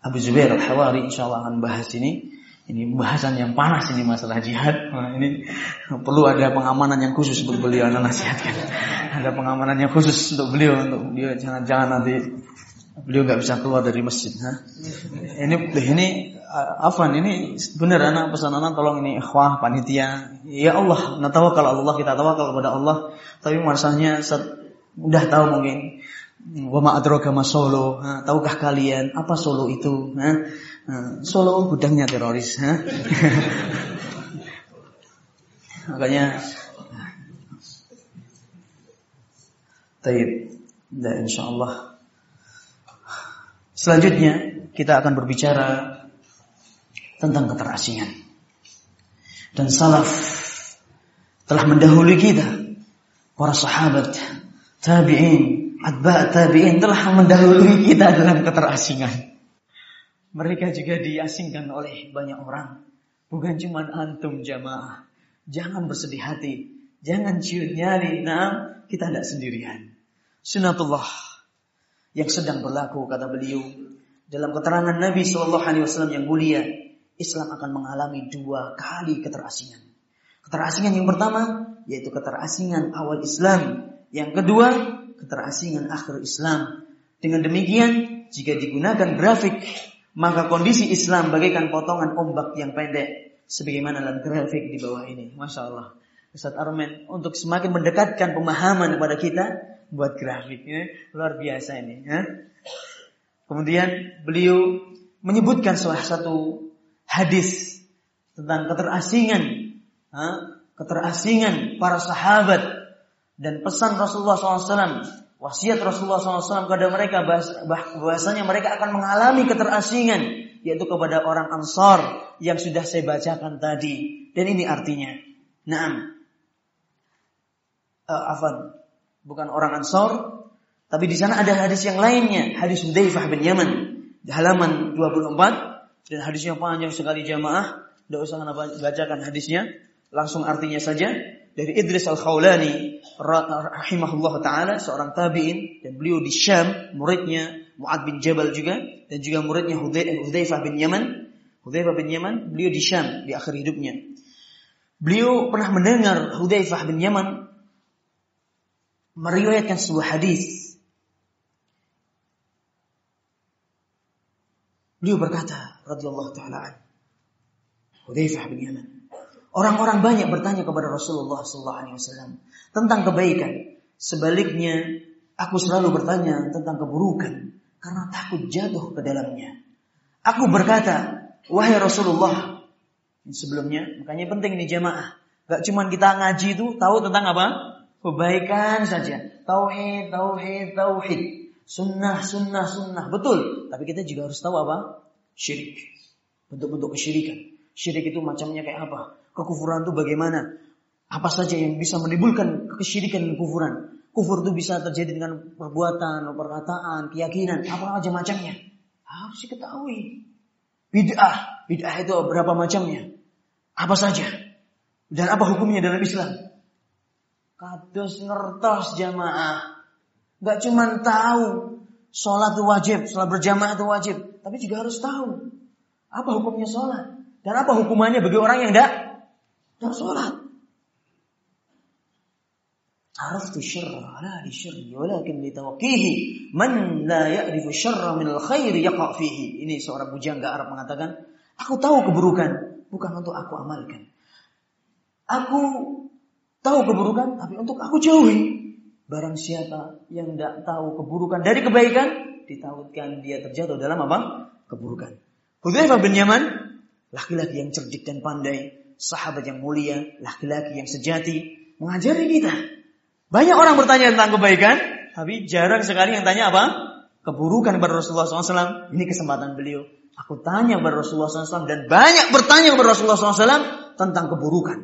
Abu Zubair Al-Hawari insyaallah akan bahas ini. Ini bahasan yang panas ini masalah jihad. Nah, ini perlu ada pengamanan yang khusus untuk beliau anak nasihatkan. Ada pengamanan yang khusus untuk beliau untuk dia jangan-jangan nanti beliau nggak bisa keluar dari masjid. Ha? Ini ini Afan ini benar anak pesan anak tolong ini ikhwah panitia. Ya Allah, tahu kalau Allah kita tahu kalau kepada Allah. Tapi masanya udah tahu mungkin Wama adraka ma Solo. Nah, tahukah kalian apa Solo itu? Nah, Solo gudangnya teroris. Nah. *laughs* Makanya Taib. Dan insya Allah Selanjutnya kita akan berbicara tentang keterasingan. Dan salaf telah mendahului kita. Para sahabat, tabi'in, Atba tabi'in telah mendahului kita dalam keterasingan. Mereka juga diasingkan oleh banyak orang. Bukan cuma antum jamaah. Jangan bersedih hati. Jangan ciut nyali. Nah, kita tidak sendirian. Sunatullah yang sedang berlaku kata beliau dalam keterangan Nabi Shallallahu Alaihi Wasallam yang mulia, Islam akan mengalami dua kali keterasingan. Keterasingan yang pertama yaitu keterasingan awal Islam. Yang kedua keterasingan akhir Islam. Dengan demikian, jika digunakan grafik, maka kondisi Islam bagaikan potongan ombak yang pendek. Sebagaimana dalam grafik di bawah ini. Masya Allah. Ustaz Armen, untuk semakin mendekatkan pemahaman kepada kita, buat grafiknya luar biasa ini. Ya. Kemudian beliau menyebutkan salah satu hadis tentang keterasingan, keterasingan para sahabat dan pesan Rasulullah SAW, wasiat Rasulullah SAW kepada mereka bahwasanya mereka akan mengalami keterasingan yaitu kepada orang Ansar yang sudah saya bacakan tadi. Dan ini artinya, naam, uh, afan, bukan orang Ansar, tapi di sana ada hadis yang lainnya, hadis Hudzaifah bin Yaman di halaman 24 dan hadisnya panjang sekali jamaah, tidak usah bacakan hadisnya, langsung artinya saja. Dari Idris Al-Khawlani rahimahullah taala seorang tabi'in. Dan beliau di Syam muridnya Muad bin Jabal juga. Dan juga muridnya Hudzaifah bin Yaman. Hudzaifah bin Yaman beliau di Syam di akhir hidupnya. Beliau pernah mendengar Hudzaifah bin Yaman meriwayatkan sebuah hadis beliau berkata radhiyallahu taala Hudzaifah bin Yaman Orang-orang banyak bertanya kepada Rasulullah SAW tentang kebaikan. Sebaliknya, aku selalu bertanya tentang keburukan karena takut jatuh ke dalamnya. Aku berkata, wahai Rasulullah, sebelumnya, makanya penting ini jamaah. Gak cuma kita ngaji itu tahu tentang apa? Kebaikan saja. Tauhid, tauhid, tauhid. Sunnah, sunnah, sunnah. Betul. Tapi kita juga harus tahu apa? Syirik. Bentuk-bentuk kesyirikan. Syirik itu macamnya kayak apa? Kekufuran itu bagaimana? Apa saja yang bisa menimbulkan kesyirikan dan kufuran? Kufur itu bisa terjadi dengan perbuatan, perkataan, keyakinan, apa aja macamnya. Harus diketahui. Bid'ah, bid'ah itu berapa macamnya? Apa saja? Dan apa hukumnya dalam Islam? Kados ngertos jamaah. Gak cuma tahu sholat itu wajib, sholat berjamaah itu wajib, tapi juga harus tahu apa hukumnya sholat dan apa hukumannya bagi orang yang tidak dan sholat. عرفت الشر لا للشر ولكن لتوقيه من لا يعرف الشر من الخير يقع فيه ini seorang bujangga Arab mengatakan aku tahu keburukan bukan untuk aku amalkan aku tahu keburukan tapi untuk aku jauhi barang siapa yang tidak tahu keburukan dari kebaikan ditautkan dia terjatuh dalam apa keburukan Hudzaifah bin Yaman laki-laki yang cerdik dan pandai, sahabat yang mulia, laki-laki yang sejati, mengajari kita. Banyak orang bertanya tentang kebaikan, tapi jarang sekali yang tanya apa? Keburukan kepada Rasulullah SAW. Ini kesempatan beliau. Aku tanya kepada Rasulullah SAW dan banyak bertanya kepada Rasulullah SAW tentang keburukan.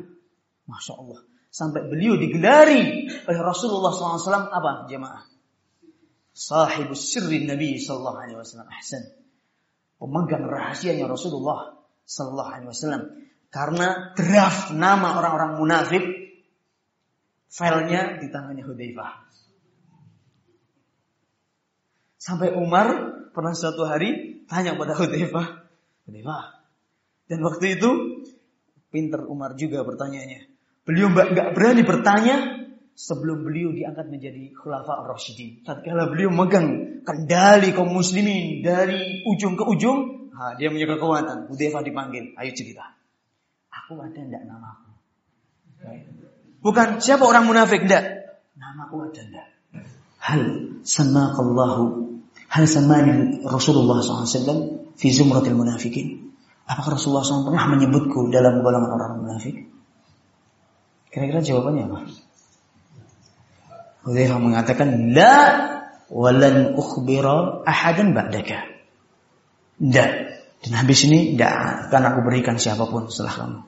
Masya Allah. Sampai beliau digelari oleh Rasulullah SAW apa jemaah? Sahibus sirri Nabi Sallallahu Alaihi Wasallam. Ahsan. Pemegang rahasianya Rasulullah Sallallahu Alaihi Wasallam. Karena draft nama orang-orang munafik filenya di tangannya Hudzaifah. Sampai Umar pernah suatu hari tanya pada Hudzaifah, Hudzaifah. Dan waktu itu pinter Umar juga bertanyanya. Beliau nggak berani bertanya sebelum beliau diangkat menjadi khulafa ar-rasyidin. Tatkala beliau megang kendali kaum muslimin dari ujung ke ujung, nah, dia punya kekuatan. Hudzaifah dipanggil, ayo cerita. Aku ada ndak namaku? Bukan siapa orang munafik ndak. Namaku ada ndak? Hal samakallahu hal samani Rasulullah SAW fi zumratil munafikin. Apakah Rasulullah SAW pernah menyebutku dalam golongan orang munafik? Kira-kira jawabannya apa? Hudzaifah mengatakan la walan ukhbira ahadan ba'daka. Tidak. Dan habis ini tidak akan aku berikan siapa pun setelah kamu.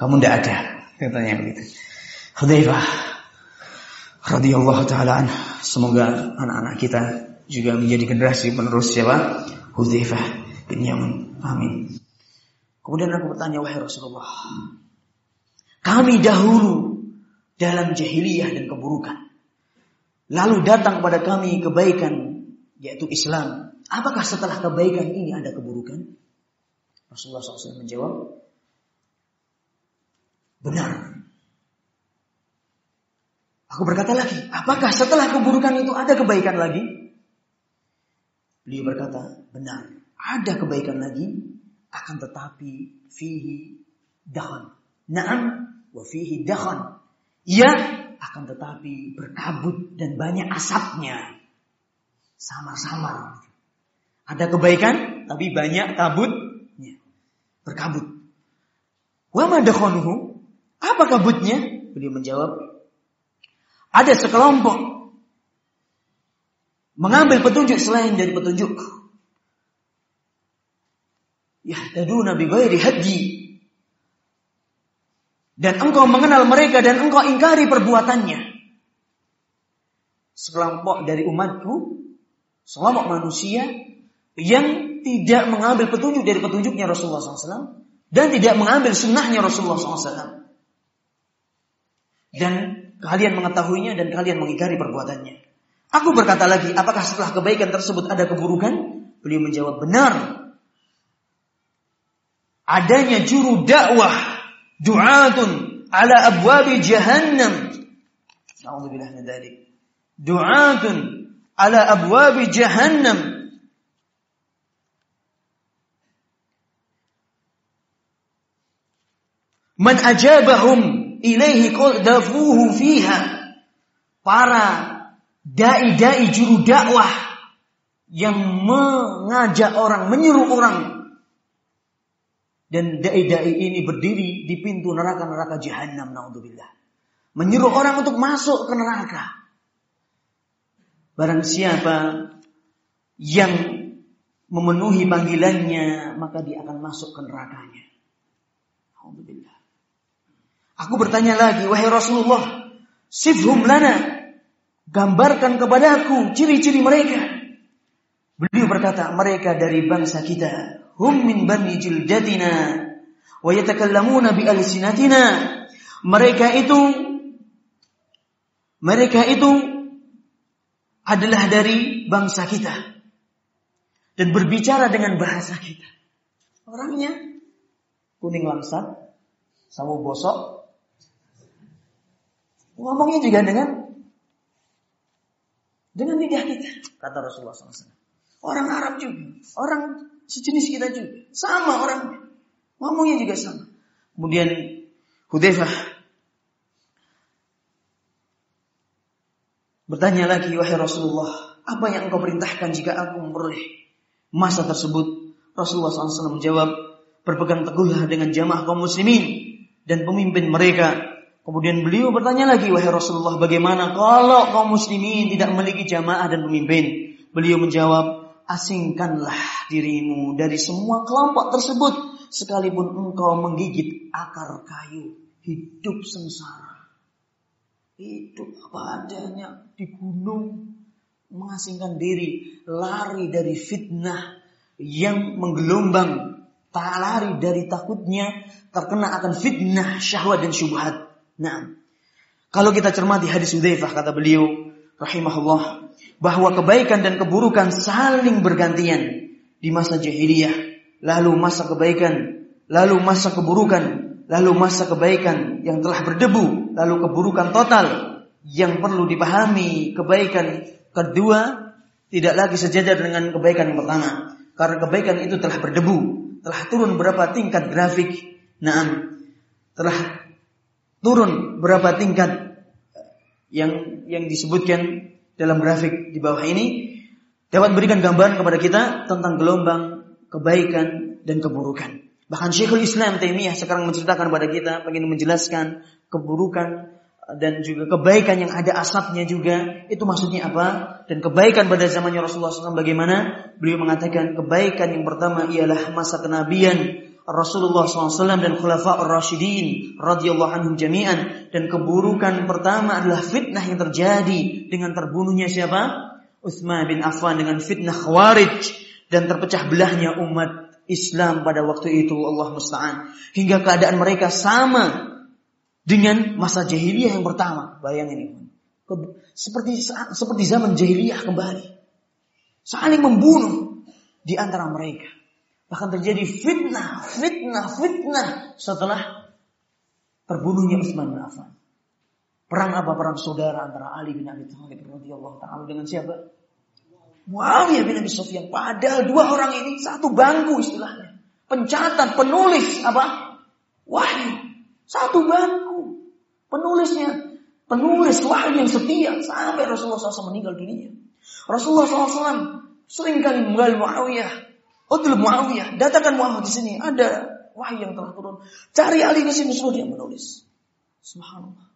Kamu tidak ada. Katanya begitu. Hudzaifah radhiyallahu taala. Semoga anak-anak kita juga menjadi generasi penerus siapa? Hudzaifah bin Yaman. Amin. Kemudian aku bertanya wahai Rasulullah. Kami dahulu dalam jahiliyah dan keburukan. Lalu datang pada kami kebaikan yaitu Islam. Apakah setelah kebaikan ini ada keburukan? Rasulullah SAW menjawab, benar. Aku berkata lagi, apakah setelah keburukan itu ada kebaikan lagi? Beliau berkata, benar. Ada kebaikan lagi, akan tetapi fihi dahan. Naam wa fihi dahan. Ya, akan tetapi berkabut dan banyak asapnya. Sama-sama. Ada kebaikan, tapi banyak kabutnya. Berkabut. Wa madakhanuhu? Apa kabutnya? Beliau menjawab, ada sekelompok mengambil petunjuk selain dari petunjuk. Yahtaduna bi ghairi hadyi dan engkau mengenal mereka dan engkau ingkari perbuatannya. Sekelompok dari umatku, sekelompok manusia yang tidak mengambil petunjuk dari petunjuknya Rasulullah SAW dan tidak mengambil sunnahnya Rasulullah SAW. Dan kalian mengetahuinya dan kalian mengingkari perbuatannya. Aku berkata lagi, apakah setelah kebaikan tersebut ada keburukan? Beliau menjawab, benar. Adanya juru dakwah du'atun ala abwabi jahannam. Na'udzubillah min dzalik. Du'atun ala abwabi jahannam. Man ajabahum ilaihi dafuhu fiha. Para dai-dai juru dakwah yang mengajak orang, menyuruh orang dan dai-dai ini berdiri di pintu neraka-neraka jahanam naudzubillah. Menyuruh orang untuk masuk ke neraka. Barang siapa yang memenuhi panggilannya, maka dia akan masuk ke nerakanya. Alhamdulillah. Aku bertanya lagi, wahai Rasulullah, sifhum lana. Gambarkan kepadaku ciri-ciri mereka. Beliau berkata, mereka dari bangsa kita hum min bani jildatina wa yatakallamuna bi alsinatina. Mereka itu mereka itu adalah dari bangsa kita dan berbicara dengan bahasa kita. Orangnya kuning langsat sawo bosok. Ngomongnya juga dengan dengan lidah kita kata Rasulullah SAW orang Arab juga orang sejenis kita juga. Sama orangnya. Ngomongnya juga sama. Kemudian Hudzaifah bertanya lagi, wahai Rasulullah, apa yang engkau perintahkan jika aku memperoleh masa tersebut? Rasulullah SAW menjawab, berpegang teguhlah dengan jamaah kaum muslimin dan pemimpin mereka. Kemudian beliau bertanya lagi, wahai Rasulullah, bagaimana kalau kaum muslimin tidak memiliki jamaah dan pemimpin? Beliau menjawab, asingkanlah dirimu dari semua kelompok tersebut, sekalipun engkau menggigit akar kayu, hidup sengsara. Hidup apa adanya di gunung, mengasingkan diri, lari dari fitnah yang menggelombang, tak lari dari takutnya terkena akan fitnah, syahwat dan syubhat. Nah, kalau kita cermati hadis Hudzaifah kata beliau rahimahullah bahwa kebaikan dan keburukan saling bergantian di masa jahiliyah, lalu masa kebaikan, lalu masa keburukan, lalu masa kebaikan yang telah berdebu, lalu keburukan total yang perlu dipahami kebaikan kedua tidak lagi sejajar dengan kebaikan yang pertama. Karena kebaikan itu telah berdebu, telah turun berapa tingkat grafik? Nah, telah turun berapa tingkat yang yang disebutkan dalam grafik di bawah ini dapat berikan gambaran kepada kita tentang gelombang kebaikan dan keburukan. Bahkan Syekhul Islam Taimiyah sekarang menceritakan kepada kita, ingin menjelaskan keburukan dan juga kebaikan yang ada asapnya juga. Itu maksudnya apa? Dan kebaikan pada zamannya Rasulullah SAW bagaimana? Beliau mengatakan kebaikan yang pertama ialah masa kenabian Rasulullah SAW dan Khulafa Ar-Rashidin radhiyallahu anhum jami'an. Dan keburukan pertama adalah fitnah yang terjadi dengan terbunuhnya siapa? Utsman bin Affan dengan fitnah Khawarij. Dan terpecah belahnya umat Islam pada waktu itu Allah musta'an. Hingga keadaan mereka sama dengan masa jahiliyah yang pertama. Bayangin ini. Seperti seperti zaman jahiliyah kembali. Saling membunuh di antara mereka Bahkan terjadi fitnah, fitnah, fitnah setelah terbunuhnya Utsman bin Affan. Perang apa? Perang saudara antara Ali bin Abi Thalib radhiyallahu taala dengan siapa? Muawiyah bin Abi Sufyan. Padahal dua orang ini satu bangku istilahnya. Pencatat, penulis apa? Wahyu. Satu bangku. Penulisnya penulis wahyu yang setia sampai Rasulullah SAW meninggal dunia. Rasulullah SAW sering kali Muawiyah Utul Muawiyah, datangkan Muhammad di sini. Ada wahyu yang telah turun. Cari Ali di sini suruh dia menulis. Subhanallah.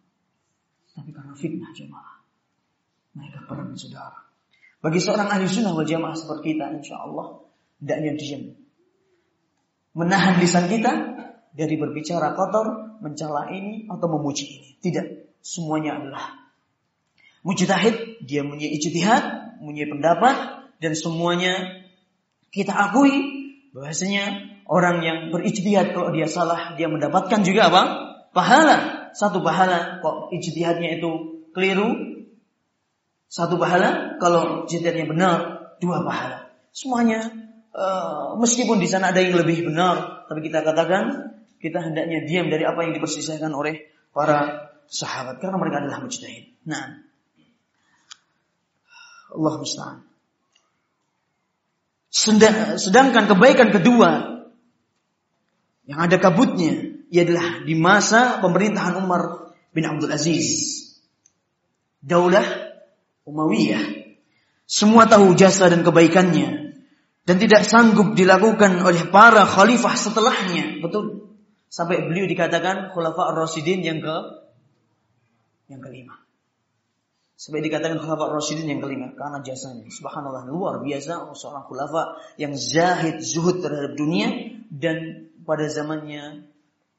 Tapi karena fitnah jemaah. Mereka perang saudara. Bagi seorang ahli sunnah wal jamaah seperti kita, insya Allah, tidaknya diam. Menahan lisan kita dari berbicara kotor, mencela ini atau memuji ini. Tidak. Semuanya adalah mujtahid, dia punya ijtihad, punya pendapat, dan semuanya kita akui bahwasanya orang yang berijtihad kalau dia salah dia mendapatkan juga apa? Pahala. Satu pahala kok ijtihadnya itu keliru. Satu pahala kalau ijtihadnya benar, dua pahala. Semuanya uh, meskipun di sana ada yang lebih benar, tapi kita katakan kita hendaknya diam dari apa yang dipersisakan oleh para sahabat karena mereka adalah mujtahid. Nah, Allah musta'an. Sedangkan kebaikan kedua yang ada kabutnya ialah di masa pemerintahan Umar bin Abdul Aziz. Daulah Umayyah. Semua tahu jasa dan kebaikannya dan tidak sanggup dilakukan oleh para khalifah setelahnya. Betul. Sampai beliau dikatakan khulafa ar-rasyidin yang ke yang kelima. Sampai dikatakan khulafa Rasyidin yang kelima karena jasanya. Subhanallah luar biasa seorang khulafa yang zahid zuhud terhadap dunia dan pada zamannya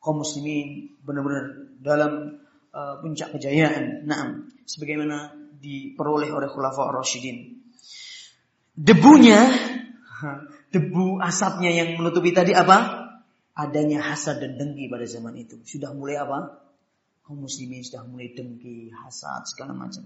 kaum muslimin benar-benar dalam uh, puncak kejayaan. Naam, sebagaimana diperoleh oleh khulafa Rasyidin. Debunya debu asapnya yang menutupi tadi apa? Adanya hasad dan dengki pada zaman itu. Sudah mulai apa? Kaum muslimin sudah mulai dengki, hasad segala macam.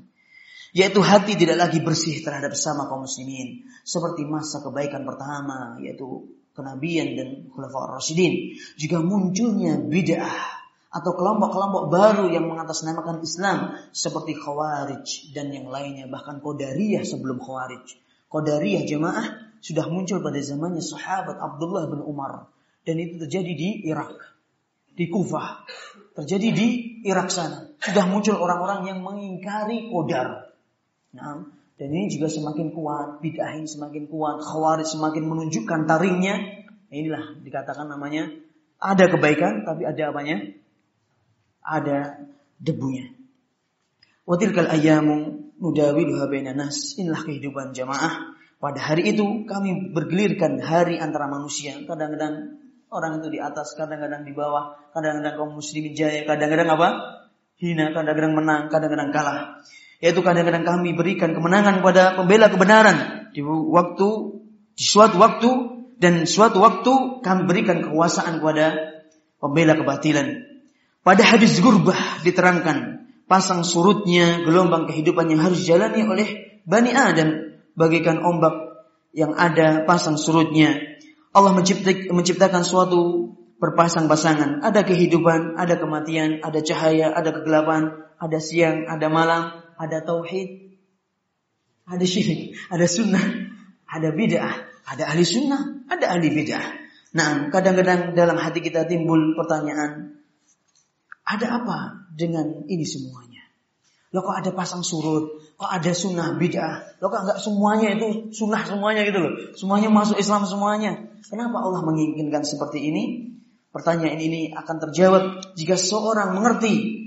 Yaitu hati tidak lagi bersih terhadap sama kaum muslimin. Seperti masa kebaikan pertama, yaitu kenabian dan khulafa rasyidin. Juga munculnya bid'ah atau kelompok-kelompok baru yang mengatasnamakan Islam seperti Khawarij dan yang lainnya bahkan Qadariyah sebelum Khawarij. Qadariyah jemaah sudah muncul pada zamannya sahabat Abdullah bin Umar dan itu terjadi di Irak, di Kufah, terjadi di Irak sana. Sudah muncul orang-orang yang mengingkari Qadar. Nah, dan ini juga semakin kuat, bid'ah ini semakin kuat, khawarij semakin menunjukkan taringnya Inilah dikatakan namanya ada kebaikan tapi ada apanya? Ada debunya. Watilkal ayamu nudawiluha bainan nas. Inilah kehidupan jamaah. Pada hari itu kami bergelirkan hari antara manusia. Kadang-kadang orang itu di atas, kadang-kadang di bawah, kadang-kadang kaum muslimin jaya, kadang-kadang apa? Hina, kadang-kadang menang, kadang-kadang kalah. Yaitu kadang-kadang kami berikan kemenangan kepada pembela kebenaran di waktu di suatu waktu dan suatu waktu kami berikan kekuasaan kepada pembela kebatilan. Pada hadis gurbah diterangkan pasang surutnya gelombang kehidupan yang harus dijalani oleh Bani Adam bagaikan ombak yang ada pasang surutnya. Allah menciptakan suatu berpasang-pasangan. Ada kehidupan, ada kematian, ada cahaya, ada kegelapan, ada siang, ada malam, ada tauhid, ada syirik, ada sunnah, ada bid'ah, ada ahli sunnah, ada ahli bid'ah. Nah, kadang-kadang dalam hati kita timbul pertanyaan, ada apa dengan ini semuanya? Lo kok ada pasang surut? Kok ada sunnah bid'ah? Lo kok enggak semuanya itu sunnah semuanya gitu loh. Semuanya masuk Islam semuanya. Kenapa Allah menginginkan seperti ini? Pertanyaan ini akan terjawab jika seorang mengerti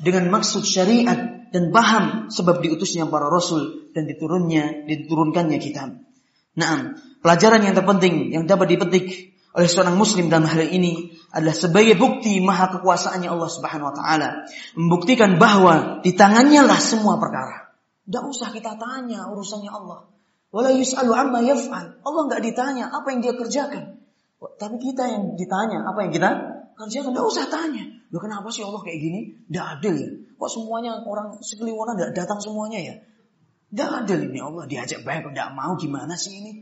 dengan maksud syariat dan paham sebab diutusnya para rasul dan diturunnya diturunkannya kitab. Nah, pelajaran yang terpenting yang dapat dipetik oleh seorang muslim dalam hal ini adalah sebagai bukti maha kekuasaannya Allah Subhanahu wa taala. Membuktikan bahwa di tangannya lah semua perkara. Tidak usah kita tanya urusannya Allah. Wala yus'alu amma yaf'al. Allah nggak ditanya apa yang dia kerjakan. Tapi kita yang ditanya apa yang kita kerjakan. Tidak usah tanya. Loh kenapa sih Allah kayak gini? Tidak adil ya. Kok semuanya orang sekeliwuran tidak datang semuanya ya? Tidak adil ini Allah diajak baik tidak mau gimana sih ini?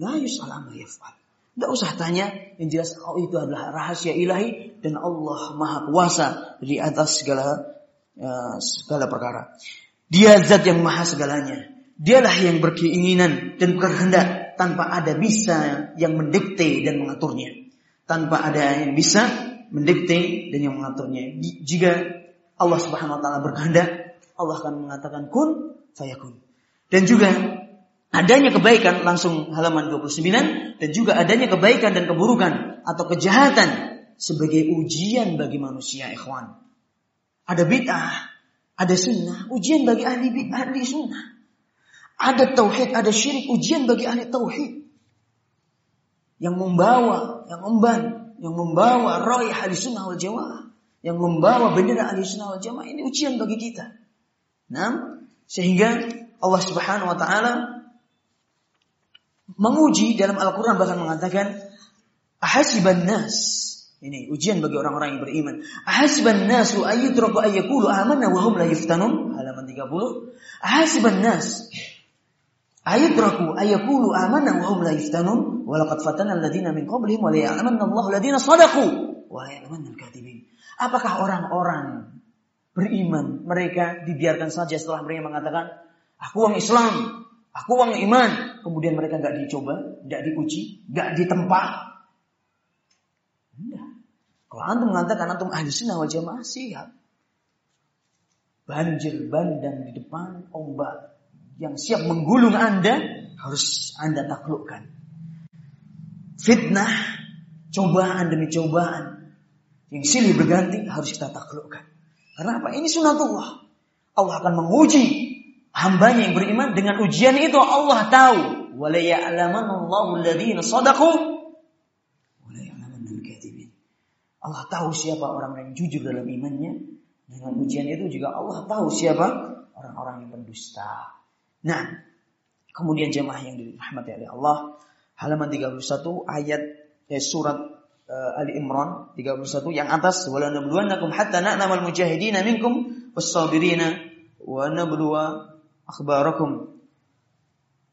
La yus'al amma yaf'al. Tidak usah tanya, yang jelas oh itu adalah rahasia ilahi dan Allah maha kuasa di atas segala uh, segala perkara. Dia zat yang maha segalanya. Dialah yang berkeinginan dan berkehendak tanpa ada bisa yang mendikte dan mengaturnya. Tanpa ada yang bisa mendikte dan yang mengaturnya. Jika Allah Subhanahu wa taala berkehendak, Allah akan mengatakan kun fayakun. Dan juga adanya kebaikan langsung halaman 29 dan juga adanya kebaikan dan keburukan atau kejahatan sebagai ujian bagi manusia ikhwan. Ada bid'ah, ada sunnah, ujian bagi ahli bid'ah, ahli sunnah. Ada tauhid, ada syirik, ujian bagi ahli tauhid. Yang membawa, yang memban, yang membawa roy ahli sunnah wal jamaah. Yang membawa bendera ahli sunnah wal jamaah. Ini ujian bagi kita. Nah, sehingga Allah subhanahu wa ta'ala menguji dalam Al-Quran bahkan mengatakan ahasiban nas ini ujian bagi orang-orang yang beriman. Ahasiban nasu ayyutraku ayyakulu amanna wa hum la yuftanun halaman 30. Ahasiban nas ayyutraku ayyakulu amanna wa hum la yuftanun wa laqad fatana alladziina min qablihim wa la ya'lamanna Allahu alladziina wa la ya'lamanna al-kadzibin. Apakah orang-orang beriman mereka dibiarkan saja setelah mereka mengatakan aku orang Islam, aku orang iman, kemudian mereka nggak dicoba, nggak diuji, nggak ditempa. Enggak. Kalau antum mengatakan antum ahli sunnah wal jamaah. Banjir bandang di depan ombak yang siap menggulung anda harus anda taklukkan. Fitnah, cobaan demi cobaan yang silih berganti harus kita taklukkan. Karena apa? Ini sunatullah. Allah akan menguji hambanya yang beriman dengan ujian itu Allah tahu Allah tahu siapa orang yang jujur dalam imannya dengan ujian itu juga Allah tahu siapa orang-orang yang berdusta nah kemudian jemaah yang dirahmati oleh Allah halaman 31 ayat eh, surat uh, Ali Imran 31 yang atas wala nabluwannakum hatta na'lamal mujahidina minkum was-sabirina wa nabluwa akhbarakum.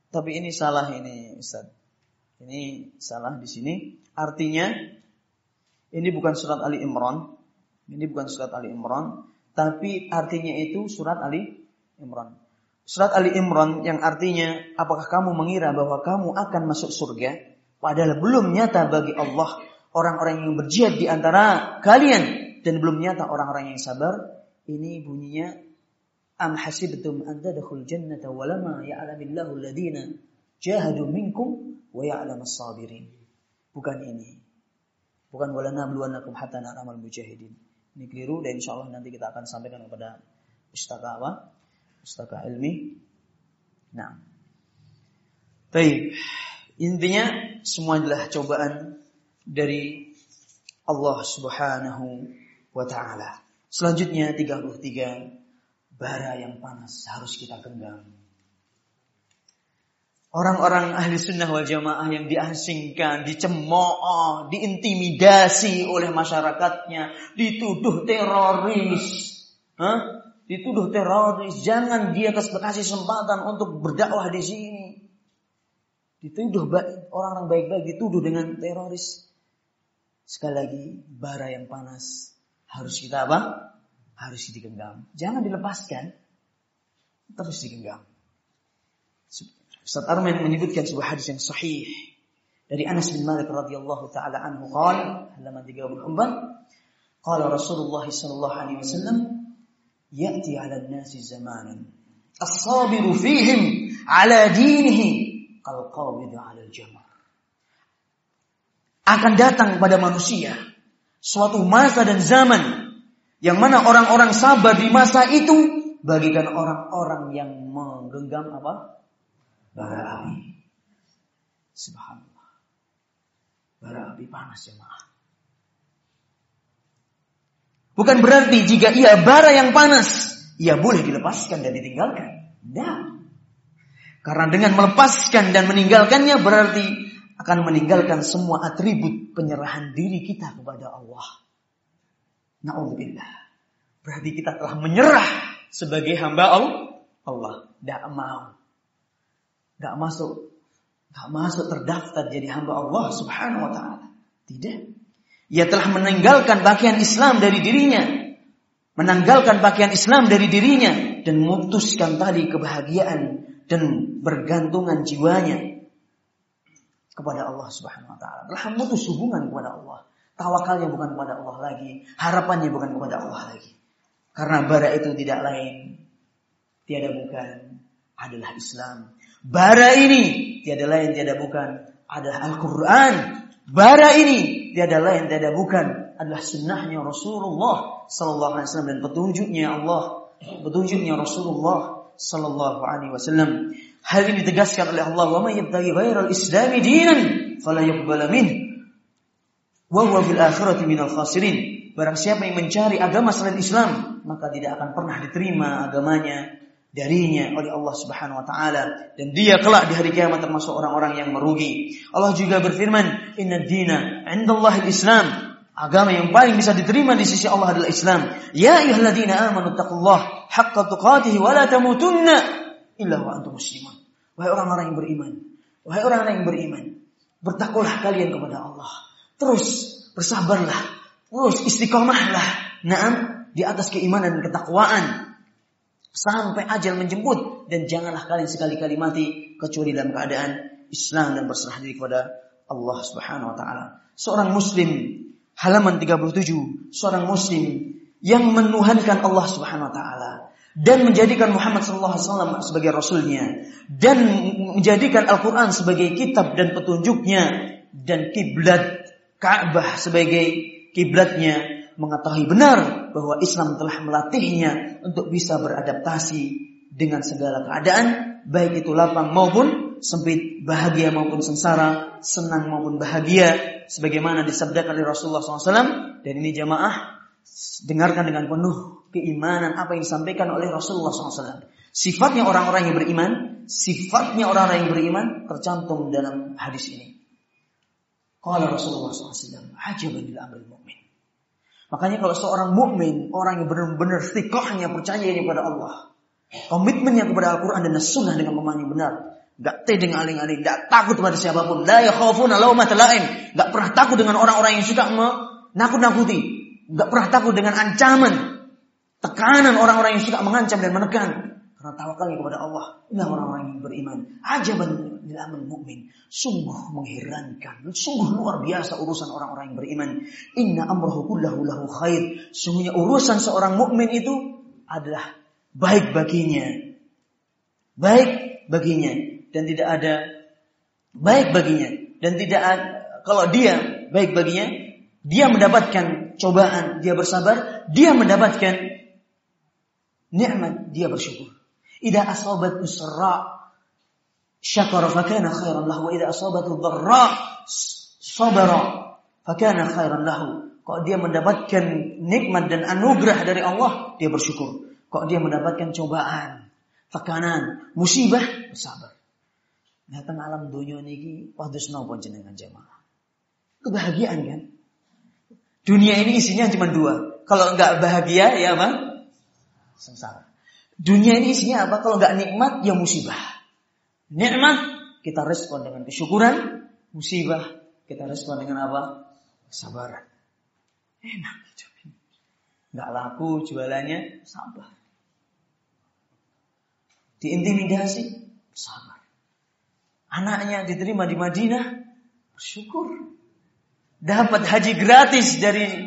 Tapi ini salah ini Ustaz. Ini salah di sini. Artinya ini bukan surat Ali Imran. Ini bukan surat Ali Imran, tapi artinya itu surat Ali Imran. Surat Ali Imran yang artinya apakah kamu mengira bahwa kamu akan masuk surga padahal belum nyata bagi Allah orang-orang yang berjihad di antara kalian dan belum nyata orang-orang yang sabar. Ini bunyinya Am hasibtum an tadkhul jannata wa lama ya'lamillahu alladhina jahadu minkum wa ya'lamas sabirin. Bukan ini. Bukan wala nabluwannakum hatta na'lamal mujahidin. Ini keliru dan insya Allah nanti kita akan sampaikan kepada pustaka apa? Pustaka ilmi. Nah. Baik. Intinya semua adalah cobaan dari Allah Subhanahu wa taala. Selanjutnya 33 bara yang panas harus kita genggam. Orang-orang ahli sunnah wal jamaah yang diasingkan, dicemooh, diintimidasi oleh masyarakatnya, dituduh teroris. Hah? Dituduh teroris. Jangan dia kasih kesempatan untuk berdakwah di sini. Dituduh orang-orang baik-baik dituduh dengan teroris. Sekali lagi, bara yang panas harus kita apa? Harus digenggam. Jangan dilepaskan. Terus digenggam. Ustaz Arman menyebutkan sebuah hadis yang sahih dari Anas bin Malik radhiyallahu taala anhu qala halaman 34 qala Rasulullah sallallahu alaihi wasallam 'ala an-nasi zamanan as-sabiru fihim 'ala dinihi qal qabid 'ala al-jamar akan datang pada manusia suatu masa dan zaman yang mana orang-orang sabar di masa itu bagikan orang-orang yang menggenggam apa? bara api. Subhanallah. Bara api panas jemaah. Bukan berarti jika ia bara yang panas, ia boleh dilepaskan dan ditinggalkan. Tidak. Karena dengan melepaskan dan meninggalkannya berarti akan meninggalkan semua atribut penyerahan diri kita kepada Allah. Na'udzubillah. Berarti kita telah menyerah sebagai hamba Allah. Tidak mau Gak masuk gak masuk terdaftar jadi hamba Allah Subhanahu wa taala. Tidak. Ia telah meninggalkan bagian Islam dari dirinya, menanggalkan bagian Islam dari dirinya dan memutuskan tali kebahagiaan dan bergantungan jiwanya kepada Allah Subhanahu wa taala. Telah memutus hubungan kepada Allah. Tawakalnya bukan kepada Allah lagi, harapannya bukan kepada Allah lagi. Karena bara itu tidak lain, tiada bukan adalah Islam Bara ini tiada lain tiada bukan adalah Al-Quran. Bara ini tiada lain tiada bukan adalah sunnahnya Rasulullah Sallallahu Alaihi Wasallam dan petunjuknya Allah, petunjuknya Rasulullah Sallallahu Alaihi Wasallam. Hal ini ditegaskan oleh Allah, "Wa may yabtaghi ghairal islami dinan fala yuqbal min wa huwa fil akhirati minal khasirin." Barang siapa yang mencari agama selain Islam, maka tidak akan pernah diterima agamanya darinya oleh Allah Subhanahu wa taala dan dia kelak di hari kiamat termasuk orang-orang yang merugi. Allah juga berfirman, "Inna dina 'indallahi islam Agama yang paling bisa diterima di sisi Allah adalah Islam. Ya ayyuhalladzina amanu taqullaha haqqa tuqatih wa la tamutunna illa wa antum muslimun. Wahai orang-orang yang beriman, wahai orang-orang yang beriman, bertakwalah kalian kepada Allah. Terus bersabarlah, terus istiqomahlah. Naam di atas keimanan dan ketakwaan sampai ajal menjemput dan janganlah kalian sekali-kali mati kecuali dalam keadaan Islam dan berserah diri kepada Allah Subhanahu wa taala. Seorang muslim halaman 37, seorang muslim yang menuhankan Allah Subhanahu wa taala dan menjadikan Muhammad sallallahu alaihi wasallam sebagai rasulnya dan menjadikan Al-Qur'an sebagai kitab dan petunjuknya dan kiblat Ka'bah sebagai kiblatnya mengetahui benar bahwa Islam telah melatihnya untuk bisa beradaptasi dengan segala keadaan, baik itu lapang maupun sempit, bahagia maupun sengsara, senang maupun bahagia, sebagaimana disabdakan oleh Rasulullah SAW. Dan ini jamaah dengarkan dengan penuh keimanan apa yang disampaikan oleh Rasulullah SAW. Sifatnya orang-orang yang beriman, sifatnya orang-orang yang beriman tercantum dalam hadis ini. Kalau Rasulullah SAW, ajaban lil mu'min. Makanya kalau seorang mukmin, orang yang benar-benar tikohnya percaya ini kepada Allah, komitmennya kepada Al-Quran dan Sunnah dengan memahami benar, Gak tedeng aling-aling, gak takut pada siapa pun. La yakhafuna laumata laim. Gak pernah takut dengan orang-orang yang suka menakut-nakuti. Gak pernah takut dengan ancaman. Tekanan orang-orang yang suka mengancam dan menekan. Karena tawakalnya kepada Allah. Inilah orang-orang yang beriman. Ajaban amal mukmin. Sungguh mengherankan. Sungguh luar biasa urusan orang-orang yang beriman. Inna amrahu kullahu lahu khair. Sungguhnya urusan seorang mukmin itu adalah baik baginya. Baik baginya. Dan tidak ada baik baginya. Dan tidak ada Kalau dia baik baginya, dia mendapatkan cobaan, dia bersabar, dia mendapatkan nikmat, dia bersyukur. Ida asabat usra syakara fakana khairan lahu wa idza asabatu dharra sabara fakana khairan lahu. Kok dia mendapatkan nikmat dan anugerah dari Allah, dia bersyukur. Kok dia mendapatkan cobaan, tekanan, musibah, bersabar. Datang alam dunia ini, wadus nopo jenengan jamaah. Kebahagiaan kan? Dunia ini isinya cuma dua. Kalau enggak bahagia, ya apa? Sengsara. Dunia ini isinya apa? Kalau enggak nikmat, ya musibah. Nikmat, kita respon dengan kesyukuran. Musibah, kita respon dengan apa? Sabaran. Enak hidup ini. Enggak laku jualannya, sabar. Diintimidasi, sabar. Anaknya diterima di Madinah, bersyukur. Dapat haji gratis dari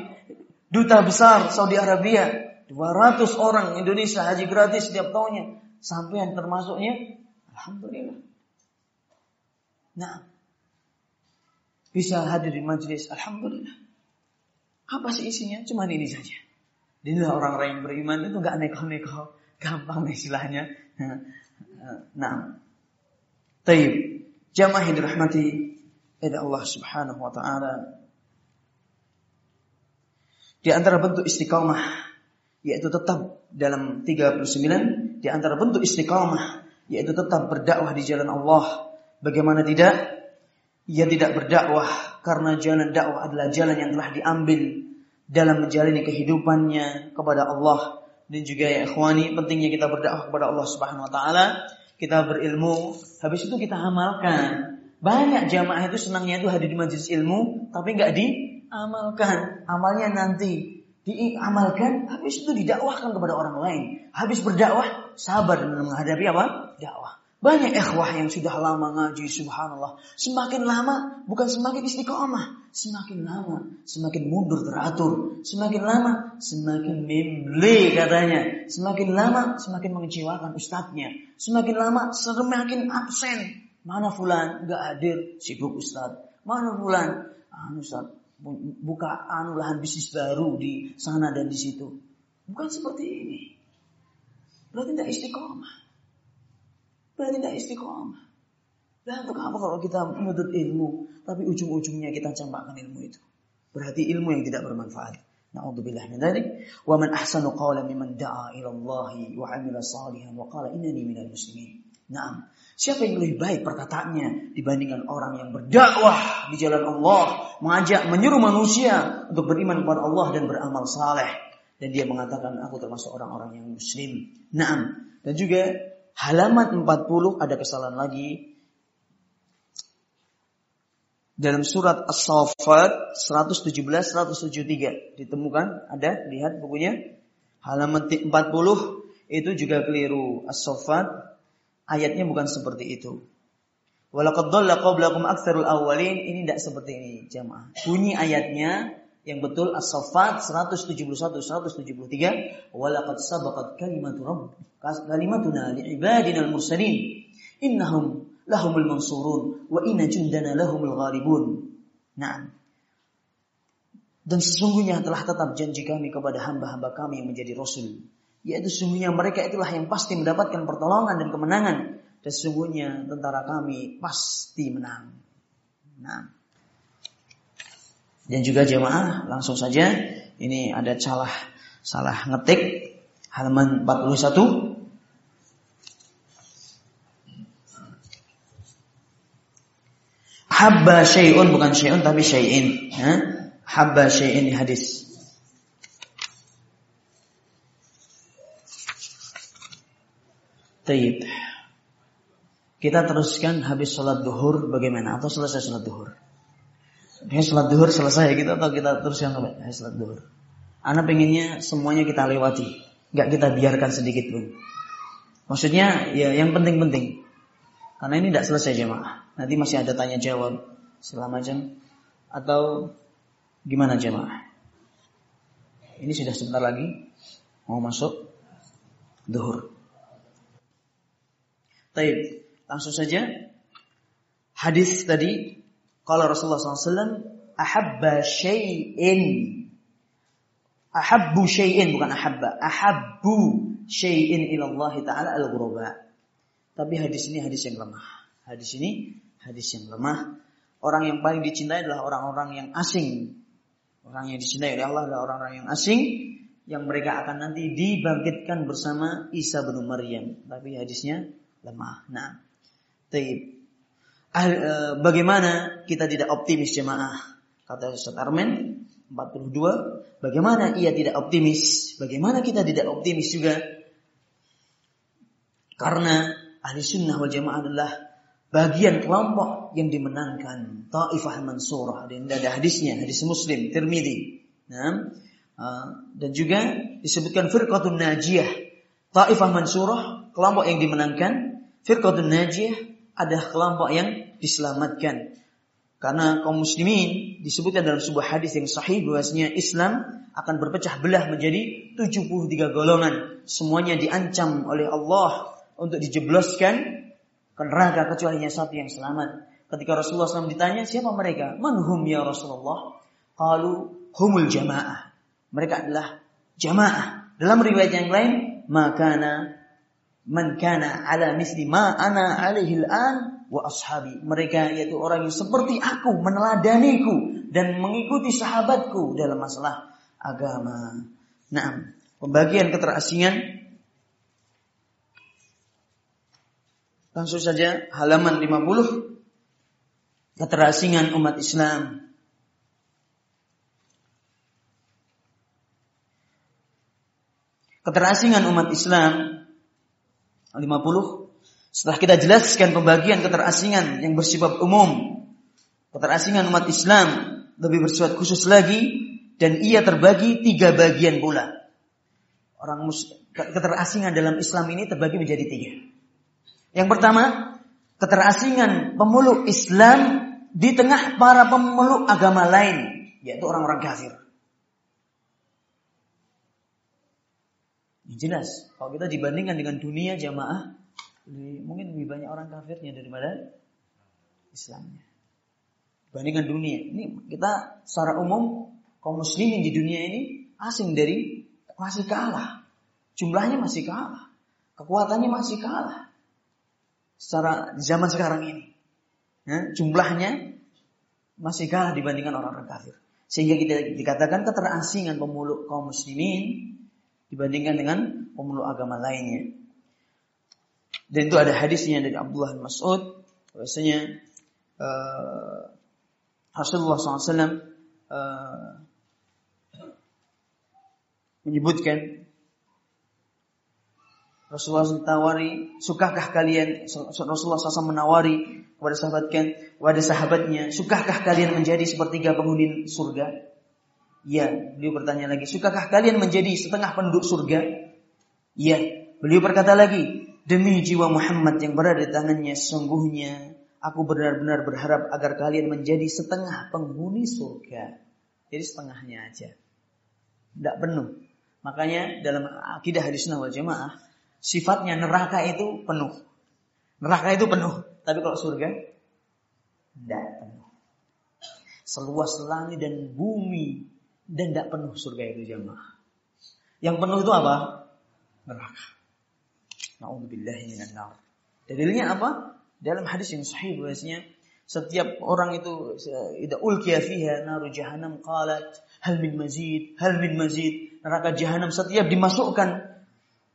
duta besar Saudi Arabia. 200 orang Indonesia haji gratis setiap tahunnya. Sampai yang termasuknya, Alhamdulillah. Nah, bisa hadir di majelis, Alhamdulillah. Apa sih isinya? Cuma ini saja. Inilah orang-orang beriman itu gak neko-neko. Gampang istilahnya. *laughs* Nah, Taib. Jamaah yang dirahmati Allah Subhanahu wa taala. Di antara bentuk istiqamah yaitu tetap dalam 39 di antara bentuk istiqamah yaitu tetap berdakwah di jalan Allah. Bagaimana tidak? Ia tidak berdakwah karena jalan dakwah adalah jalan yang telah diambil dalam menjalani kehidupannya kepada Allah dan juga ya ikhwani pentingnya kita berdakwah kepada Allah Subhanahu wa taala kita berilmu, habis itu kita amalkan. Banyak jamaah itu senangnya itu hadir di majelis ilmu, tapi nggak diamalkan. Amalnya nanti diamalkan, habis itu didakwahkan kepada orang lain. Habis berdakwah, sabar dalam menghadapi apa? Dakwah. Banyak ikhwah yang sudah lama ngaji, subhanallah. Semakin lama, bukan semakin istiqomah. Semakin lama, semakin mundur teratur. Semakin lama, semakin memble katanya. Semakin lama, semakin mengecewakan ustadznya. Semakin lama, semakin absen. Mana fulan? Gak hadir, sibuk ustadz. Mana fulan? Anu ustadz, buka anu lahan bisnis baru di sana dan di situ. Bukan seperti ini. Berarti tidak istiqomah. Berarti tidak istiqomah. Dan untuk apa kalau kita menuntut ilmu, tapi ujung-ujungnya kita campakkan ilmu itu? Berarti ilmu yang tidak bermanfaat. Na'udzubillah min dzalik. Wa man ahsanu qawlan mimman da'a ila Allah wa 'amila salihan wa qala innani minal muslimin. Naam. Siapa yang lebih baik perkataannya dibandingkan orang yang berdakwah di jalan Allah, mengajak, menyuruh manusia untuk beriman kepada Allah dan beramal saleh dan dia mengatakan aku termasuk orang-orang yang muslim. Naam. Dan juga halaman 40 ada kesalahan lagi. Dalam surat As-Saffat 117 173 ditemukan ada lihat bukunya halaman 40 itu juga keliru As-Saffat ayatnya bukan seperti itu. Walaqad dhalla qablakum aktsarul awwalin ini tidak seperti ini jamaah. Bunyi ayatnya yang betul As-Saffat 171 173 walaqad sabaqat kalimatu rabb kalimatuna li'ibadina al-mursalin innahum lahumul mansurun wa inna jundana lahumul ghalibun. Nah. Dan sesungguhnya telah tetap janji kami kepada hamba-hamba kami yang menjadi rasul. Yaitu sesungguhnya mereka itulah yang pasti mendapatkan pertolongan dan kemenangan. Sesungguhnya tentara kami pasti menang. Nah. Dan juga jemaah langsung saja ini ada salah salah ngetik halaman 41 Habba syai'un bukan syai'un tapi syai'in. Ya? Habba syai'in di hadis. Taib. Kita teruskan habis sholat duhur bagaimana? Atau selesai sholat duhur? Ini sholat duhur selesai kita atau kita teruskan sampai sholat duhur? Anak pengennya semuanya kita lewati. Gak kita biarkan sedikit pun. Maksudnya ya yang penting-penting. Karena ini tidak selesai jemaah. Nanti masih ada tanya jawab selama jam atau gimana jemaah? Ini sudah sebentar lagi mau masuk duhur. Taib, langsung saja. Hadis tadi Kalau Rasulullah SAW ahabba syai'in. Ahabbu syai'in bukan ahabba. Ahabbu syai'in ilallah taala al-ghuraba. Tapi hadis ini hadis yang lemah. Hadis ini hadis yang lemah. Orang yang paling dicintai adalah orang-orang yang asing. Orang yang dicintai oleh Allah adalah orang-orang yang asing yang mereka akan nanti dibangkitkan bersama Isa bin Maryam. Tapi hadisnya lemah. Nah Taib. Bagaimana kita tidak optimis jemaah? Kata Ustaz Armen 42, bagaimana ia tidak optimis? Bagaimana kita tidak optimis juga? Karena ahli sunnah wal jamaah adalah bagian kelompok yang dimenangkan. Ta'ifah mansurah. Dan ada hadisnya, hadis muslim, tirmidhi. Nah, dan juga disebutkan firqatun najiyah. Ta'ifah mansurah, kelompok yang dimenangkan. Firqatun najiyah, ada kelompok yang diselamatkan. Karena kaum muslimin disebutkan dalam sebuah hadis yang sahih bahwasanya Islam akan berpecah belah menjadi 73 golongan. Semuanya diancam oleh Allah untuk dijebloskan ke neraka kecuali hanya satu yang selamat. Ketika Rasulullah SAW ditanya, siapa mereka? Manhum ya Rasulullah? Qalu humul jamaah. Mereka adalah jamaah. Dalam riwayat yang lain, makana man kana ala misli ma ana alaihi al-an wa ashabi. Mereka yaitu orang yang seperti aku, meneladaniku dan mengikuti sahabatku dalam masalah agama. Nah, pembagian keterasingan Langsung saja halaman 50 Keterasingan umat Islam Keterasingan umat Islam 50 setelah kita jelaskan pembagian keterasingan yang bersifat umum, keterasingan umat Islam lebih bersifat khusus lagi, dan ia terbagi tiga bagian pula. Orang keterasingan dalam Islam ini terbagi menjadi tiga. Yang pertama, keterasingan pemeluk Islam di tengah para pemeluk agama lain, yaitu orang-orang kafir. Jelas, kalau kita dibandingkan dengan dunia jamaah, mungkin lebih banyak orang kafirnya daripada Islamnya. Bandingkan dunia. Ini kita secara umum kaum muslimin di dunia ini asing dari masih kalah. Jumlahnya masih kalah. Kekuatannya masih kalah. Secara zaman sekarang ini. Ya, jumlahnya masih kalah dibandingkan orang-orang kafir. Sehingga kita dikatakan keterasingan pemeluk kaum muslimin dibandingkan dengan pemeluk agama lainnya. Dan itu ada hadisnya dari Abdullah bin Mas'ud bahwasanya uh, Rasulullah SAW uh, menyebutkan Rasulullah SAW tawari, sukakah kalian Rasulullah SAW menawari kepada sahabatkan, kepada sahabatnya, sukakah kalian menjadi sepertiga penghuni surga? Ya, beliau bertanya lagi, sukakah kalian menjadi setengah penduduk surga? Ya, beliau berkata lagi, Demi jiwa Muhammad yang berada di tangannya, sungguhnya aku benar-benar berharap agar kalian menjadi setengah penghuni surga. Jadi setengahnya aja. Tidak penuh. Makanya dalam akidah hadis wal jamaah, sifatnya neraka itu penuh. Neraka itu penuh. Tapi kalau surga, tidak penuh. Seluas langit dan bumi, dan tidak penuh surga itu jamaah. Yang penuh itu apa? Neraka. Nauzubillahi minan. Dalilnya apa? Dalam hadis yang sahih bahwasanya setiap orang itu idza ulqiya fiha naru jahannam qalat hal min mazid hal min mazid neraka jahanam setiap dimasukkan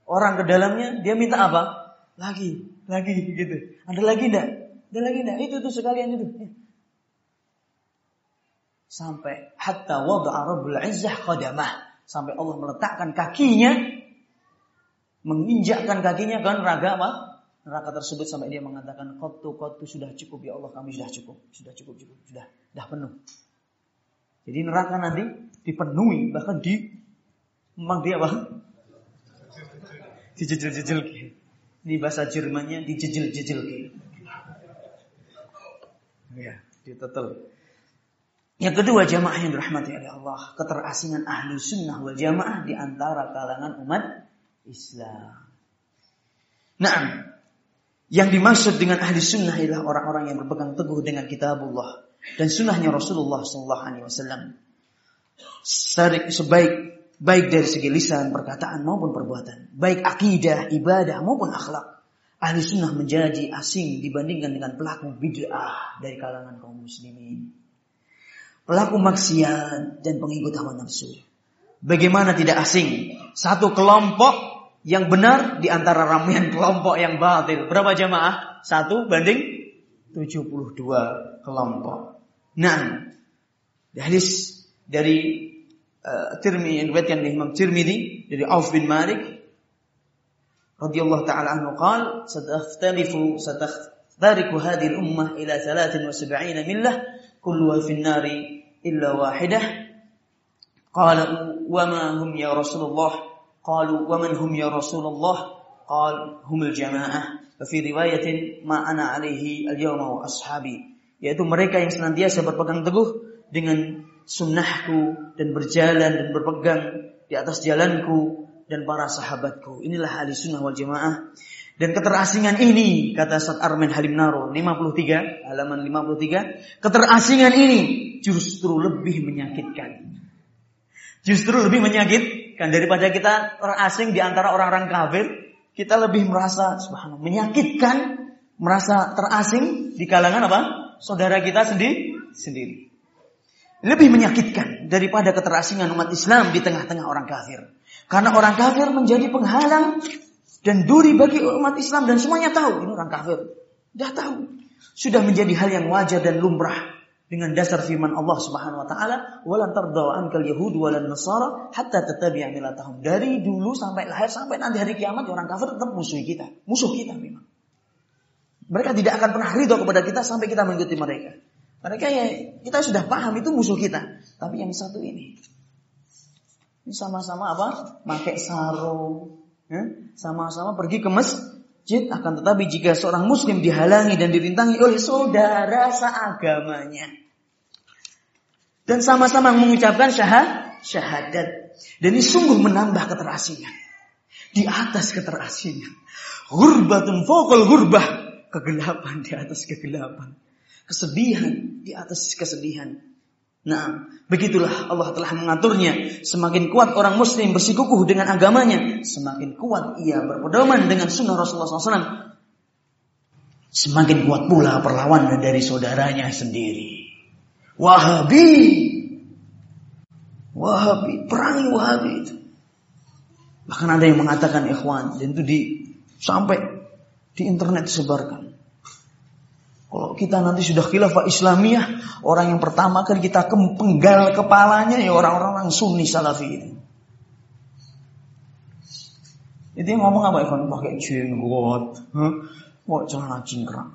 orang ke dalamnya dia minta apa lagi lagi gitu ada lagi enggak ada lagi enggak itu tuh sekalian itu sampai hatta wada'a rabbul izzah qadamah sampai Allah meletakkan kakinya menginjakkan kakinya kan neraka apa? Neraka tersebut sampai dia mengatakan kotu kotu sudah cukup ya Allah kami sudah cukup sudah cukup cukup sudah sudah penuh. Jadi neraka nanti dipenuhi bahkan di memang dia apa? Dijejel-jejel Ini bahasa Jermannya dijejel-jejel Ya, ditetel. Yang kedua jamaah yang dirahmati oleh Allah, keterasingan ahli sunnah wal jamaah di antara kalangan umat Islam. Nah, yang dimaksud dengan ahli sunnah adalah orang-orang yang berpegang teguh dengan kitabullah dan sunnahnya Rasulullah Sallallahu Alaihi Wasallam. Sebaik baik dari segi lisan, perkataan maupun perbuatan, baik akidah, ibadah maupun akhlak. Ahli sunnah menjadi asing dibandingkan dengan pelaku bid'ah dari kalangan kaum muslimin. Pelaku maksiat dan pengikut hawa nafsu. Bagaimana tidak asing? Satu kelompok yang benar di antara ramian *laughs* kelompok yang batil. Berapa jamaah? Satu banding 72 kelompok. Nah, hadis dari uh, yang diriwayatkan oleh Imam Tirmidzi dari Auf bin Malik radhiyallahu taala anhu qal satakhtalifu satakhtariku hadhihi al-ummah ila 73 millah kulluha fi an-nari illa wahidah. Qala wa ma hum ya Rasulullah? Qalu wa man hum ya Rasulullah? Qal humul jamaah. Fi riwayatin ma ana alaihi al-yawma wa ashabi. Yaitu mereka yang senantiasa berpegang teguh dengan sunnahku dan berjalan dan berpegang di atas jalanku dan para sahabatku. Inilah ahli sunnah wal jamaah. Dan keterasingan ini, kata Ustaz Armin Halim Naro, 53, halaman 53, keterasingan ini justru lebih menyakitkan. Justru lebih menyakitkan daripada kita terasing di antara orang-orang kafir, kita lebih merasa subhanallah menyakitkan, merasa terasing di kalangan apa? saudara kita sendiri sendiri. Lebih menyakitkan daripada keterasingan umat Islam di tengah-tengah orang kafir. Karena orang kafir menjadi penghalang dan duri bagi umat Islam dan semuanya tahu ini orang kafir. Sudah tahu. Sudah menjadi hal yang wajar dan lumrah dengan dasar firman Allah Subhanahu wa taala, "Walan tardau ankal yahud walan nasara hatta tattabi'a millatahum." Dari dulu sampai lahir sampai nanti hari kiamat orang kafir tetap musuh kita. Musuh kita memang. Mereka tidak akan pernah ridho kepada kita sampai kita mengikuti mereka. Mereka ya kita sudah paham itu musuh kita. Tapi yang satu ini, ini sama-sama apa? Pakai sarung? Sama-sama pergi ke masjid. Akan tetapi jika seorang muslim dihalangi dan dirintangi oleh saudara seagamanya, dan sama-sama mengucapkan syahad, syahadat, dan ini sungguh menambah keterasingan. Di atas keterasingan. Gurbatun fokal gurbah kegelapan di atas kegelapan. Kesedihan di atas kesedihan. Nah, begitulah Allah telah mengaturnya. Semakin kuat orang muslim bersikukuh dengan agamanya, semakin kuat ia berpedoman dengan sunnah Rasulullah SAW. Semakin kuat pula perlawanan dari saudaranya sendiri. Wahabi. Wahabi. Perangi Wahabi itu. Bahkan ada yang mengatakan ikhwan. Dan itu di sampai di internet disebarkan. Kalau kita nanti sudah khilafah Islamiyah, orang yang pertama kan kita penggal kepalanya ya orang-orang sunni salafi ini. Itu yang ngomong apa Ikhwan? Pakai jenggot, mau celana cingkrang.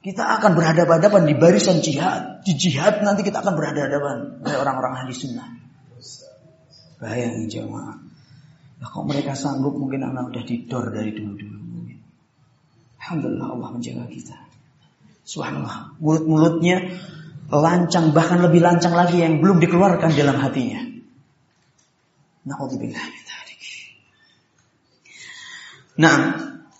Kita akan berhadapan-hadapan di barisan jihad. Di jihad nanti kita akan berhadapan dengan orang-orang ahli sunnah. Bayangin jemaah. Nah, kok mereka sanggup mungkin anak udah didor dari dulu-dulu. Alhamdulillah Allah menjaga kita. Subhanallah. Mulut-mulutnya lancang bahkan lebih lancang lagi yang belum dikeluarkan dalam hatinya. Nah,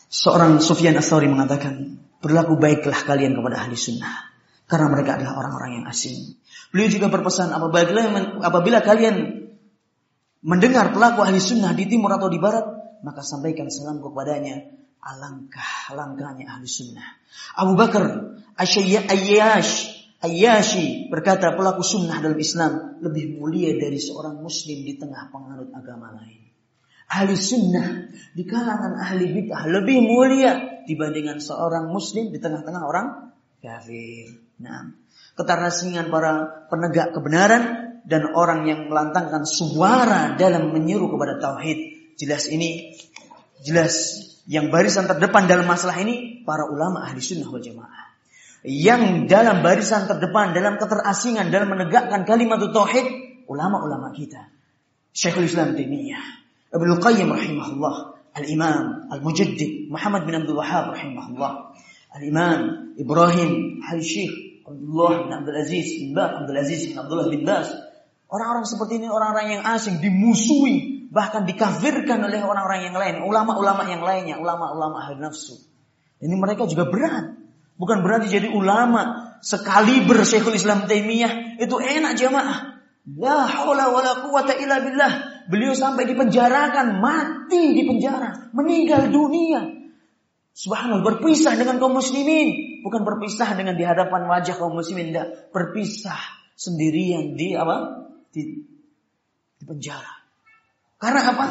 seorang Sufyan Ats-Tsauri mengatakan, "Berlaku baiklah kalian kepada ahli sunnah, karena mereka adalah orang-orang yang asing." Beliau juga berpesan, apabila apabila kalian mendengar pelaku ahli sunnah di timur atau di barat, maka sampaikan salam kepadanya Alangkah langkahnya ahli sunnah. Abu Bakar Ayyash Ayyashi berkata pelaku sunnah dalam Islam lebih mulia dari seorang muslim di tengah penganut agama lain. Ahli sunnah di kalangan ahli bid'ah lebih mulia dibandingkan seorang muslim di tengah-tengah orang kafir. Nah, keterasingan para penegak kebenaran dan orang yang melantangkan suara dalam menyeru kepada tauhid. Jelas ini jelas yang barisan terdepan dalam masalah ini para ulama ahli sunnah wal jamaah. Yang dalam barisan terdepan dalam keterasingan dalam menegakkan kalimat tauhid ulama-ulama kita. Syekhul Islam Taimiyah, Ibnu Qayyim rahimahullah, Al-Imam Al-Mujaddid Muhammad bin Abdul Wahhab rahimahullah, Al-Imam Ibrahim Al-Syekh Abdullah bin Abdul Aziz bin Abdul Aziz bin Abdullah bin Baz. Orang-orang seperti ini orang-orang yang asing dimusuhi bahkan dikafirkan oleh orang-orang yang lain, ulama-ulama yang lainnya, ulama-ulama ahli nafsu. Ini mereka juga berat. Bukan berarti jadi ulama sekaliber Syekhul Islam Taimiyah itu enak jamaah. La haula wala quwata illa billah. Beliau sampai dipenjarakan, mati di penjara, meninggal dunia. Subhanallah berpisah dengan kaum muslimin, bukan berpisah dengan di hadapan wajah kaum muslimin, tidak berpisah sendirian di apa? Di, di penjara. Karena apa?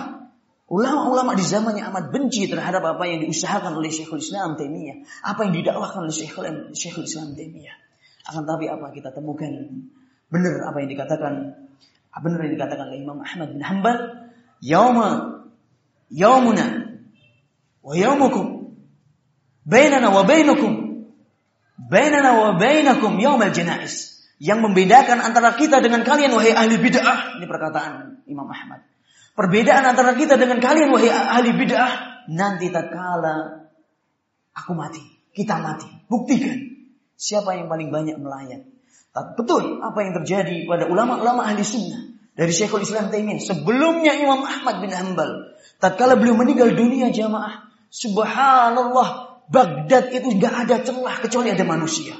Ulama-ulama di zamannya amat benci terhadap apa yang diusahakan oleh Syekhul Islam Taimiyah, apa yang didakwahkan oleh Syekhul, Syekhul Islam Taimiyah. Akan tapi apa kita temukan benar apa yang dikatakan benar yang dikatakan oleh Imam Ahmad bin Hanbal, yauma yaumuna wa yaumukum bainana wa bainakum bainana wa bainakum yaumal janais. Yang membedakan antara kita dengan kalian wahai ahli bid'ah. Ini perkataan Imam Ahmad Perbedaan antara kita dengan kalian wahai ahli bid'ah nanti tak kala aku mati, kita mati. Buktikan siapa yang paling banyak melayat. Tak betul apa yang terjadi pada ulama-ulama ahli sunnah dari Syekhul Islam Taimiyah sebelumnya Imam Ahmad bin Hanbal. Tatkala beliau meninggal dunia jamaah, subhanallah, Baghdad itu nggak ada celah kecuali ada manusia.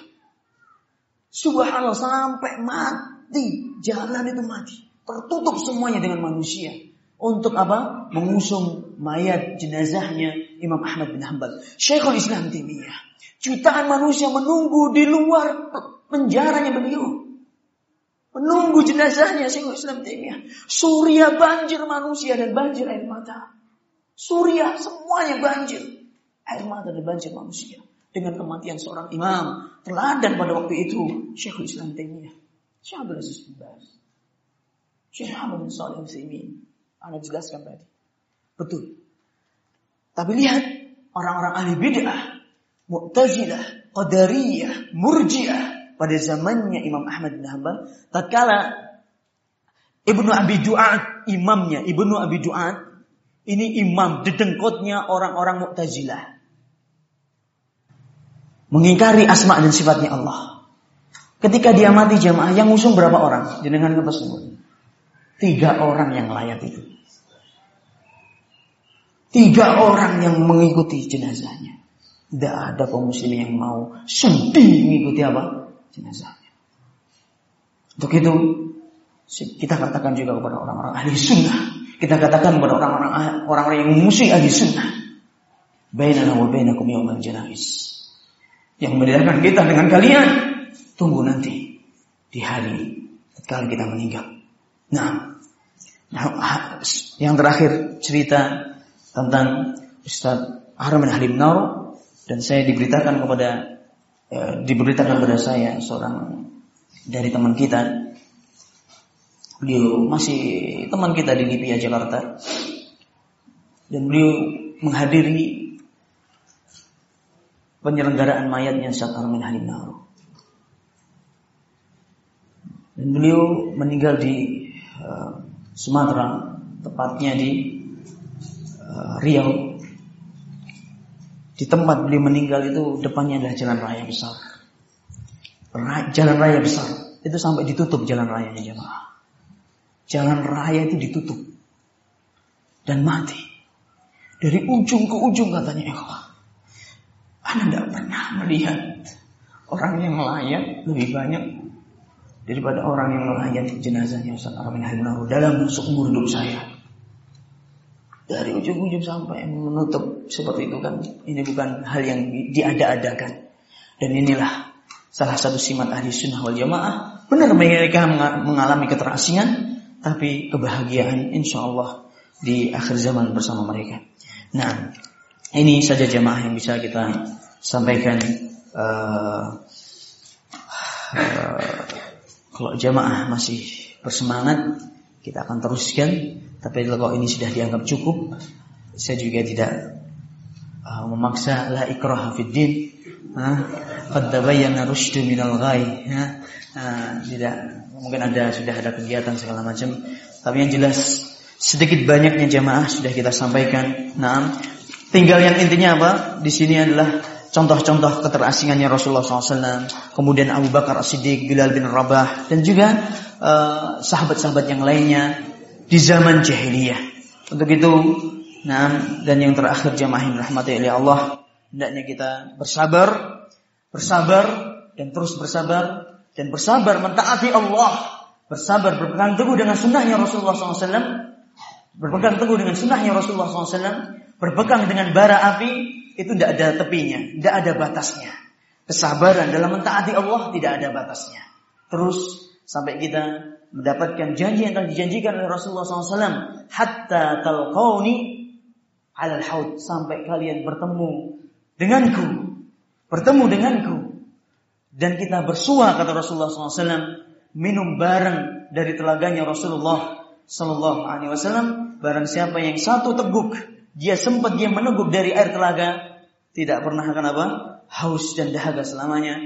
Subhanallah sampai mati, jalan itu mati. Tertutup semuanya dengan manusia. Untuk apa? Mengusung mayat jenazahnya Imam Ahmad bin Hanbal. Syekhul Islam Timiyah. Jutaan manusia menunggu di luar penjaranya beliau. Menunggu jenazahnya Syekhul Islam Timiyah. Surya banjir manusia dan banjir air mata. Surya semuanya banjir. Air mata dan banjir manusia. Dengan kematian seorang imam. Teladan pada waktu itu. Syekhul Islam Timiyah. Syekh Abdul Aziz bin Baz. Syekh Muhammad bin. Anda jelaskan tadi. Betul. Tapi lihat orang-orang ahli bid'ah, Mu'tazilah, Qadariyah, Murji'ah pada zamannya Imam Ahmad bin Hanbal tatkala Ibnu Abi Du'at imamnya Ibnu Abi Du'at ini imam dedengkotnya orang-orang Mu'tazilah mengingkari asma dan sifatnya Allah. Ketika dia mati jamaah yang ngusung berapa orang? Jenengan ngertos semua. Tiga orang yang layak itu. Tiga orang yang mengikuti jenazahnya. Tidak ada kaum muslim yang mau sedih mengikuti apa? Jenazahnya. Untuk itu, kita katakan juga kepada orang-orang ahli sunnah. Kita katakan kepada orang-orang orang-orang yang memusuhi ahli sunnah. Bainana wa bainakum yawmal janais. Yang membedakan kita dengan kalian, tunggu nanti di hari ketika kita meninggal. Nah, nah yang terakhir cerita tentang Ustaz Harman Halim Naur dan saya diberitakan kepada e, diberitakan kepada saya seorang dari teman kita. Beliau masih teman kita di Lipia Jakarta. Dan beliau menghadiri penyelenggaraan mayatnya Ustaz Harman Halim Naur dan beliau meninggal di uh, Sumatera tepatnya di Riau di tempat beliau meninggal itu depannya adalah jalan raya besar. Jalan raya besar itu sampai ditutup jalan rayanya jemaah. Jalan raya itu ditutup dan mati dari ujung ke ujung katanya Allah. Anda tidak pernah melihat orang yang layak lebih banyak daripada orang yang melayat jenazahnya Ustaz Armin dalam seumur hidup saya dari ujung-ujung sampai menutup seperti itu kan ini bukan hal yang diada-adakan. Dan inilah salah satu simat ahli sunnah wal jamaah. Benar mereka mengalami keterasingan tapi kebahagiaan insya Allah di akhir zaman bersama mereka. Nah ini saja jamaah yang bisa kita sampaikan uh, uh, kalau jamaah masih bersemangat kita akan teruskan tapi kalau ini sudah dianggap cukup, saya juga tidak uh, memaksa la ikraha fid din. Qad tabayyana rusydu minal ghai. Tidak mungkin ada sudah ada kegiatan segala macam. Tapi yang jelas sedikit banyaknya jamaah sudah kita sampaikan. Nah, tinggal yang intinya apa? Di sini adalah contoh-contoh keterasingannya Rasulullah SAW, kemudian Abu Bakar As-Siddiq, Bilal bin Rabah, dan juga uh, sahabat-sahabat uh, yang lainnya di zaman jahiliyah. Untuk itu, nah, dan yang terakhir jamaah yang rahmati oleh Allah, hendaknya kita bersabar, bersabar dan terus bersabar dan bersabar mentaati Allah, bersabar berpegang teguh dengan sunnahnya Rasulullah SAW, berpegang teguh dengan sunnahnya Rasulullah SAW, berpegang dengan bara api itu tidak ada tepinya, tidak ada batasnya. Kesabaran dalam mentaati Allah tidak ada batasnya. Terus sampai kita mendapatkan janji yang telah dijanjikan oleh Rasulullah SAW, hatta talqauni alal haud sampai kalian bertemu denganku, bertemu denganku dan kita bersua kata Rasulullah SAW minum bareng dari telaganya Rasulullah Wasallam. Barang siapa yang satu teguk, dia sempat dia meneguk dari air telaga, tidak pernah akan apa? Haus dan dahaga selamanya.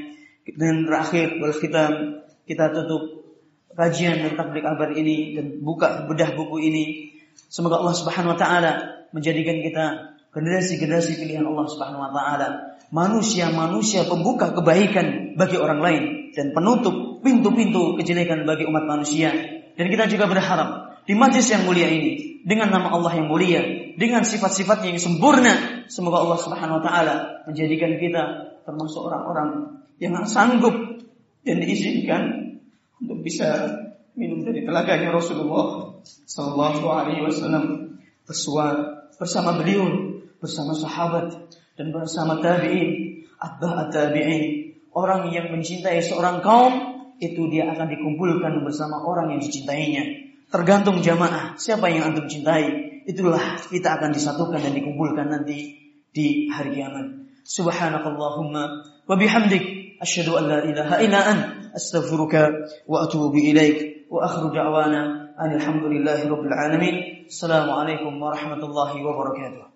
Dan terakhir wal khitam kita tutup kajian dan tablik kabar ini dan buka bedah buku ini. Semoga Allah Subhanahu wa taala menjadikan kita generasi-generasi pilihan Allah Subhanahu wa taala manusia-manusia pembuka kebaikan bagi orang lain dan penutup pintu-pintu kejelekan bagi umat manusia. Dan kita juga berharap di majlis yang mulia ini dengan nama Allah yang mulia, dengan sifat-sifat yang sempurna, semoga Allah Subhanahu wa taala menjadikan kita termasuk orang-orang yang sanggup dan diizinkan untuk bisa minum dari telaganya Rasulullah Sallallahu Alaihi Wasallam bersama beliau bersama sahabat dan bersama tabi'in, atba tabi'in, orang yang mencintai seorang kaum itu dia akan dikumpulkan bersama orang yang dicintainya. Tergantung jamaah, siapa yang antum cintai, itulah kita akan disatukan dan dikumpulkan nanti di hari kiamat. Subhanakallahumma wa bihamdik asyhadu an la ilaha illa an astaghfiruka wa atubu ilaik wa akhiru da'wana alhamdulillahi rabbil alamin. Assalamualaikum warahmatullahi wabarakatuh.